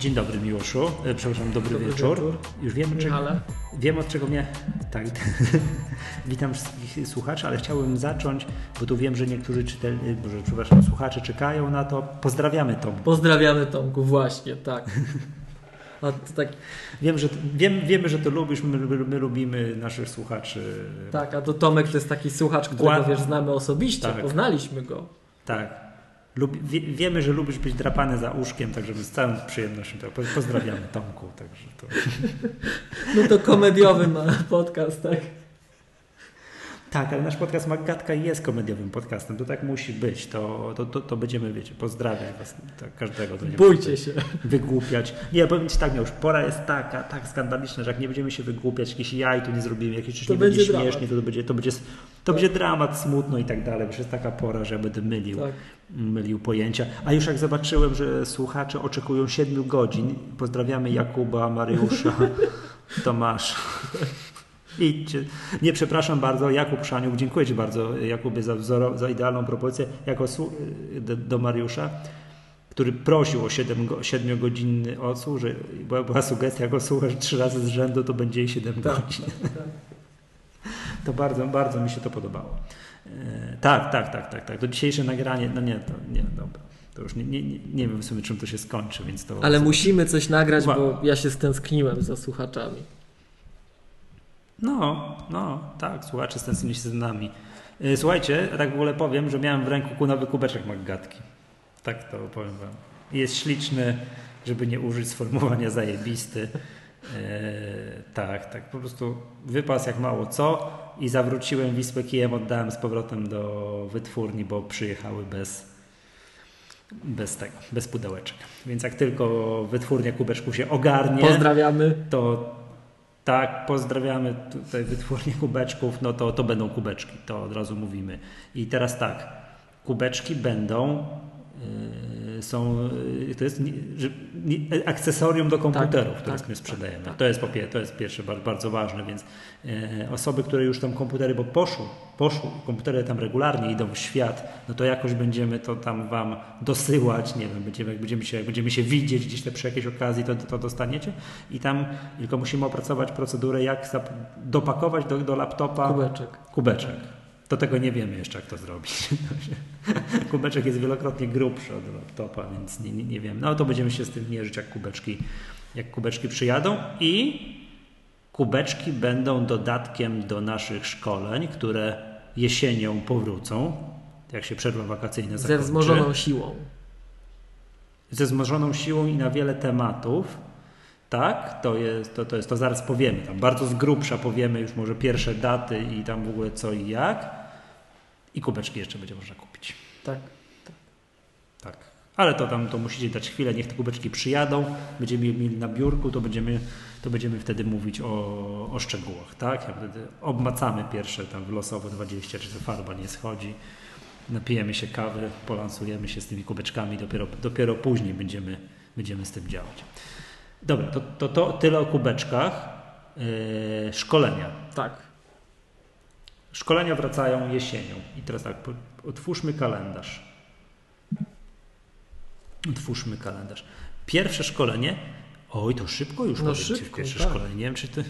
Dzień dobry Miłoszu, e, przepraszam, dobry, Dobry wieczór. wieczór. Już wiem, czego, wiem od czego mnie... Tak, witam wszystkich słuchaczy, ale chciałbym zacząć, bo tu wiem, że niektórzy czytel... Boże, przepraszam, słuchacze czekają na to. Pozdrawiamy Tom. Pozdrawiamy Tomku, właśnie, tak. A to tak, Wiem, że, wiem, wiemy, że to lubisz, my, my, my lubimy naszych słuchaczy. tak, a to Tomek to jest taki słuchacz, którego Gła- wiesz, znamy osobiście, Tak. poznaliśmy go. Tak. Lubi, wie, wiemy, że lubisz być drapany za uszkiem, także my z całą przyjemnością to po- pozdrawiamy Tomku. Także to... No to komediowy ma podcast, tak. Tak, ale nasz podcast Magatka jest komediowym podcastem, to tak musi być, to, to, to, to będziemy, wiecie, pozdrawiać was, tak, każdego. Bójcie się. Wygłupiać. Nie, powiem Ci tak, już pora jest taka, tak skandaliczna, że jak nie będziemy się wygłupiać, jakiś jaj tu nie zrobimy, jakieś coś To nie będzie będzie śmiesznie, to, to będzie, to, będzie, to będzie dramat, smutno i tak dalej, już jest taka pora, że ja będę mylił, Tak. Mylił pojęcia. A już jak zobaczyłem, że słuchacze oczekują 7 godzin, pozdrawiamy Jakuba, Mariusza, Tomasza. Idźcie. Nie, przepraszam bardzo, Jakub Szaniuk, dziękuję Ci bardzo, Jakubie, za, wzoro, za idealną propozycję. Jako do, do Mariusza, który prosił o 7-godzinny odsłuch, że była, była sugestia, jak trzy razy z rzędu, to będzie 7 Tak. godzin. To bardzo, bardzo mi się to podobało. E, tak, tak, tak, tak, tak. To dzisiejsze nagranie, no nie, to nie, dobra. To już nie, nie, nie, wiem w sumie, czym to się skończy, więc to... Ale musimy coś nagrać, Uwa- bo ja się stęskniłem za słuchaczami. No, no, tak, słuchacze stęsknili się z nami. E, Słuchajcie, tak w ogóle powiem, że miałem w ręku nowy kubeczek Maggatki. Tak to powiem wam. Jest śliczny, żeby nie użyć sformułowania zajebisty. E, tak, tak, po prostu wypas jak mało co i zawróciłem Wisłę kijem, oddałem z powrotem do wytwórni, bo przyjechały bez, bez tego, bez pudełeczek. Więc jak tylko wytwórnia kubeczku się ogarnie, Pozdrawiamy. to tak, pozdrawiamy tutaj wytwórnię kubeczków, no to, to będą kubeczki, to od razu mówimy. I teraz tak, kubeczki będą, yy, są, yy, to jest nie, akcesorium do komputerów, które tak, my tak, sprzedajemy. tak. To, jest to jest pierwsze, bardzo, ważne, więc yy, osoby, które już tam komputery, bo poszły, poszły, komputery tam regularnie idą w świat, no to jakoś będziemy to tam wam dosyłać, nie wiem, będziemy, jak będziemy się, będziemy się widzieć gdzieś tam przy jakiejś okazji, to, to dostaniecie i tam tylko musimy opracować procedurę, jak dopakować do, do laptopa Kubeczek. kubeczek. To tego nie wiemy jeszcze, jak to zrobić. Kubeczek jest wielokrotnie grubszy od laptopa, więc nie, nie, nie wiem. No to będziemy się z tym mierzyć, jak kubeczki, jak kubeczki przyjadą i kubeczki będą dodatkiem do naszych szkoleń, które jesienią powrócą, jak się przerwa wakacyjna Ze zakończy. wzmożoną siłą. Ze wzmożoną siłą i na wiele tematów. Tak, to jest, to, to jest, to zaraz powiemy. Tam bardzo z grubsza powiemy już może pierwsze daty i tam w ogóle co i jak. I kubeczki jeszcze będzie można kupić. Tak. Tak. Ale to tam to musicie dać chwilę, niech te kubeczki przyjadą, będziemy je mieli na biurku, to będziemy, to będziemy wtedy mówić o, o szczegółach, tak? Ja wtedy obmacamy pierwsze tam w losowo 20, czy ta farba nie schodzi, napijemy się kawy, polansujemy się z tymi kubeczkami, dopiero, dopiero później będziemy, będziemy z tym działać. Dobra, to, to, to tyle o kubeczkach. Yy, szkolenia. Tak. Szkolenia wracają jesienią. I teraz tak, otwórzmy kalendarz. Otwórzmy kalendarz. Pierwsze szkolenie. Oj, to szybko już No szybko, pierwsze tak. szkolenie. Nie wiem, czy ty.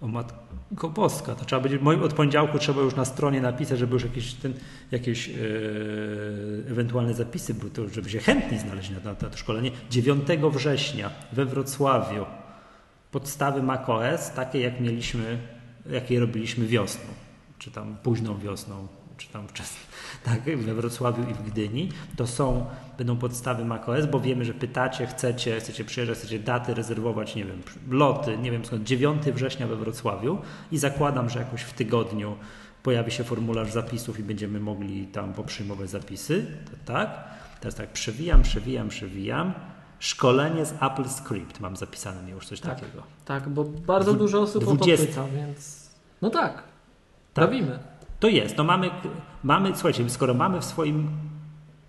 O matko boska, to trzeba będzie, moim od poniedziałku trzeba już na stronie napisać, żeby już jakieś, ten, jakieś e, ewentualne zapisy były, to żeby się chętni znaleźć na, na, na to szkolenie. 9 września we Wrocławiu podstawy macOS, takie jak mieliśmy, jakie robiliśmy wiosną, czy tam późną wiosną, czy tam wczesną, tak, we Wrocławiu i w Gdyni, to są, będą podstawy macOS, bo wiemy, że pytacie, chcecie, chcecie przyjeżdżać, chcecie daty rezerwować, nie wiem, loty, nie wiem skąd, 9 września we Wrocławiu i zakładam, że jakoś w tygodniu pojawi się formularz zapisów i będziemy mogli tam poprzyjmować zapisy, to tak. Teraz tak, przewijam, przewijam, przewijam. Szkolenie z Apple Script mam zapisane już coś Tak. takiego. Tak, bo bardzo dużo osób o to 20. pyta, więc... No tak. Tak. Robimy. To jest, to mamy, mamy, słuchajcie, skoro mamy w swoim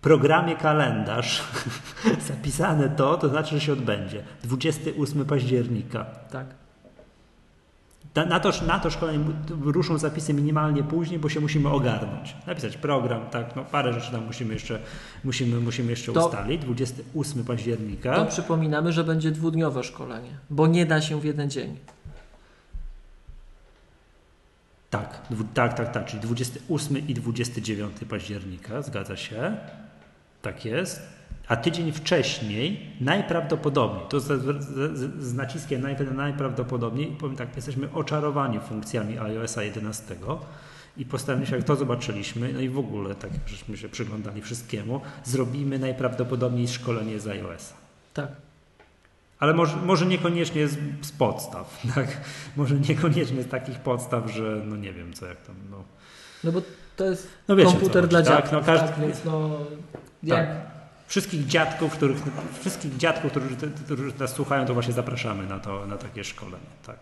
programie kalendarz zapisane to, to znaczy, że się odbędzie. 28 października. Tak. Na, na, to, na to szkolenie ruszą zapisy minimalnie później, bo się musimy ogarnąć. Napisać program, tak, no parę rzeczy tam musimy jeszcze, musimy, musimy jeszcze To- ustalić. 28 października. To przypominamy, że będzie dwudniowe szkolenie, bo nie da się w jeden dzień. Tak, tak, tak, tak, czyli 28 i 29 października, zgadza się. Tak jest. A tydzień wcześniej najprawdopodobniej, to z, z, z, naciskiem naj, najprawdopodobniej, powiem tak, jesteśmy oczarowani funkcjami iOSa 11 i się, jak to zobaczyliśmy, no i w ogóle tak, jak żeśmy się przyglądali wszystkiemu, zrobimy najprawdopodobniej szkolenie z iOSa. Tak. Ale może, może niekoniecznie z, z podstaw, tak? Może niekoniecznie z takich podstaw, że no nie wiem co jak tam, no. No bo to jest No wiecie, komputer dla tak? dziadków, No każdy- tak, więc no... Jak, Wszystkich dziadków, których, wszystkich dziadków, którzy, którzy nas słuchają, to właśnie zapraszamy na, to, na takie szkolenie, tak.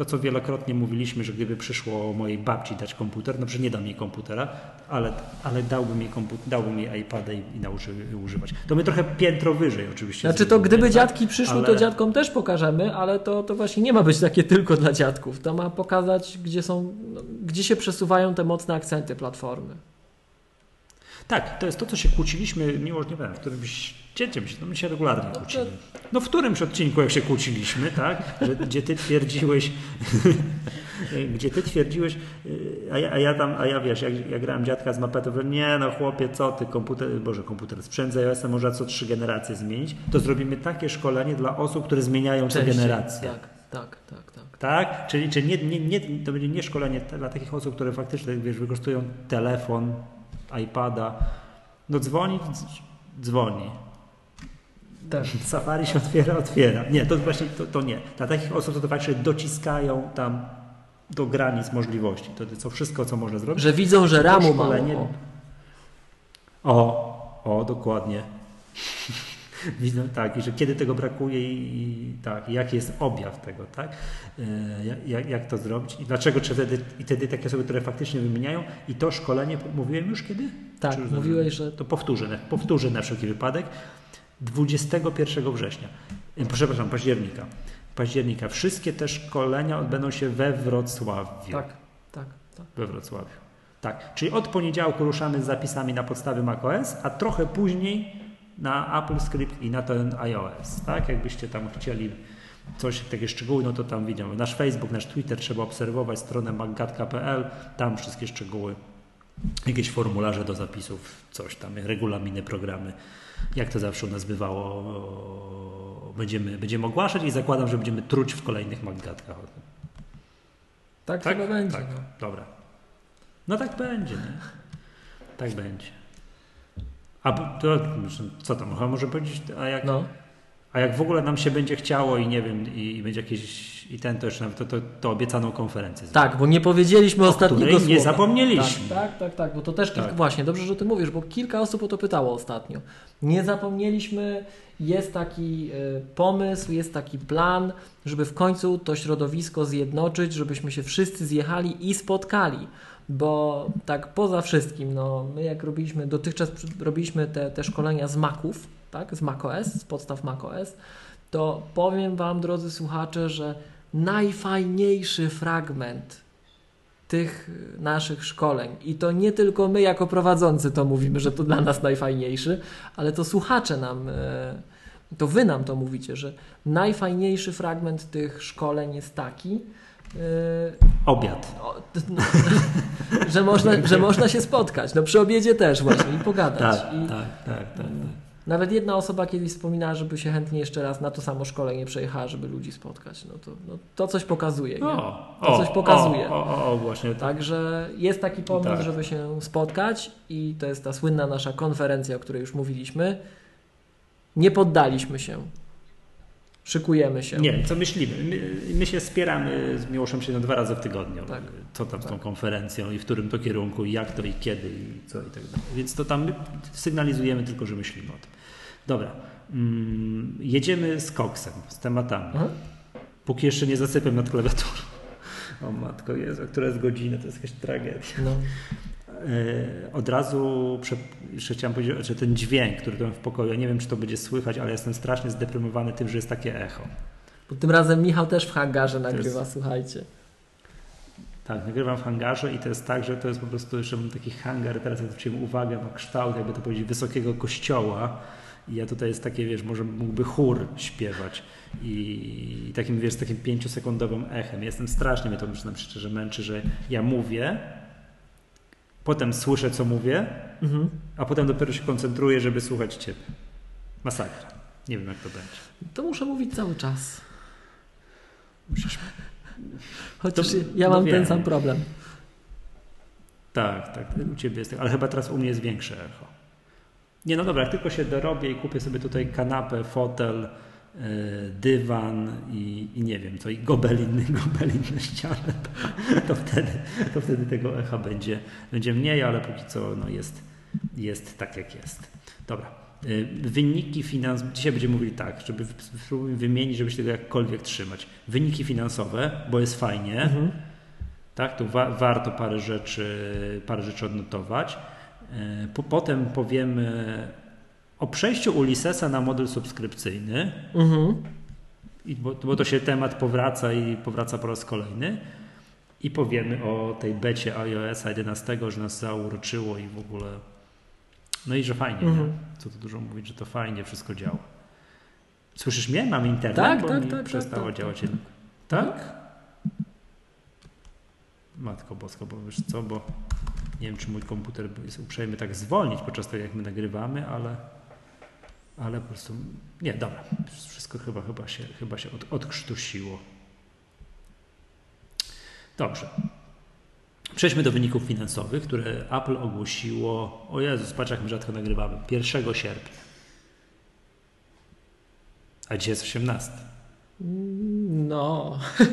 To, co wielokrotnie mówiliśmy, że gdyby przyszło mojej babci dać komputer, no przecież nie dam jej komputera, ale, ale dałbym jej, komputer, dałbym jej iPada i, i nauczy używać. To my trochę piętro wyżej oczywiście. Znaczy to gdyby tak? dziadki przyszły, Ale- to dziadkom też pokażemy, ale to, to właśnie nie ma być takie tylko dla dziadków. To ma pokazać, gdzie są, no, gdzie się przesuwają te mocne akcenty platformy. Tak, to jest to, co się kłóciliśmy, mimo że nie wiem, w którymś dzieciem się, no my się regularnie No kłócimy. No w którymś odcinku, jak się kłóciliśmy, tak, że, gdzie ty twierdziłeś, gdzie ty twierdziłeś, a ja, a ja tam, a ja wiesz, jak, jak grałem dziadka z mapetu, że nie no chłopie, co ty, komputer, boże komputer, sprzęt z iOS-a można co trzy generacje zmienić, to zrobimy takie szkolenie dla osób, które zmieniają co generację. Tak, tak, tak, tak. Tak? Czyli, czyli nie, nie, nie, to będzie nie szkolenie dla takich osób, które faktycznie wiesz, wykorzystują telefon, iPada. No dzwoni, dz- dzwoni. tak. Safari się otwiera, otwiera. Nie, to właśnie to, to nie. Dla takich osób to, to faktycznie dociskają tam do granic możliwości. To co wszystko, co można zrobić. Że widzą, że ramu O. O, o, dokładnie. Widzę, tak, i że kiedy tego brakuje i, i tak, i jaki jest objaw tego, tak? E, jak- jak, to zrobić i dlaczego, czy wtedy, i wtedy takie osoby, które faktycznie wymieniają i to szkolenie, mówiłem już kiedy? Tak, Czy mówiłeś, że To powtórzę, powtórzę na wszelki wypadek. 21 września, e, przepraszam, października. Października. Wszystkie te szkolenia odbędą się we Wrocławiu. tak, tak, tak. We Wrocławiu. Tak, czyli od poniedziałku ruszamy z zapisami na podstawie macOS, a trochę później na Apple Script i na ten iOS. Tak, jakbyście tam chcieli coś takie szczegóły, no to tam widzimy. Nasz Facebook, nasz Twitter trzeba obserwować, stronę maggatka.pl, tam wszystkie szczegóły, jakieś formularze do zapisów, coś tam, regulaminy, programy. Jak to zawsze u nas bywało, będziemy, będziemy ogłaszać i zakładam, że będziemy truć w kolejnych maggatkach o tym. Tak, Tak? chyba będzie. Tak, No. dobra. No tak będzie, nie? Tak będzie. A to, co tam, a może powiedzieć, a jak, no. a jak w ogóle nam się będzie chciało i nie wiem, i, i będzie jakieś, i ten to jeszcze nawet, to, to, to obiecaną konferencję. Tak, bo nie powiedzieliśmy ostatniego której nie słowa. zapomnieliśmy. Tak, tak, tak, tak, bo to też kilka, Tak. właśnie, dobrze, że ty mówisz, bo kilka osób o to pytało ostatnio. Nie zapomnieliśmy, jest taki y, pomysł, jest taki plan, żeby w końcu to środowisko zjednoczyć, żebyśmy się wszyscy zjechali i spotkali. Bo tak poza wszystkim, no my jak robiliśmy, dotychczas robiliśmy te, te szkolenia z Maców, tak, z macOS, z podstaw macOS, to powiem Wam, drodzy słuchacze, że najfajniejszy fragment tych naszych szkoleń. I to nie tylko my jako prowadzący to mówimy, że to dla nas najfajniejszy, ale to słuchacze nam, e, to wy nam to mówicie, że najfajniejszy fragment tych szkoleń jest taki, Obiad. o, no, że, można, że można się spotkać. No przy obiedzie też właśnie i pogadać. Tak, I tak, tak, tak, tak. Nawet jedna osoba kiedyś wspominała, żeby się chętnie jeszcze raz na to samo szkolenie przejechała, żeby ludzi spotkać. No to, no, to coś pokazuje. Nie? O, To coś pokazuje. O, o, o, właśnie tak. Także jest taki pomysł, Tak. żeby się spotkać i to jest ta słynna nasza konferencja, o której już mówiliśmy. Nie poddaliśmy się. Szykujemy się. Nie, co myślimy? My, my się spieramy z Miłoszem się dwa razy w tygodniu. Tak. Co tam z tą Tak. konferencją i w którym to kierunku, i jak to, i kiedy, i co, i tak dalej. Więc to tam my sygnalizujemy tylko, że myślimy o tym. Dobra. Mm, jedziemy z koksem, z tematami. Aha. Póki jeszcze nie zasypiam nad klawiaturą. O matko Jezu, która jest godzina, to jest jakaś tragedia. No. E, Od razu jeszcze chciałem powiedzieć, że ten dźwięk, który tu mam w pokoju, ja nie wiem, czy to będzie słychać, ale jestem strasznie zdeprymowany tym, że jest takie echo. Bo tym razem Michał też w hangarze jest- nagrywa, słuchajcie. Tak, nagrywam w hangarze i to jest tak, że to jest po prostu jeszcze mam taki hangar, teraz zwróciłem uwagę, ma kształt, jakby to powiedzieć, wysokiego kościoła. I ja tutaj jest takie, wiesz, może mógłby chór śpiewać i, i takim, wiesz, takim pięciosekundowym echem. Jestem strasznie, mnie to przyznam szczerze męczy, że ja mówię, potem słyszę, co mówię, Mhm. a potem dopiero się koncentruję, żeby słuchać Ciebie. Masakra. Nie wiem, jak to będzie. To muszę mówić cały czas. Musisz... Chociaż To- ja no mam wiem. ten sam problem. Tak, tak, u Ciebie jest tak, ale chyba teraz u mnie jest większe echo. Nie, no dobra, jak tylko się dorobię i kupię sobie tutaj kanapę, fotel, dywan i, i nie wiem co, i gobelin, gobelin na ścianę, to, to, wtedy, to wtedy tego echa będzie, będzie mniej, ale póki co no jest, jest tak jak jest. Dobra. Yy, Wyniki finansowe, dzisiaj będziemy mówili tak, żeby spróbujmy wymienić, żeby się tego jakkolwiek trzymać. Wyniki finansowe, bo jest fajnie, Mhm. tak, to wa- warto parę rzeczy, parę rzeczy odnotować. E, Po, potem powiemy o przejściu Ulyssesa na model subskrypcyjny, Mhm. i bo, bo to się temat powraca i powraca po raz kolejny. I powiemy o tej becie iOS 11, że nas zauroczyło i w ogóle. No i że fajnie, Mhm. nie? co tu dużo mówić, że to fajnie wszystko działa. Słyszysz mnie? Mam internet, Tak, bo tak, mi tak, przestało tak, tak, działać. tak. Tak? Matko Bosko, bo wiesz co, bo nie wiem, czy mój komputer jest uprzejmy tak zwolnić podczas tego, jak my nagrywamy, ale, ale po prostu, nie, dobra, wszystko chyba, chyba się, chyba się od, odkrztusiło. Dobrze. Przejdźmy do wyników finansowych, które Apple ogłosiło, o Jezus, patrz jak my rzadko nagrywamy, 1 sierpnia. A dzisiaj jest 18. No.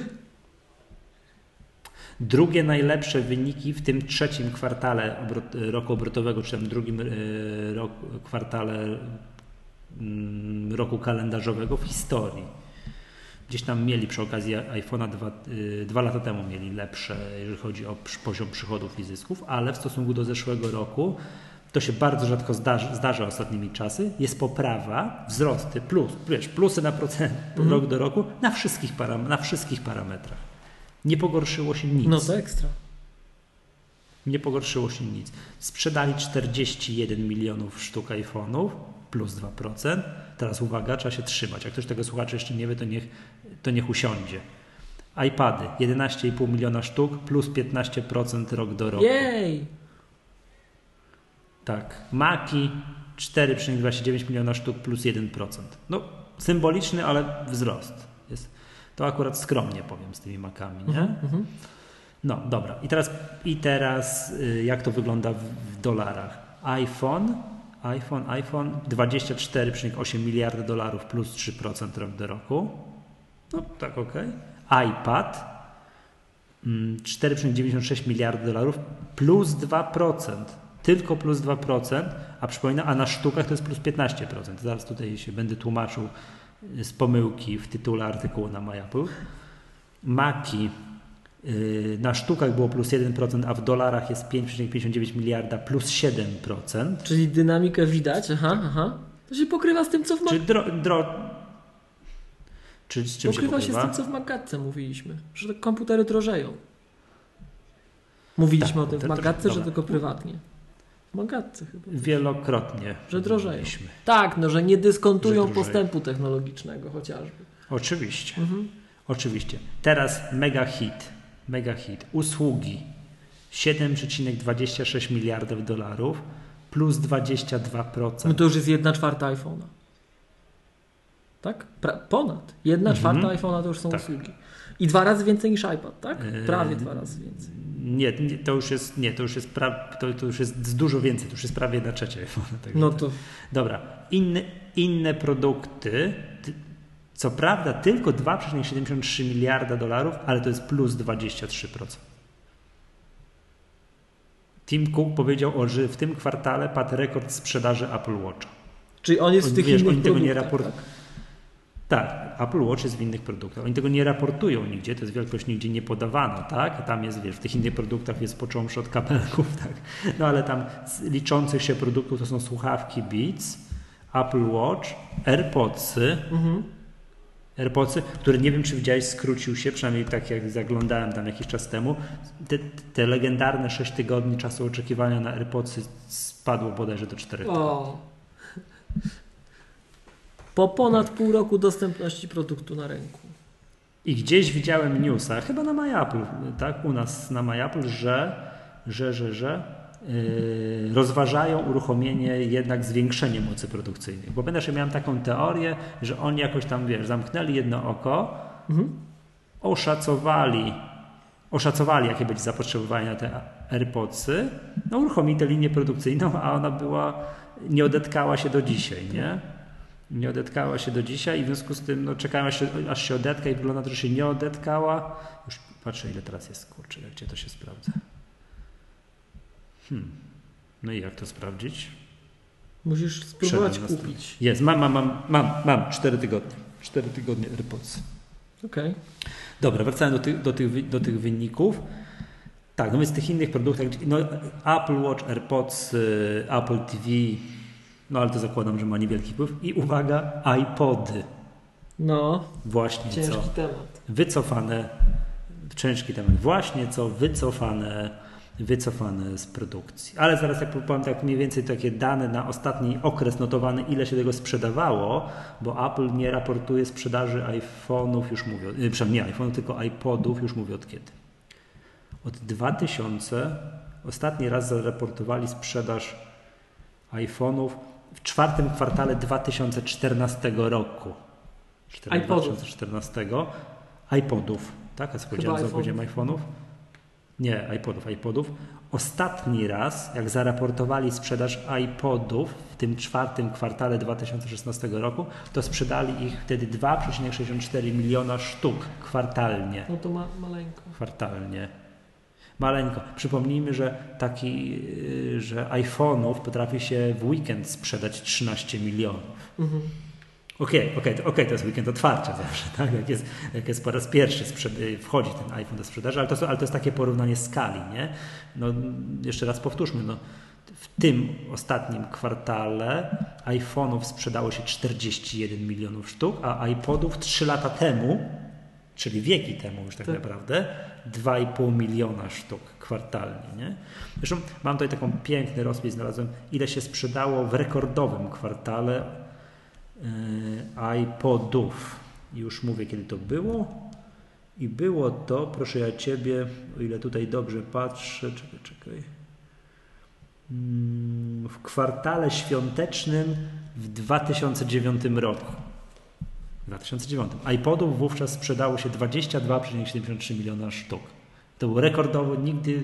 Drugie najlepsze wyniki w tym trzecim kwartale obrot, roku obrotowego, czy tam drugim e, rok, kwartale roku kalendarzowego w historii. Gdzieś tam mieli przy okazji iPhone'a dwa, y, dwa lata temu mieli lepsze, jeżeli chodzi o poziom przychodów i zysków, ale w stosunku do zeszłego roku to się bardzo rzadko zdarza, zdarza ostatnimi czasy. Jest poprawa, wzrosty, plus, wiesz, plusy na procent Mhm. rok do roku na wszystkich, param, na wszystkich parametrach. Nie pogorszyło się nic. No to ekstra. Nie pogorszyło się nic. Sprzedali 41 milionów sztuk iPhone'ów plus 2%. Teraz uwaga, trzeba się trzymać. Jak ktoś tego słuchacza jeszcze nie wie, to niech, to niech usiądzie. iPady 11,5 miliona sztuk plus 15% rok do roku. Jej! Tak. Maki 4,29 miliona sztuk plus 1%. No symboliczny, ale wzrost. Jest. To akurat skromnie powiem z tymi makami, nie? Mhm, mhm. No dobra, i teraz, i teraz y, jak to wygląda w, w dolarach? iPhone, iPhone, iPhone 24,8 miliardy dolarów plus 3% rok do roku. No tak, ok. iPad mm, 4,96 miliardy dolarów plus 2%. Tylko plus 2%, a przypominam, a na sztukach to jest plus 15%. Zaraz tutaj się będę tłumaczył z pomyłki w tytule artykułu na MyApple. Maki Na sztukach było plus 1%, a w dolarach jest 5,59 miliarda plus 7%. Czyli dynamikę widać, aha, aha. To się pokrywa z tym, co w Czy Mac... dro, dro... Czy z czym Pokrywa się się z pokrywa? tym, co w Magatce mówiliśmy. Że te komputery drożeją. Mówiliśmy Tak, o tym w Magatce, że tylko prywatnie. W Magatce chyba. Wielokrotnie. Że drożeją. Tak, no, że nie dyskontują Że postępu technologicznego chociażby. Oczywiście. Mhm. Oczywiście. Teraz mega hit. Mega hit. Usługi. 7,26 miliardów dolarów plus 22%. No to już jest jedna czwarta iPhone'a. Tak? Pra- ponad. Jedna Mhm. czwarta iPhone'a to już są Tak. usługi. I dwa razy więcej niż iPad, tak? Yy, Prawie dwa razy więcej. Nie, nie, to już jest, nie, to już jest, pra, to, to już jest dużo więcej, to już jest prawie jedna trzecia iPhone'a. także No tak. to Dobra, inne, inne produkty, ty- co prawda tylko 2,73 miliarda dolarów, ale to jest plus 23%. Tim Cook powiedział, że w tym kwartale padł rekord sprzedaży Apple Watcha. Czyli on jest w Oni, tych wiesz, innych oni tego nie raport- Tak, Apple Watch jest w innych produktach. Oni tego nie raportują nigdzie, to jest wielkość nigdzie nie podawana, tak? Tam jest, wiesz, w tych innych produktach jest począwszy od kapelków, tak? No ale tam liczących się produktów to są słuchawki Beats, Apple Watch, AirPodsy, Mhm. AirPodsy, który nie wiem, czy widziałeś, skrócił się, przynajmniej tak jak zaglądałem tam jakiś czas temu. Te, te legendarne 6 tygodni czasu oczekiwania na AirPodsy spadło bodajże do 4 tygodni. O. Po ponad pół roku dostępności produktu na rynku. I gdzieś widziałem newsa, chyba na MyApple, tak, u nas na MyApple, że, że, że, że rozważają uruchomienie jednak zwiększenie mocy produkcyjnych. Bo pamiętasz, ja miałem taką teorię, że oni jakoś tam, wiesz, zamknęli jedno oko, Mhm. oszacowali, oszacowali, jakie będzie zapotrzebowanie na te AirPodsy, no uruchomili tę linię produkcyjną, a ona była, nie odetkała się do dzisiaj, nie? Nie odetkała się do dzisiaj i w związku z tym no, czekałem aż się, aż się odetka i wygląda na to, że się nie odetkała. Już patrzę ile teraz jest, kurczę, jak gdzie to się sprawdza. Hmm. No i jak to sprawdzić? Musisz spróbować kupić. Jest, mam, mam, mam, mam, mam, 4 tygodnie. 4 tygodnie AirPods. Okej. Dobra, wracając do tych, do tych, do tych wyników. Tak, no więc tych innych produktach, no Apple Watch, AirPods, y, Apple TV, no ale to zakładam, że ma niewielki wpływ. I uwaga, iPody. No, Właśnie ciężki co temat. wycofane, ciężki temat, właśnie co wycofane, wycofane z produkcji. Ale zaraz jak powiem tak mniej więcej takie dane na ostatni okres notowane, ile się tego sprzedawało, bo Apple nie raportuje sprzedaży iPhone'ów, już mówię, y, przynajmniej nie iPhone'ów, tylko iPodów, już mówię od kiedy. Od 2000 ostatni raz zaraportowali sprzedaż iPhone'ów w czwartym kwartale 2014 roku. iPodów. 2014 iPodów, tak? A co powiedziałem, co iPhone'ów. Nie, iPodów, iPodów. Ostatni raz, jak zaraportowali sprzedaż iPodów w tym czwartym kwartale 2016 roku, to sprzedali ich wtedy 2,64 miliona sztuk kwartalnie No to ma, maleńko. kwartalnie. Maleńko. Przypomnijmy, że taki, yy, że iPhone'ów potrafi się w weekend sprzedać 13 milionów. Mhm. Okej, okej, to- okej, to jest weekend otwarcia zawsze, tak? Jak jest, jak jest po raz pierwszy sprzed, y, wchodzi ten iPhone do sprzedaży, ale to, ale to jest takie porównanie skali, nie? No, jeszcze raz powtórzmy, no, w tym ostatnim kwartale iPhone'ów sprzedało się 41 milionów sztuk, a iPodów 3 lata temu, czyli wieki temu już tak, Tak. naprawdę, 2,5 miliona sztuk kwartalnie, nie? Zresztą mam tutaj taką piękny rozpis, znalazłem, ile się sprzedało w rekordowym kwartale iPodów. Już mówię, kiedy to było. I było to, proszę ja Ciebie, o ile tutaj dobrze patrzę, czekaj, czekaj. Mm, W kwartale świątecznym w 2009 roku. W 2009. iPodów wówczas sprzedało się 22,73 miliona sztuk. To był rekordowy, nigdy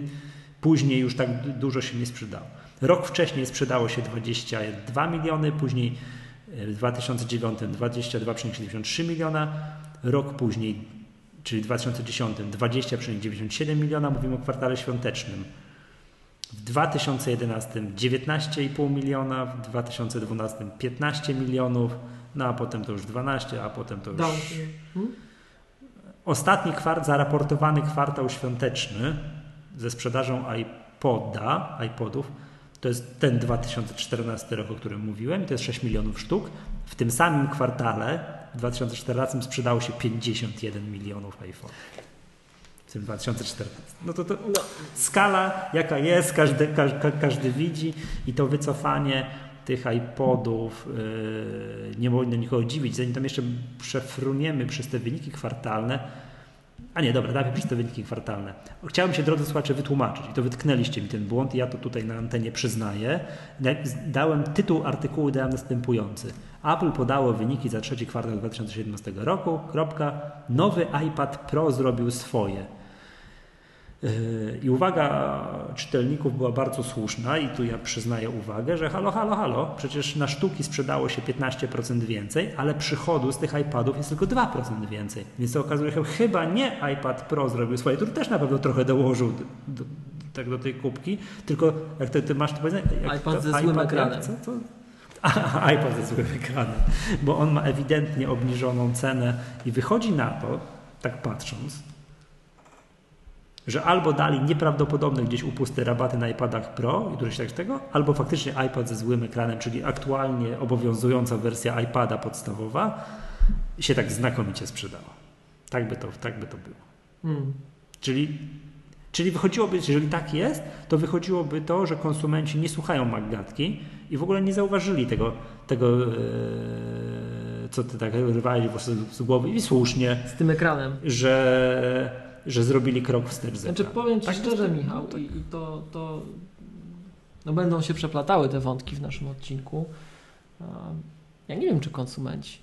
później już tak du- dużo się nie sprzedało. Rok wcześniej sprzedało się 22 miliony, później e, w 2009 22,73 miliona, rok później, czyli w 2010 20,97 miliona, mówimy o kwartale świątecznym. W 2011 19,5 miliona, w 2012 15 milionów, no a potem to już 12, a potem to już... Hmm? Ostatni kwart, zaraportowany kwartał świąteczny ze sprzedażą iPoda, iPodów, to jest ten 2014 rok, o którym mówiłem, i to jest 6 milionów sztuk. W tym samym kwartale, w 2014 sprzedało się 51 milionów iPhone'ów. W tym 2014. No to, to skala jaka jest, każdy, każdy, każdy widzi i to wycofanie tych iPodów yy, nie powinno nikogo dziwić. Zanim tam jeszcze przefruniemy przez te wyniki kwartalne, a nie, dobra, najpierw przez te wyniki kwartalne. Chciałem się, drodzy słuchacze, wytłumaczyć i to wytknęliście mi ten błąd i ja to tutaj na antenie przyznaję. Dałem tytuł artykułu, dałem następujący. Apple podało wyniki za trzeci kwartał 2017 roku, kropka, nowy iPad Pro zrobił swoje. I uwaga czytelników była bardzo słuszna i tu ja przyznaję uwagę, że halo, halo, halo, przecież na sztuki sprzedało się 15% więcej, ale przychodu z tych iPadów jest tylko 2% więcej. Więc to okazuje się, że chyba nie iPad Pro zrobił swoje, który też na pewno trochę dołożył do, do, tak do tej kubki, tylko jak ty, ty masz to powiedzenie... jak iPad to, ze złym jak- ekranem. Co, co? A, iPad ze złym ekranem, bo on ma ewidentnie obniżoną cenę i wychodzi na to, tak patrząc, że albo dali nieprawdopodobne gdzieś upusty rabaty na iPadach Pro i któreś tak z tego, albo faktycznie iPad ze złym ekranem, czyli aktualnie obowiązująca wersja iPada podstawowa, się tak znakomicie sprzedała. Tak by to, tak by to było. Mm. Czyli, czyli wychodziłoby, jeżeli tak jest, to wychodziłoby to, że konsumenci nie słuchają Magdatki i w ogóle nie zauważyli tego, tego e, co ty tak rywali z głowy i słusznie, Z tym ekranem. że, że zrobili krok wstecz. z Znaczy powiem Ci Tak, szczerze, tak, Michał, tak. i, i to, to no będą się przeplatały te wątki w naszym odcinku. Ja nie wiem, czy konsumenci.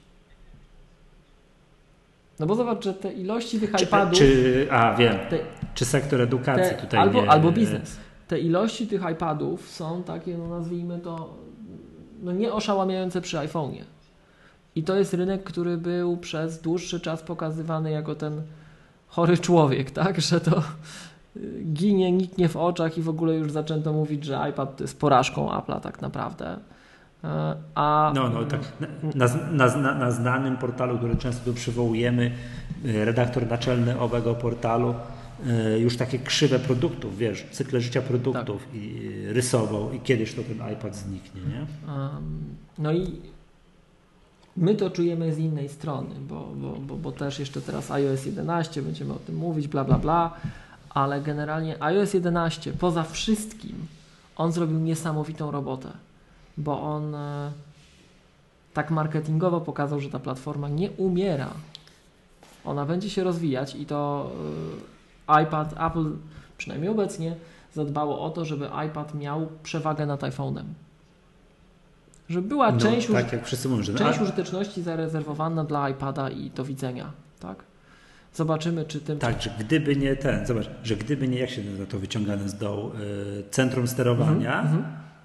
No bo zobacz, że te ilości tych Czy, iPadów, czy, a wiem, te, czy sektor edukacji te, tutaj albo, nie, albo biznes, te ilości tych iPadów są takie, no nazwijmy to, no nie oszałamiające przy iPhone'ie. I to jest rynek, który był przez dłuższy czas pokazywany jako ten chory człowiek, tak? Że to y, ginie, niknie w oczach i w ogóle już zaczęto mówić, że iPad to jest porażką Apple'a tak naprawdę. E, A No, no, tak. Na, na, na, na znanym portalu, który często tu przywołujemy, y, redaktor naczelny owego portalu y, już takie krzywe produktów, wiesz, cykle życia produktów Tak. i rysował i kiedyś to ten iPad zniknie, nie? No i my to czujemy z innej strony, bo, bo, bo, bo też jeszcze teraz iOS 11, będziemy o tym mówić, bla, bla, bla, ale generalnie iOS 11 poza wszystkim on zrobił niesamowitą robotę, bo on e, tak marketingowo pokazał, że ta platforma nie umiera. Ona będzie się rozwijać i to e, iPad, Apple przynajmniej obecnie zadbało o to, żeby iPad miał przewagę nad iPhone'em. Żeby była No, część, tak jak wszyscy mówią, że część użyteczności zarezerwowana dla iPada i do widzenia, tak? Zobaczymy, czy tym... tak, że gdyby nie ten, zobacz, że gdyby nie, jak się to wyciągane z dołu, y, centrum sterowania, Mhm,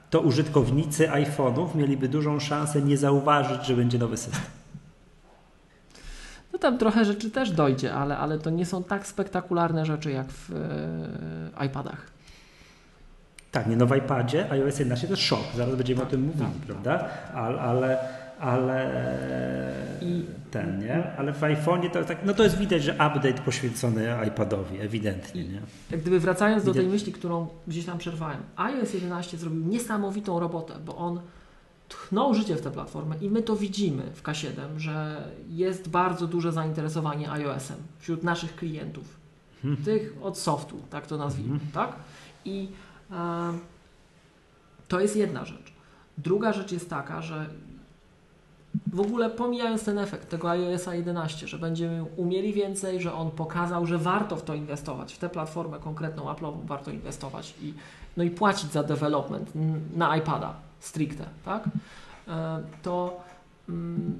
to użytkownicy iPhone'ów mieliby dużą szansę nie zauważyć, że będzie nowy system. No tam trochę rzeczy też dojdzie, ale, ale to nie są tak spektakularne rzeczy jak w e, iPadach. Tak, nie, no w iPadzie iOS 11 to jest szok, zaraz będziemy o tym mówili, tak, prawda? Ale, ale, ale I- ten, nie? Ale w iPhone'ie to tak, no to jest widać, że update poświęcony iPadowi, ewidentnie, nie? Jak gdyby wracając do tej Widać- myśli, którą gdzieś tam przerwałem, iOS 11 zrobił niesamowitą robotę, bo on tchnął życie w tę platformę i my to widzimy w K7, że jest bardzo duże zainteresowanie iOS-em wśród naszych klientów, Hmm. tych od softu, tak to nazwijmy, Mhm. tak? I to jest jedna rzecz. Druga rzecz jest taka, że w ogóle pomijając ten efekt tego iOS 11, że będziemy umieli więcej, że on pokazał, że warto w to inwestować, w tę platformę konkretną Apple'ową warto inwestować i, no i płacić za development na iPada stricte, tak? E, To, mm,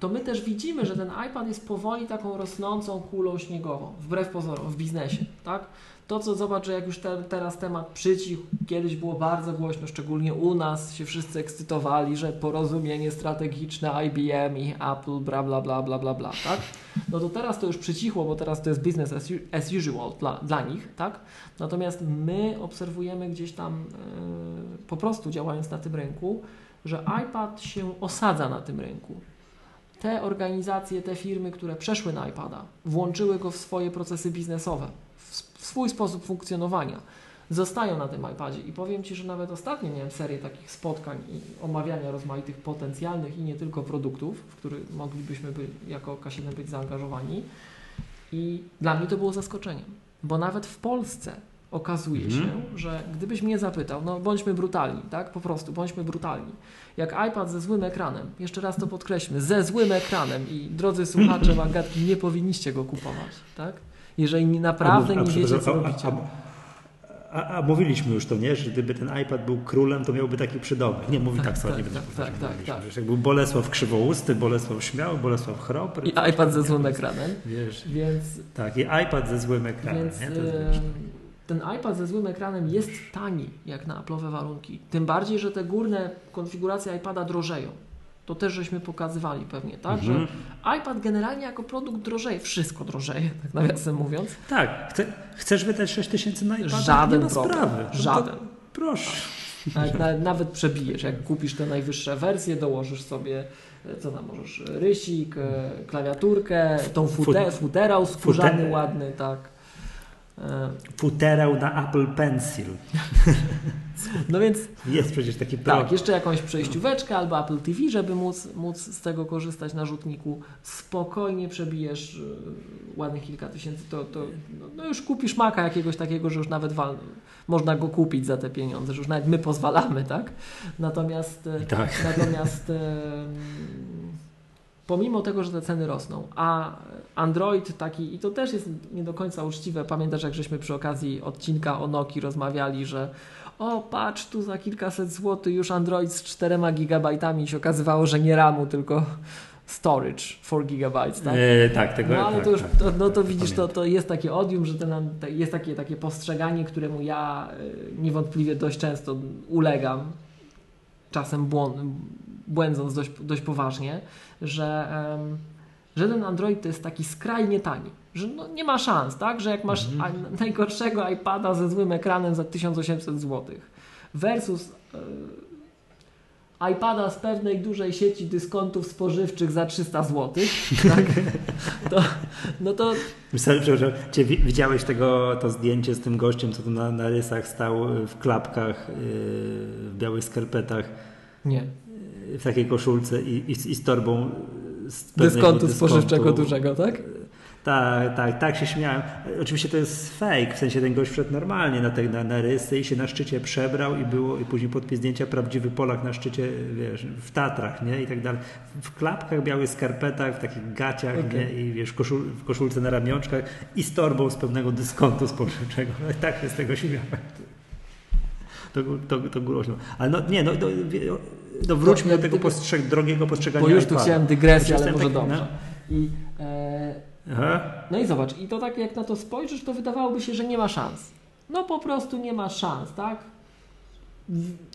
to my też widzimy, że ten iPad jest powoli taką rosnącą kulą śniegową, wbrew pozorom, w biznesie, tak? To, co zobacz, że jak już te, teraz temat przycichł, kiedyś było bardzo głośno, szczególnie u nas, się wszyscy ekscytowali, że porozumienie strategiczne IBM i Apple, bla, bla, bla, bla, bla, bla, tak? No to teraz to już przycichło, bo teraz to jest business as, usual dla, dla nich, tak? Natomiast my obserwujemy gdzieś tam yy, po prostu działając na tym rynku, że iPad się osadza na tym rynku. Te organizacje, te firmy, które przeszły na iPada, włączyły go w swoje procesy biznesowe, w, swój sposób funkcjonowania, zostają na tym iPadzie. I powiem Ci, że nawet ostatnio miałem serię takich spotkań i omawiania rozmaitych potencjalnych i nie tylko produktów, w których moglibyśmy by, jako K7 być zaangażowani. I dla mnie to było zaskoczeniem, bo nawet w Polsce okazuje Mhm. się, że gdybyś mnie zapytał, no bądźmy brutalni, tak? Po prostu bądźmy brutalni. Jak iPad ze złym ekranem, jeszcze raz to podkreślmy, ze złym ekranem i drodzy słuchacze Magatki, nie powinniście go kupować, tak? Jeżeli naprawdę A, nie wiecie, co robicie. A, a, a mówiliśmy już to, nie? Że gdyby ten iPad był królem, to miałby taki przydomek. Nie mówi Tak, tak, sorry, tak, nie będę tak, tak, mówiliśmy, tak. Wiesz, jak był Bolesław Krzywousty, Bolesław Śmiały, Bolesław Chropry. I iPad ze złym ekranem, Wiesz, więc tak, i iPad ze złym ekranem, Więc ten iPad ze złym ekranem jest tani jak na Apple'owe warunki. Tym bardziej, że te górne konfiguracje iPada drożeją. To też żeśmy pokazywali pewnie, tak? Mhm. Że iPad generalnie jako produkt drożeje. Wszystko drożeje, tak nawiasem mówiąc. Tak, chce, chcesz wydać 6 tysięcy na iPada? Żaden nie ma problem. sprawy. No to Żaden. Proszę. Nawet, nawet, przebijesz. Jak kupisz te najwyższe wersje, dołożysz sobie, e, co tam możesz, rysik, e, klawiaturkę, tą fute, futerał skórzany ładny, tak. E, Futerał na Apple Pencil. No więc Jest przecież taki program. tak, jeszcze jakąś przejścióweczkę albo Apple TV, żeby móc, móc z tego korzystać na rzutniku. Spokojnie przebijesz y, ładnych kilka tysięcy, to, to no, no już kupisz maka jakiegoś takiego, że już nawet wal, można go kupić za te pieniądze, że już nawet my pozwalamy, tak? Natomiast, e, Tak. natomiast pomimo tego, że te ceny rosną, a Android taki, i to też jest nie do końca uczciwe, pamiętasz jak żeśmy przy okazji odcinka o Nokii rozmawiali, że o patrz tu za kilkaset złotych już Android z 4 gigabajtami się okazywało, że nie RAMu, tylko storage 4 gigabytes, tak? E, tak, tego No ale tak, to już, tak, to, no to tak, widzisz, to, to jest takie odium, że ten, te- jest takie, takie postrzeganie, któremu ja y, niewątpliwie dość często ulegam, czasem błąd, błędząc dość, dość poważnie, że, em, że ten Android to jest taki skrajnie tani, że no nie ma szans, tak, że jak masz Mhm. najgorszego iPada ze złym ekranem za 1800 zł versus y, iPada z pewnej dużej sieci dyskontów spożywczych za 300 zł, tak? to, no to Przepraszam, Cię, wi- widziałeś tego, to zdjęcie z tym gościem, co tu na, na rysach stał y, w klapkach, yy, w białych skarpetach, nie. W takiej koszulce i, i, z- i z torbą z pewnego Dyskontu spożywczego dużego, tak? Tak, tak, tak się śmiałem. Oczywiście to jest fake, w sensie ten gość wszedł normalnie na, te, na, na rysy i się na szczycie przebrał i było i później podpis zdjęcia prawdziwy Polak na szczycie, wiesz, w Tatrach, nie, i tak dalej. W klapkach, białych skarpetach, w takich gaciach, Okej. nie, i wiesz, koszul, w koszulce na ramionczkach i z torbą z pewnego dyskontu spożywczego. No tak się z tego śmiałem. To, to, to głośno. Ale no nie, no, wie- no wróćmy To do tego postrzeg, drogiego postrzegania Bo już tu chciałem dygresję, ale może taki, dobrze. I, e, Aha. no i zobacz, i to tak jak na to spojrzysz, to wydawałoby się, że nie ma szans. No po prostu nie ma szans, tak?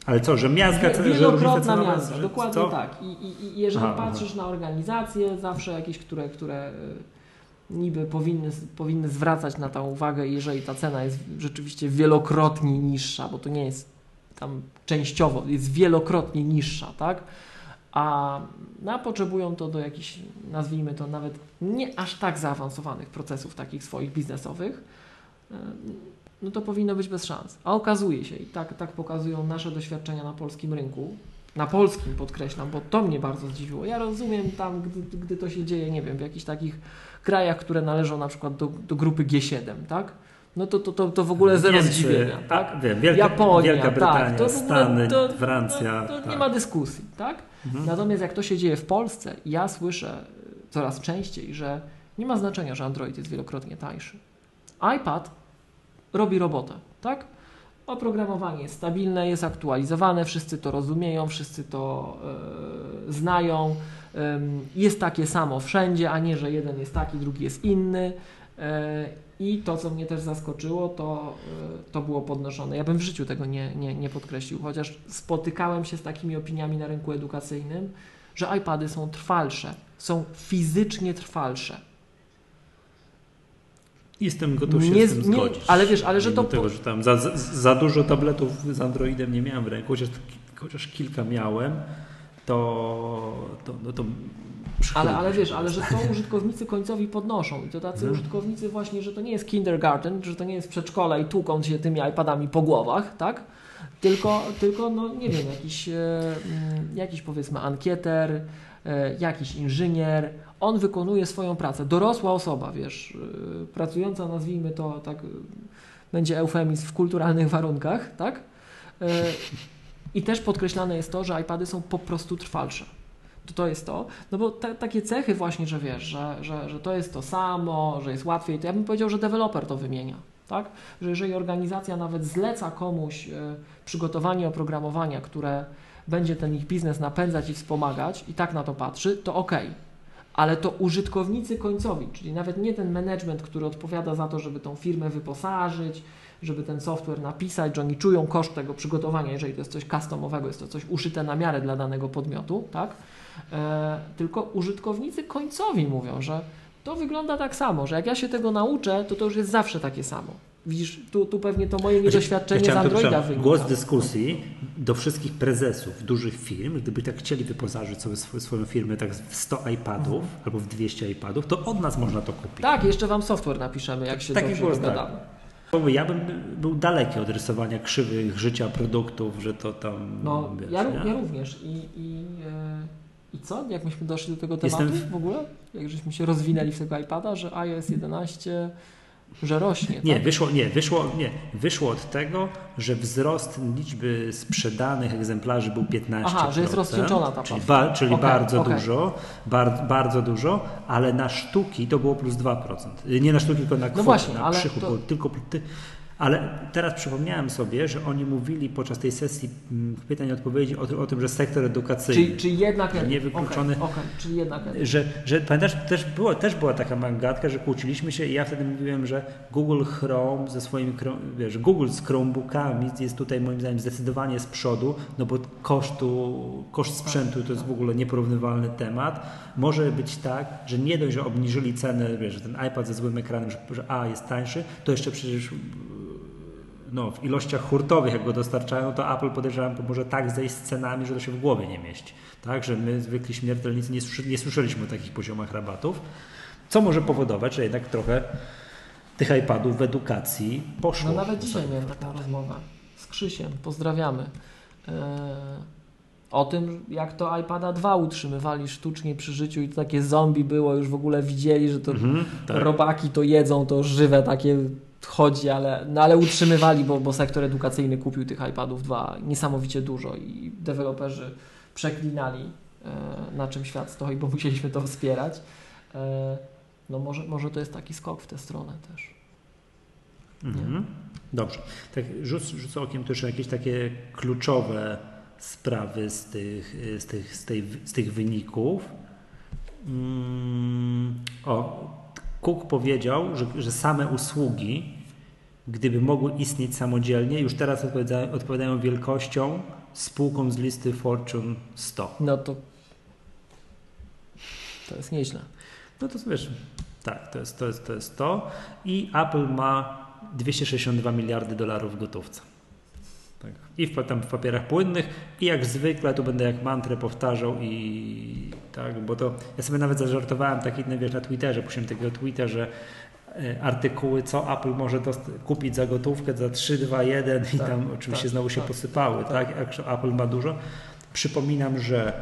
Ale co, że miazga, różnice Wielokrotna że- dokładnie co? tak. I, i, I jeżeli Aha, patrzysz na organizacje, zawsze jakieś, które, które y, niby powinny, powinny zwracać na to uwagę, jeżeli ta cena jest rzeczywiście wielokrotnie niższa, bo to nie jest tam częściowo, jest wielokrotnie niższa, tak? A no, potrzebują to do jakichś, nazwijmy to nawet nie aż tak zaawansowanych procesów takich swoich biznesowych, y, no to powinno być bez szans. A okazuje się, i tak, tak pokazują nasze doświadczenia na polskim rynku, na polskim podkreślam, bo to mnie bardzo zdziwiło. Ja rozumiem tam, gdy, gdy to się dzieje, nie wiem, w jakichś takich krajach, które należą na przykład do, do grupy G7, tak? No to, to, to, to w ogóle zero Niemcy, zdziwienia, tak? a, wiem, Wielka, Japonia, Wielka Brytania, tak, to Stany, to- Francja. To, to tak. nie ma dyskusji, tak? Mhm. Natomiast jak to się dzieje w Polsce, ja słyszę coraz częściej, że nie ma znaczenia, że Android jest wielokrotnie tańszy. iPad robi robotę, tak? Oprogramowanie jest stabilne, jest aktualizowane, wszyscy to rozumieją, wszyscy to e, znają. Em, jest takie samo wszędzie, a nie, że jeden jest taki, drugi jest inny. E, I to, co mnie też zaskoczyło, to, e, to było podnoszone. Ja bym w życiu tego nie, nie, nie podkreślił, chociaż spotykałem się z takimi opiniami na rynku edukacyjnym, że iPady są trwalsze, są fizycznie trwalsze. Jestem gotów się Nie- z tym nie- zgodzić. ale wiesz, ale że to Tego, że tam za, za, dużo tabletów z Androidem nie miałem w ręku, chociaż, chociaż kilka miałem, to, to, no to Ale, ale wiesz, ale że to użytkownicy końcowi podnoszą i to tacy Mhm. użytkownicy właśnie, że to nie jest kindergarten, że to nie jest przedszkola i tłuką się tymi iPadami po głowach, tak? Tylko, tylko no nie wiem, jakiś, e, mm, jakiś powiedzmy ankieter, e, jakiś inżynier, on wykonuje swoją pracę. Dorosła osoba, wiesz, e, pracująca, nazwijmy to tak, będzie eufemizm w kulturalnych warunkach, tak? I też podkreślane jest to, że iPady są po prostu trwalsze to to jest to. No bo te, takie cechy właśnie, że wiesz, że, że, że to jest to samo, że jest łatwiej, to ja bym powiedział, że deweloper to wymienia. Tak? Że jeżeli organizacja nawet zleca komuś e, przygotowanie oprogramowania, które będzie ten ich biznes napędzać i wspomagać i tak na to patrzy, to ok. Ale to użytkownicy końcowi, czyli nawet nie ten management, który odpowiada za to, żeby tą firmę wyposażyć, żeby ten software napisać, że oni czują koszt tego przygotowania, jeżeli to jest coś customowego, jest to coś uszyte na miarę dla danego podmiotu, tak? E, tylko użytkownicy końcowi mówią, że to wygląda tak samo, że jak ja się tego nauczę, to to już jest zawsze takie samo. Widzisz, tu, tu pewnie to moje niedoświadczenie z chciałem tylko Androida wynika. Głos dyskusji do wszystkich prezesów dużych firm, gdyby tak chcieli wyposażyć sobie swo- swoją firmę tak w 100 iPadów albo w 200 iPadów, to od nas można to kupić. Tak, jeszcze Wam software napiszemy, jak się Taki dobrze głos, dogadamy. Ja bym był daleki od rysowania krzywych życia produktów, że to tam. No, wiesz, ja, ja również. I, i, e, I co? Jak myśmy doszli do tego tematu Jestem w- ogóle? Jak żeśmy się rozwinęli w tego iPada, że iOS 11, że rośnie. Nie, tak? wyszło, nie, wyszło, nie, wyszło od tego, że wzrost liczby sprzedanych egzemplarzy był 15%. Aha, że jest rozcieńczona ta Czyli, ba, czyli Okej, bardzo okej. dużo, bar, bardzo dużo, ale na sztuki to było plus 2%. Y, Nie na sztuki, tylko na kwotę, właśnie, na ale przychód. to- Tylko, ty, ale teraz przypomniałem sobie, że oni mówili podczas tej sesji mm, pytań i odpowiedzi o, o tym, że sektor edukacyjny. Czyli, czyli jednak... Niewykluczony. Okej, okej, czyli jednak... Że, że pamiętasz, też była, też była taka mangatka, że kłóciliśmy się i ja wtedy mówiłem, że Google Chrome ze swoimi, wiesz, Google z Chromebookami jest tutaj moim zdaniem zdecydowanie z przodu, no bo kosztu, koszt sprzętu to jest w ogóle nieporównywalny temat. Może być tak, że nie dość, że obniżyli cenę, wiesz, że ten iPad ze złym ekranem, że, że A jest tańszy, to jeszcze przecież no, w ilościach hurtowych, jak go dostarczają, to Apple podejrzewam, to może tak zejść z cenami, że to się w głowie nie mieści. Tak, że my, zwykli śmiertelnicy, nie, słyszy, nie słyszeliśmy o takich poziomach rabatów, co może powodować, że jednak trochę tych iPadów w edukacji poszło. No nawet dzisiaj miałem taką rozmowę z Krzysiem, pozdrawiamy. Eee, o tym, jak to iPada 2 utrzymywali sztucznie przy życiu i to takie zombie było, już w ogóle widzieli, że to Mhm, tak. robaki to jedzą, to żywe takie chodzi, ale, no ale utrzymywali, bo, bo sektor edukacyjny kupił tych iPadów 2 niesamowicie dużo i deweloperzy przeklinali, e, na czym świat stoi, bo musieliśmy to wspierać. E, no może, może to jest taki skok w tę stronę też. Mhm. Dobrze. Tak, rzuc, rzucę okiem też jakieś takie kluczowe sprawy z tych, z tych, z tej, z tych wyników. Mm, o, Cook powiedział, że, że same usługi, gdyby mogły istnieć samodzielnie, już teraz odpowiadają, odpowiadają wielkością spółkom z listy Fortune 100. No to to jest nieźle. No to wiesz, tak, to jest to. Jest, to, jest to. I Apple ma 262 miliardy dolarów w gotówce. Tak. I w, tam w papierach płynnych, i jak zwykle, tu będę jak mantrę powtarzał i tak, bo to ja sobie nawet zażartowałem taki, wiesz, na Twitterze, puściłem takiego tweeta, że e, artykuły, co Apple może kupić za gotówkę za 3, 2, 1 i Tak, tam oczywiście tak, znowu się tak, posypały, tak, jak że Apple ma dużo. Przypominam, że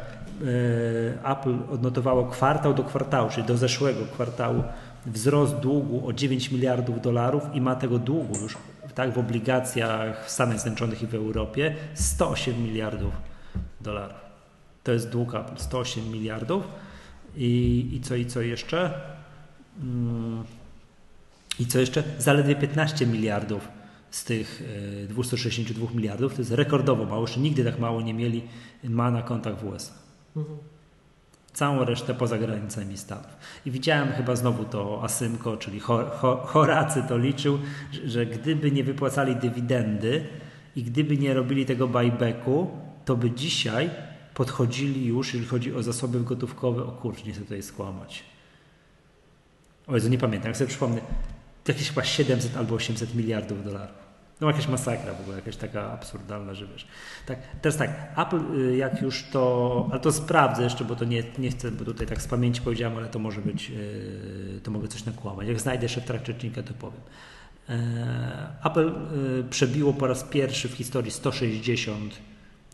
e, Apple odnotowało kwartał do kwartału, czyli do zeszłego kwartału wzrost długu o 9 miliardów dolarów i ma tego długu już tak w obligacjach w Stanach Zjednoczonych i w Europie 108 miliardów dolarów. To jest dług Apple, 108 miliardów. I, i co i co jeszcze? Mm, I co jeszcze? Zaledwie 15 miliardów z tych e, 262 miliardów. To jest rekordowo mało. Jeszcze nigdy tak mało nie mieli ma na kontach w USA Mhm. Całą resztę poza granicami Stanów. I widziałem chyba znowu to Asymko, czyli Ho- Ho- Horacy to liczył, że gdyby nie wypłacali dywidendy i gdyby nie robili tego buybacku, to by dzisiaj podchodzili już, jeżeli chodzi o zasoby gotówkowe, o kurczę, nie chcę tutaj skłamać. O Jezu, nie pamiętam, jak sobie przypomnę, jakieś chyba 700 albo 800 miliardów dolarów. No jakaś masakra w ogóle, jakaś taka absurdalna, że wiesz. Tak, teraz tak, Apple y, jak już to, ale to sprawdzę jeszcze, bo to nie, nie chcę, bo tutaj tak z pamięci powiedziałem, ale to może być, y, to mogę coś nakłamać. Jak znajdę jeszcze w trakcie odcinka, to powiem. E, Apple y, przebiło po raz pierwszy w historii 160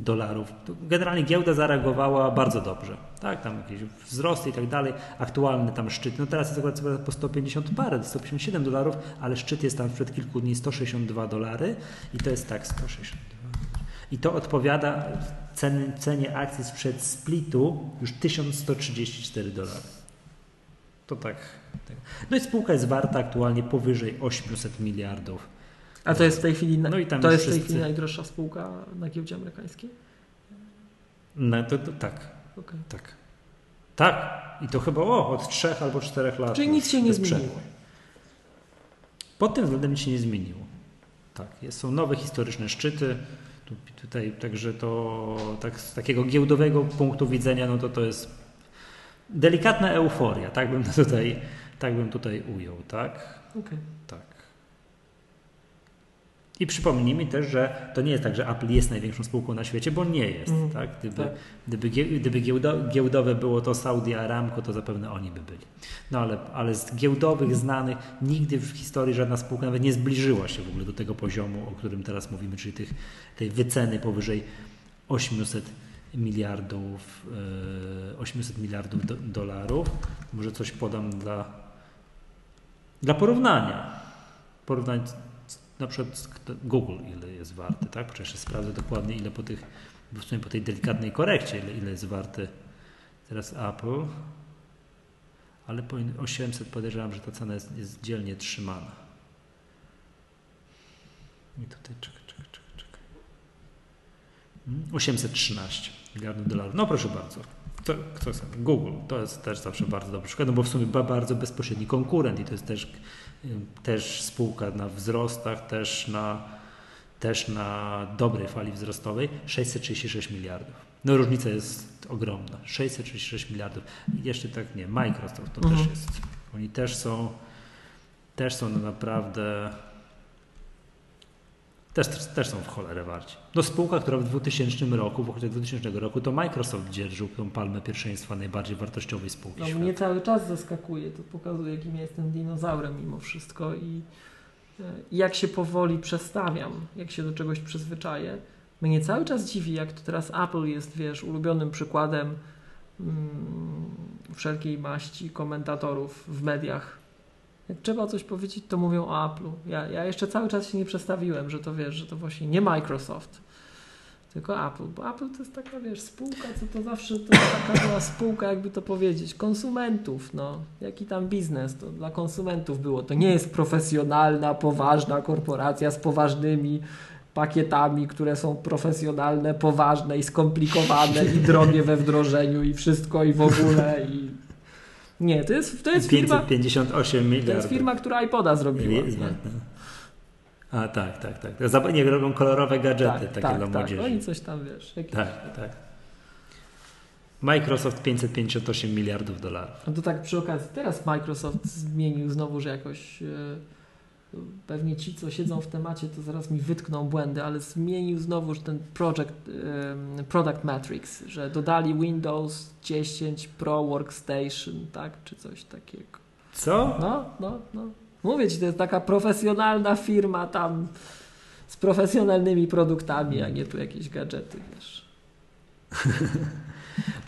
dolarów. Generalnie giełda zareagowała bardzo dobrze. Tak, tam jakieś wzrosty i tak dalej. Aktualny tam szczyt, no teraz jest akurat po 150 parę, 157 dolarów, ale szczyt jest tam sprzed kilku dni 162 dolary i to jest tak 162. I to odpowiada cen, cenie akcji sprzed splitu już 1134 dolary. To tak, tak. No i spółka jest warta aktualnie powyżej 800 miliardów. A to jest w tej chwili, No i tam to jest w tej wszyscy- chwili najdroższa spółka na giełdzie amerykańskiej? No to, to tak. Okej. Tak. Tak. I to chyba o, od trzech albo czterech lat. Czyli nic się nie zmieniło. Pod tym względem nic się nie zmieniło. Tak. Jest, są nowe historyczne szczyty. Tu, tutaj, także to tak, z takiego giełdowego punktu widzenia, no to to jest delikatna euforia, tak bym tutaj, tak bym tutaj ujął, tak? Okej. Tak. I przypomnijmy też, że to nie jest tak, że Apple jest największą spółką na świecie, bo nie jest. Mm, tak? Gdyby, tak. gdyby, gdyby giełdo, giełdowe było to Saudi Aramco, to zapewne oni by byli. No ale, ale z giełdowych znanych nigdy w historii żadna spółka nawet nie zbliżyła się w ogóle do tego poziomu, o którym teraz mówimy, czyli tych, tej wyceny powyżej 800 miliardów, e, 800 miliardów do, dolarów. Może coś podam dla, dla porównania. Porównać na przykład kto- Google ile jest warty, tak? Przecież sprawdzę dokładnie ile po tych, w sumie po tej delikatnej korekcie, ile, ile jest warty teraz Apple. Ale po 800 podejrzewam, że ta cena jest, jest dzielnie trzymana. I tutaj czekaj, czekaj, czekaj, czekaj. Mm, 813 miliardów dolarów. No proszę bardzo. To, kto chce? Google to jest też zawsze bardzo dobry przykład, no bo w sumie ba- bardzo bezpośredni konkurent i to jest też, też spółka na wzrostach, też na, też na dobrej fali wzrostowej 636 miliardów. No różnica jest ogromna. 636 miliardów. Jeszcze tak nie, Microsoft to Mhm. też jest. Oni też są też są naprawdę też, też są w cholerę warci. No spółka, która w 2000 roku, w okresie 2000 roku, to Microsoft dzierżył tą palmę pierwszeństwa najbardziej wartościowej spółki No, świata. mnie cały czas zaskakuje, to pokazuje, jakim ja jestem dinozaurem mimo wszystko i e, i jak się powoli przestawiam, jak się do czegoś przyzwyczaję. Mnie cały czas dziwi, jak to teraz Apple jest, wiesz, ulubionym przykładem mm, wszelkiej maści komentatorów w mediach. Jak trzeba coś powiedzieć, to mówią o Apple'u. Ja, ja jeszcze cały czas się nie przestawiłem, że to wiesz, że to właśnie nie Microsoft, tylko Apple, bo Apple to jest taka, wiesz, spółka, co to zawsze to taka była spółka, jakby to powiedzieć, konsumentów, no. Jaki tam biznes, to dla konsumentów było. To nie jest profesjonalna, poważna korporacja z poważnymi pakietami, które są profesjonalne, poważne i skomplikowane i drogie we wdrożeniu i wszystko i w ogóle i... Nie, to jest, to jest firma, 558 miliardów. to jest firma, która iPoda zrobiła. Warta. A tak, tak, tak. Zab- Nie robią kolorowe gadżety Tak, takie tak, dla tak. młodzieży. Oni coś tam, wiesz, jakieś... Tak, tak. Microsoft 558 miliardów dolarów. No to tak przy okazji, teraz Microsoft zmienił znowu, że jakoś e, pewnie ci, co siedzą w temacie, to zaraz mi wytkną błędy, ale zmienił znowu że ten project, Product Matrix, że dodali Windows 10 Pro Workstation, tak, czy coś takiego. Co? No, no, no. Mówię ci, to jest taka profesjonalna firma tam z profesjonalnymi produktami, a nie tu jakieś gadżety, wiesz.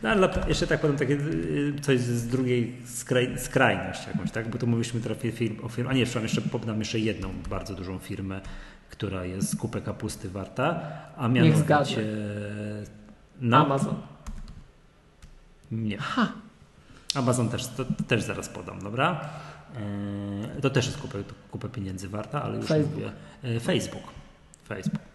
No, ale jeszcze tak powiem takie y, coś z drugiej skraj, skrajności jakąś, tak? Bo tu mówiliśmy firm, o firm, a nie, jeszcze mam jeszcze podam jeszcze jedną bardzo dużą firmę, która jest kupę kapusty warta, a mianowicie no, Amazon. Nie. Amazon też, to, też zaraz podam, dobra? Yy, To też jest kupę, kupę pieniędzy warta, ale już Facebook. mówię. Yy, Facebook. Facebook.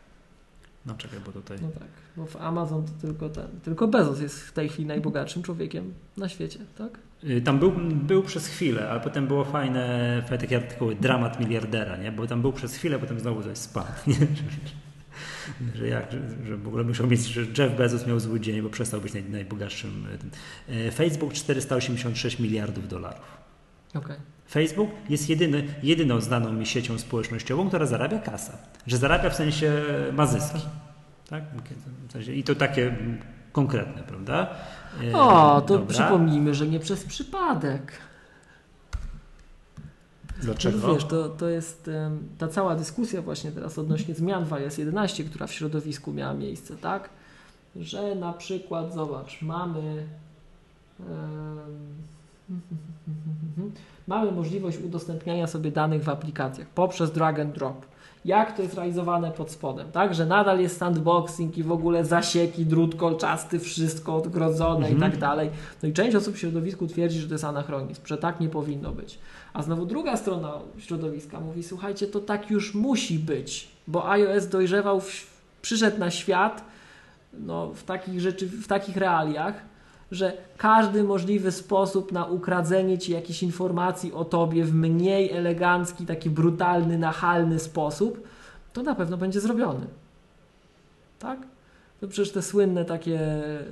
No czekaj, bo tutaj. No tak, bo w Amazon to tylko ten, tylko Bezos jest w tej chwili najbogatszym człowiekiem na świecie, tak? Yy, Tam był, był przez chwilę, ale potem było fajne, fajne takie artykuły, dramat miliardera, nie? Bo tam był przez chwilę, potem znowu coś spadł, nie? Że, jak, że, że w ogóle musiał mieć, że Jeff Bezos miał zły dzień, bo przestał być naj, najbogatszym. tym. Yy, Facebook 486 miliardów dolarów. Okej. Facebook jest jedyny, jedyną znaną mi siecią społecznościową, która zarabia kasę. Że zarabia w sensie ma zyski. Tak? W sensie, I to takie konkretne, prawda? E, O, to dobra. przypomnijmy, że nie przez przypadek. Dlaczego? No wiesz, to, to jest ta cała dyskusja właśnie teraz odnośnie zmian w iOS 11, która w środowisku miała miejsce, tak? Że na przykład, zobacz, mamy em, mamy możliwość udostępniania sobie danych w aplikacjach poprzez drag and drop. Jak to jest realizowane pod spodem, tak? Że nadal jest sandboxing i w ogóle zasieki, drut kolczasty, wszystko odgrodzone Mhm. i tak dalej. No i część osób w środowisku twierdzi, że to jest anachronizm, że tak nie powinno być. A znowu druga strona środowiska mówi, słuchajcie, to tak już musi być, bo iOS dojrzewał, w, przyszedł na świat no, w, takich rzeczy, w takich realiach, że każdy możliwy sposób na ukradzenie ci jakichś informacji o tobie w mniej elegancki, taki brutalny, nachalny sposób, to na pewno będzie zrobiony. Tak? To przecież te słynne takie,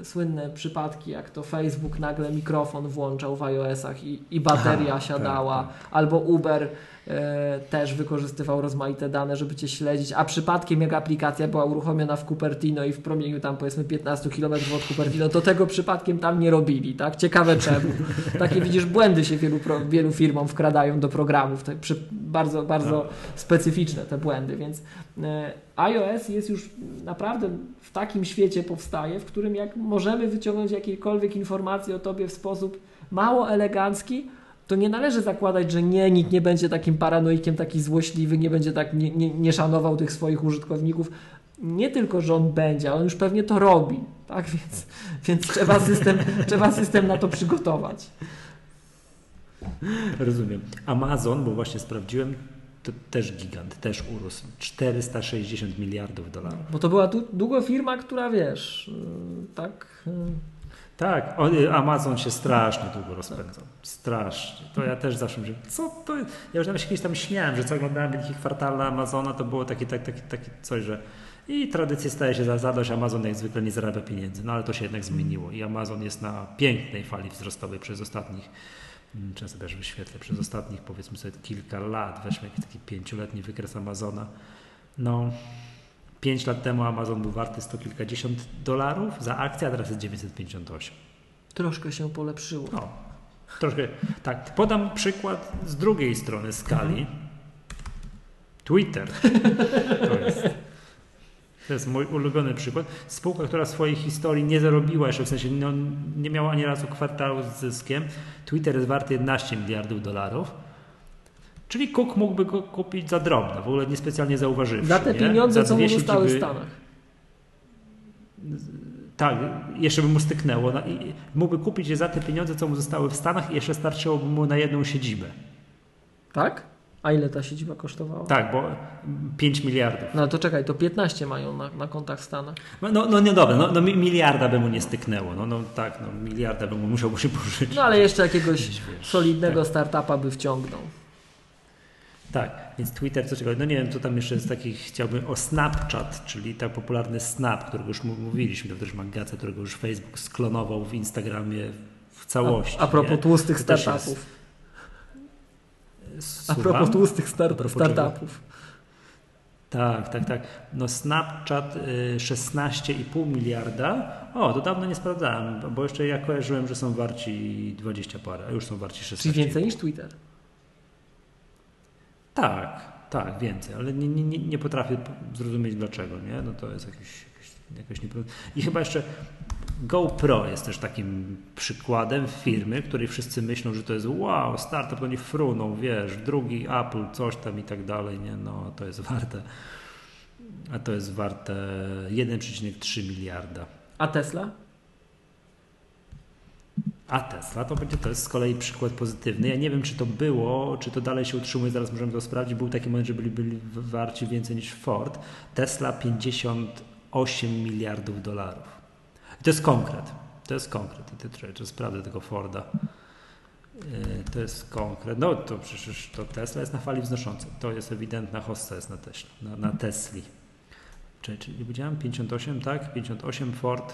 słynne przypadki, jak to Facebook nagle mikrofon włączał w iOS-ach i, i bateria Aha, siadała, tak, albo Uber też wykorzystywał rozmaite dane, żeby Cię śledzić, a przypadkiem jak aplikacja była uruchomiona w Cupertino i w promieniu tam powiedzmy 15 km od Cupertino, to tego przypadkiem tam nie robili, tak? Ciekawe czemu. Takie widzisz, błędy się wielu, wielu firmom wkradają do programów, te, przy, bardzo, bardzo Tak. specyficzne te błędy, więc e, iOS jest już naprawdę w takim świecie powstaje, w którym jak możemy wyciągnąć jakiekolwiek informacje o Tobie w sposób mało elegancki, to nie należy zakładać, że nie, nikt nie będzie takim paranoikiem, taki złośliwy, nie będzie tak, nie, nie, nie szanował tych swoich użytkowników. Nie tylko, że on będzie, ale on już pewnie to robi, tak? Więc, więc trzeba, system, trzeba system na to przygotować. Rozumiem. Amazon, bo właśnie sprawdziłem, to też gigant, też urósł. 460 miliardów dolarów. Bo to była długo firma, która wiesz, yy, tak. Tak, on, Amazon się strasznie długo rozpędzał. Strasznie. To ja też zawsze myślałem, co to? Ja już nawet się kiedyś tam śmiałem, że co oglądałem wyniki kwartalne Amazona, to było takie, takie, takie, takie coś, że i tradycji staje się za zadość, Amazon jak zwykle nie zarabia pieniędzy, no ale to się jednak zmieniło i Amazon jest na pięknej fali wzrostowej przez ostatnich, mm, sobie też wyświetlę, przez ostatnich powiedzmy sobie kilka lat, weźmy jakiś taki pięcioletni wykres Amazona, no 5 lat temu Amazon był warty sto kilkadziesiąt dolarów za akcję, a teraz jest 958. Troszkę się polepszyło. No, troszkę. Tak, podam przykład z drugiej strony skali. Twitter. To jest, to jest mój ulubiony przykład. Spółka, która w swojej historii nie zarobiła jeszcze, w sensie no, nie miała ani razu kwartału z zyskiem. Twitter jest warty 11 miliardów dolarów. Czyli Cook mógłby go kupić za drobno, w ogóle niespecjalnie zauważywszy. Za te nie? pieniądze, Za co mu zostały w siedziby- Stanach. tak, jeszcze by mu styknęło. No, mógłby kupić je za te pieniądze, co mu zostały w Stanach i jeszcze starczyłoby mu na jedną siedzibę. Tak? A ile ta siedziba kosztowała? Tak, bo 5 miliardów. No to czekaj, to 15 mają na, na kontach w Stanach. No, no, no nie dobra, no, no mi- miliarda by mu nie styknęło. No, no tak, no miliarda by mu musiał się pożyczyć. No ale jeszcze jakiegoś wiesz, solidnego startupa by wciągnął. Tak, więc Twitter, co ciekawe, no nie wiem, co tam jeszcze jest takich, chciałbym o Snapchat, czyli tak popularny Snap, którego już mówiliśmy, to też magazyn, którego już Facebook sklonował w Instagramie w całości. A, a propos nie? tłustych startupów. jest- A propos tłustych A propos czego? startupów. Tak, tak, tak. No Snapchat y, 16,5 miliarda. O, to dawno nie sprawdzałem, bo jeszcze ja kojarzyłem, że są warci 20 parę, a już są warci 16. Czyli więcej niż Twitter. Tak, tak, więcej, ale nie, nie, nie- nie potrafię zrozumieć dlaczego, nie? No to jest jakieś, jakoś niepro... I chyba jeszcze GoPro jest też takim przykładem firmy, której wszyscy myślą, że to jest wow, startup, oni fruną, wiesz, drugi Apple, coś tam i tak dalej, nie? No to jest warte, a to jest warte 1,3 miliarda. A Tesla? A Tesla to będzie to jest z kolei przykład pozytywny. Ja nie wiem, czy to było, czy to dalej się utrzymuje, zaraz możemy to sprawdzić. Był taki moment, że byli, byli warci więcej niż Ford. Tesla 58 miliardów dolarów. I to jest konkret. To jest konkret. To, to sprawdzę tego Forda. Yy, To jest konkret. No to przecież to Tesla jest na fali wznoszącej. To jest ewidentna hossa jest na Tesla, na, na Tesli. Czyli, czyli powiedziałem 58, tak? 58 Ford.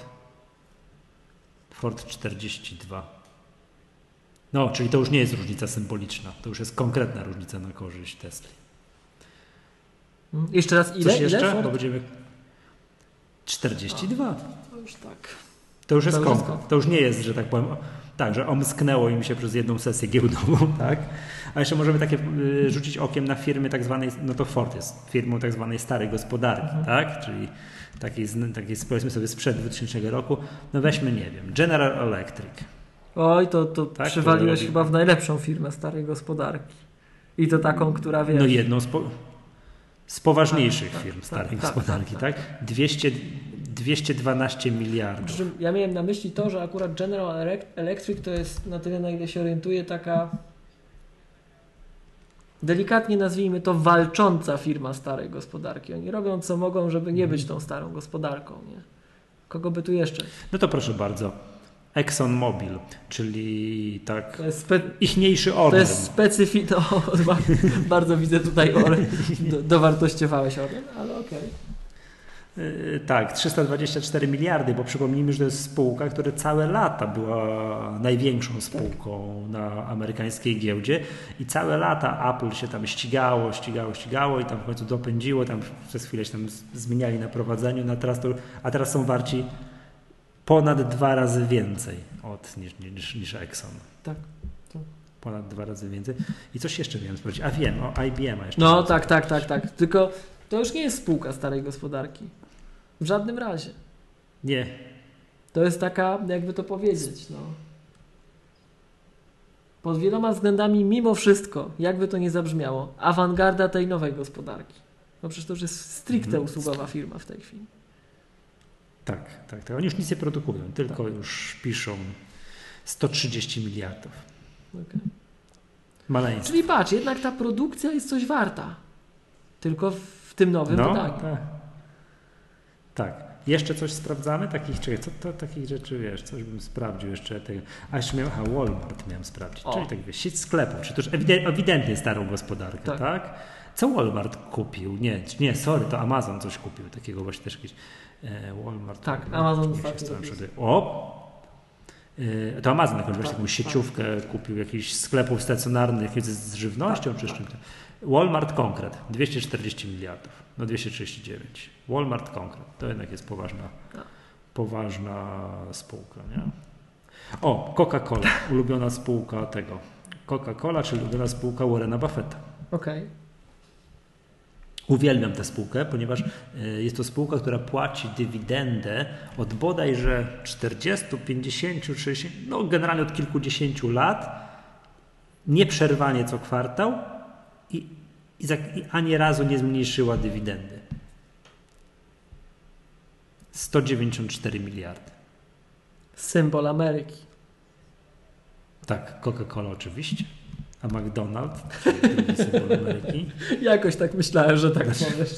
Ford 42. No, czyli to już nie jest różnica symboliczna, to już jest konkretna różnica na korzyść Tesla. Mm, Jeszcze raz ile? Coś jeszcze? Ile? Bo Ford? będziemy... 42. To już tak. To już jest To już jest konkret. To już nie jest, że tak powiem, tak, że omsknęło im się przez jedną sesję giełdową, tak? A jeszcze możemy takie y, rzucić okiem na firmy tak zwanej, no to Ford jest firmą tak zwanej starej gospodarki, Mhm. tak? Czyli takiej, takiej powiedzmy sobie sprzed 2000 roku. No weźmy, nie wiem, General Electric. Oj, to, to Tak, przywaliłeś to chyba w najlepszą firmę starej gospodarki. I to taką, która wiesz. No jedną z, po, z poważniejszych Tak, tak, firm tak, starej tak, gospodarki, tak, tak? 200, 212 miliardów. Ja miałem na myśli to, że akurat General Elec- Electric to jest na tyle, na ile się orientuję, taka delikatnie nazwijmy to walcząca firma starej gospodarki. Oni robią co mogą, żeby nie być tą starą gospodarką. Nie? Kogo by tu jeszcze? No to proszę bardzo. ExxonMobil, czyli tak To spe, ichniejszy to order. jest specyfi... To, bardzo widzę tutaj, Ole, do, dowartościowałeś Orlen, ale okej. Yy, tak, 324 miliardy, bo przypomnijmy, że to jest spółka, która całe lata była największą spółką na amerykańskiej giełdzie i całe lata Apple się tam ścigało, ścigało, ścigało i tam w końcu dopędziło, tam przez chwilę się tam zmieniali na prowadzeniu, no a, teraz to, a teraz są warci ponad dwa razy więcej od, niż, niż, niż Exxon. Tak. Ponad dwa razy więcej. I coś jeszcze miałem sprawdzić. A wiem, o IBM jeszcze. No tak, tak, tak, tak. Tylko to już nie jest spółka starej gospodarki. W żadnym razie. Nie. To jest taka, jakby to powiedzieć, no. Pod wieloma względami, mimo wszystko, jakby to nie zabrzmiało, awangarda tej nowej gospodarki. No przecież to już jest stricte Mhm. usługowa firma w tej chwili. Tak, tak, tak. Oni już nic nie produkują, tylko już piszą 130 miliardów. Maleńskie. Czyli patrz, jednak ta produkcja jest coś warta. Tylko w tym nowym No, wydaniu. tak. tak. Jeszcze coś sprawdzamy? Takich, czekaj, co to takich rzeczy, wiesz, coś bym sprawdził jeszcze. Tego. A jeszcze miałem, aha, Walmart miałem sprawdzić. O. Czyli tak, wiesz, sieć sklepów, czy też ewidentnie, starą gospodarkę, Tak. tak. Co Walmart kupił? Nie, nie, sorry, to Amazon coś kupił, takiego właśnie też jakieś e, Walmart. Tak, Walmart, Amazon przed- O! E, To Amazon jakąś Tak, jakąś tak. sieciówkę kupił, jakichś sklepów stacjonarnych z, z żywnością, Tak, czy z tak. Walmart konkret 240 miliardów, no 239. Walmart konkret to jednak jest poważna, Tak. poważna spółka, nie? O, Coca-Cola, ulubiona spółka tego. Coca-Cola, czyli ulubiona spółka Warrena Buffetta. Okej. Uwielbiam tę spółkę, ponieważ e, jest to spółka, która płaci dywidendę od bodajże 40, 50, 60, no generalnie od kilkudziesięciu lat, nieprzerwanie co kwartał i, ani razu nie zmniejszyła dywidendy. 194 miliardy. Symbol Ameryki. Tak, Coca-Cola oczywiście, a McDonald's, symbol Ameryki. Jakoś tak myślałem, że tak powiesz.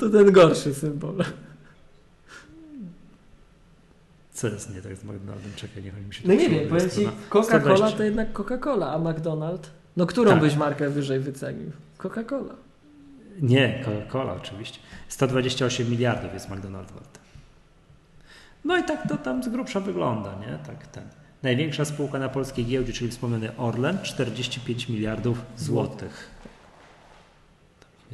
To ten gorszy symbol. Co jest nie tak z McDonaldem? Czekaj, niech mi się No to nie wiem, powiem Ci, Coca-Cola 120. to jednak Coca-Cola, a McDonald's? No którą Tak. byś markę wyżej wycenił? Coca-Cola. Nie, Coca-Cola oczywiście. 128 miliardów jest McDonald's wart. No i tak to tam z grubsza wygląda, nie? Tak ten. Największa spółka na polskiej giełdzie, czyli wspomniany Orlen, 45 miliardów złotych.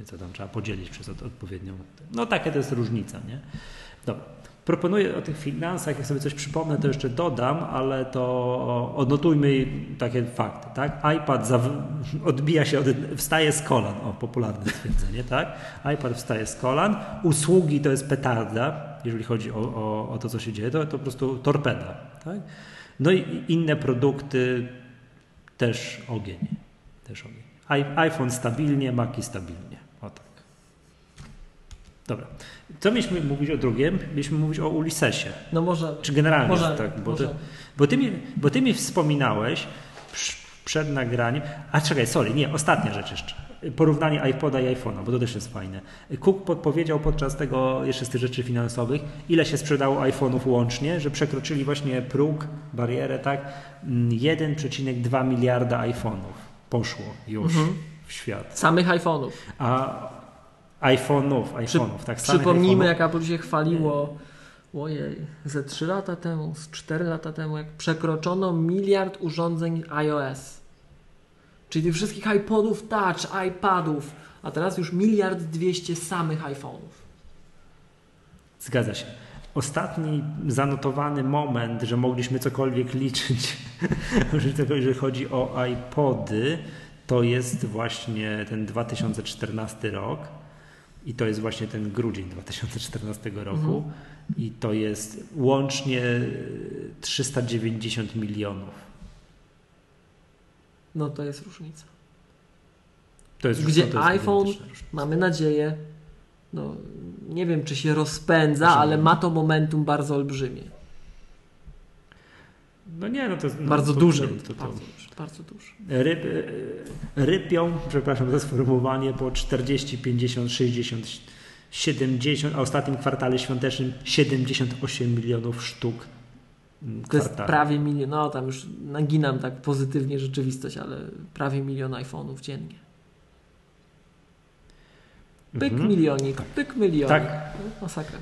Co tam trzeba podzielić przez od, odpowiednią. No takie to jest różnica, nie? Dobra. Proponuję o tych finansach, jak sobie coś przypomnę, to jeszcze dodam, ale to odnotujmy takie fakty, tak? iPad odbija się, od, wstaje z kolan, o popularne stwierdzenie, tak? iPad wstaje z kolan, usługi to jest petarda, jeżeli chodzi o, o, o to, co się dzieje, to, to po prostu torpeda, tak? No i inne produkty też ogień, też ogień. IPhone stabilnie, Maci stabilnie. Dobra. Co mieliśmy mówić o drugim? Mieliśmy mówić o Ulisesie. No może. Czy generalnie, może, tak, bo, może. ty, bo, ty mi, bo ty mi wspominałeś przed nagraniem, a czekaj, sorry, nie, ostatnia rzecz jeszcze. Porównanie iPoda i iPhone'a, bo to też jest fajne. Cook podpowiedział podczas tego, jeszcze z tych rzeczy finansowych, ile się sprzedało iPhone'ów łącznie, że przekroczyli właśnie próg, barierę, tak? Mm, 1,2 miliarda iPhone'ów poszło już Mhm. w świat. Samych iPhone'ów. A iPhone'ów, iPhone'ów, tak przypomnijmy, jak Apple się chwaliło. Ojej, ze 3 lata temu, z 4 lata temu, jak przekroczono miliard urządzeń iOS. Czyli tych wszystkich iPodów Touch, iPadów, a teraz już miliard dwieście samych iPhone'ów. Zgadza się. Ostatni zanotowany moment, że mogliśmy cokolwiek liczyć, jeżeli chodzi o iPody, to jest właśnie ten 2014 rok. I to jest właśnie ten grudzień 2014 roku. Mhm. I to jest łącznie 390 milionów. No to jest różnica. To jest Gdzie to jest iPhone różnica. Mamy nadzieję, no nie wiem czy się rozpędza, ale ma to momentum bardzo olbrzymie. No nie, no to jest no, bardzo to, duże. To, to, Bardzo, bardzo duże. Ryb, e, rypią, przepraszam za sformułowanie, po 40, 50, 60, 70, a w ostatnim kwartale świątecznym 78 milionów sztuk mm, To jest prawie milion, no tam już naginam tak pozytywnie rzeczywistość, ale prawie milion iPhone'ów dziennie. Pyk Mhm. milionik, pyk milionik. Tak. Masakra.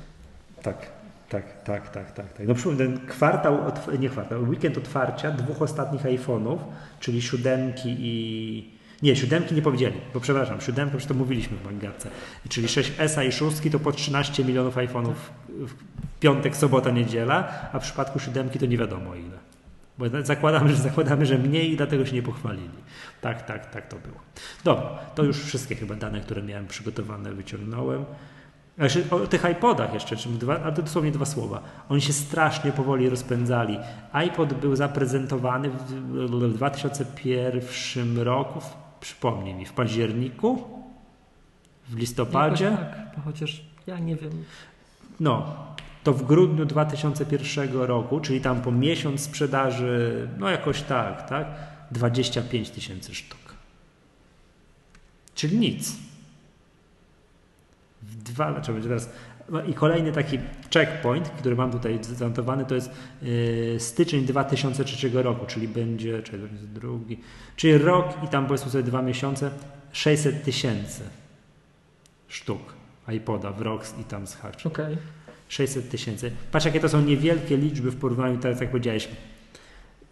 Tak, tak, tak, tak, tak. tak. No przypomnę, ten kwartał, nie kwartał, weekend otwarcia dwóch ostatnich iPhone'ów, czyli siódemki i... Nie, siódemki nie powiedzieli, bo przepraszam, siódemkę już to mówiliśmy w Mangatce. Czyli 6S i szóstki to po 13 milionów iPhone'ów w piątek, sobota, niedziela, a w przypadku siódemki to nie wiadomo ile. Bo zakładamy, że zakładamy, że mniej i dlatego się nie pochwalili. Tak, tak, tak to było. Dobra, to już wszystkie chyba dane, które miałem przygotowane, wyciągnąłem. Jeszcze o tych iPodach jeszcze, czym dwa, a to dosłownie dwa słowa. Oni się strasznie powoli rozpędzali. iPod był zaprezentowany w, w 2001 roku, w, przypomnij mi, w październiku, w listopadzie. Jakoś tak, chociaż ja nie wiem. No, to w grudniu 2001 roku, czyli tam po miesiąc sprzedaży, no jakoś tak, tak, 25 tysięcy sztuk. Czyli nic. Dwa, znaczy będzie teraz. No i kolejny taki checkpoint, który mam tutaj zanotowany, to jest yy, styczeń 2003 roku, czyli będzie, czyli drugi, czyli rok i tam powiedzmy sobie dwa miesiące, 600 tysięcy sztuk iPoda w rok i tam z haczy. Okej. 600 tysięcy. Patrz, jakie to są niewielkie liczby w porównaniu, teraz jak powiedziałeś,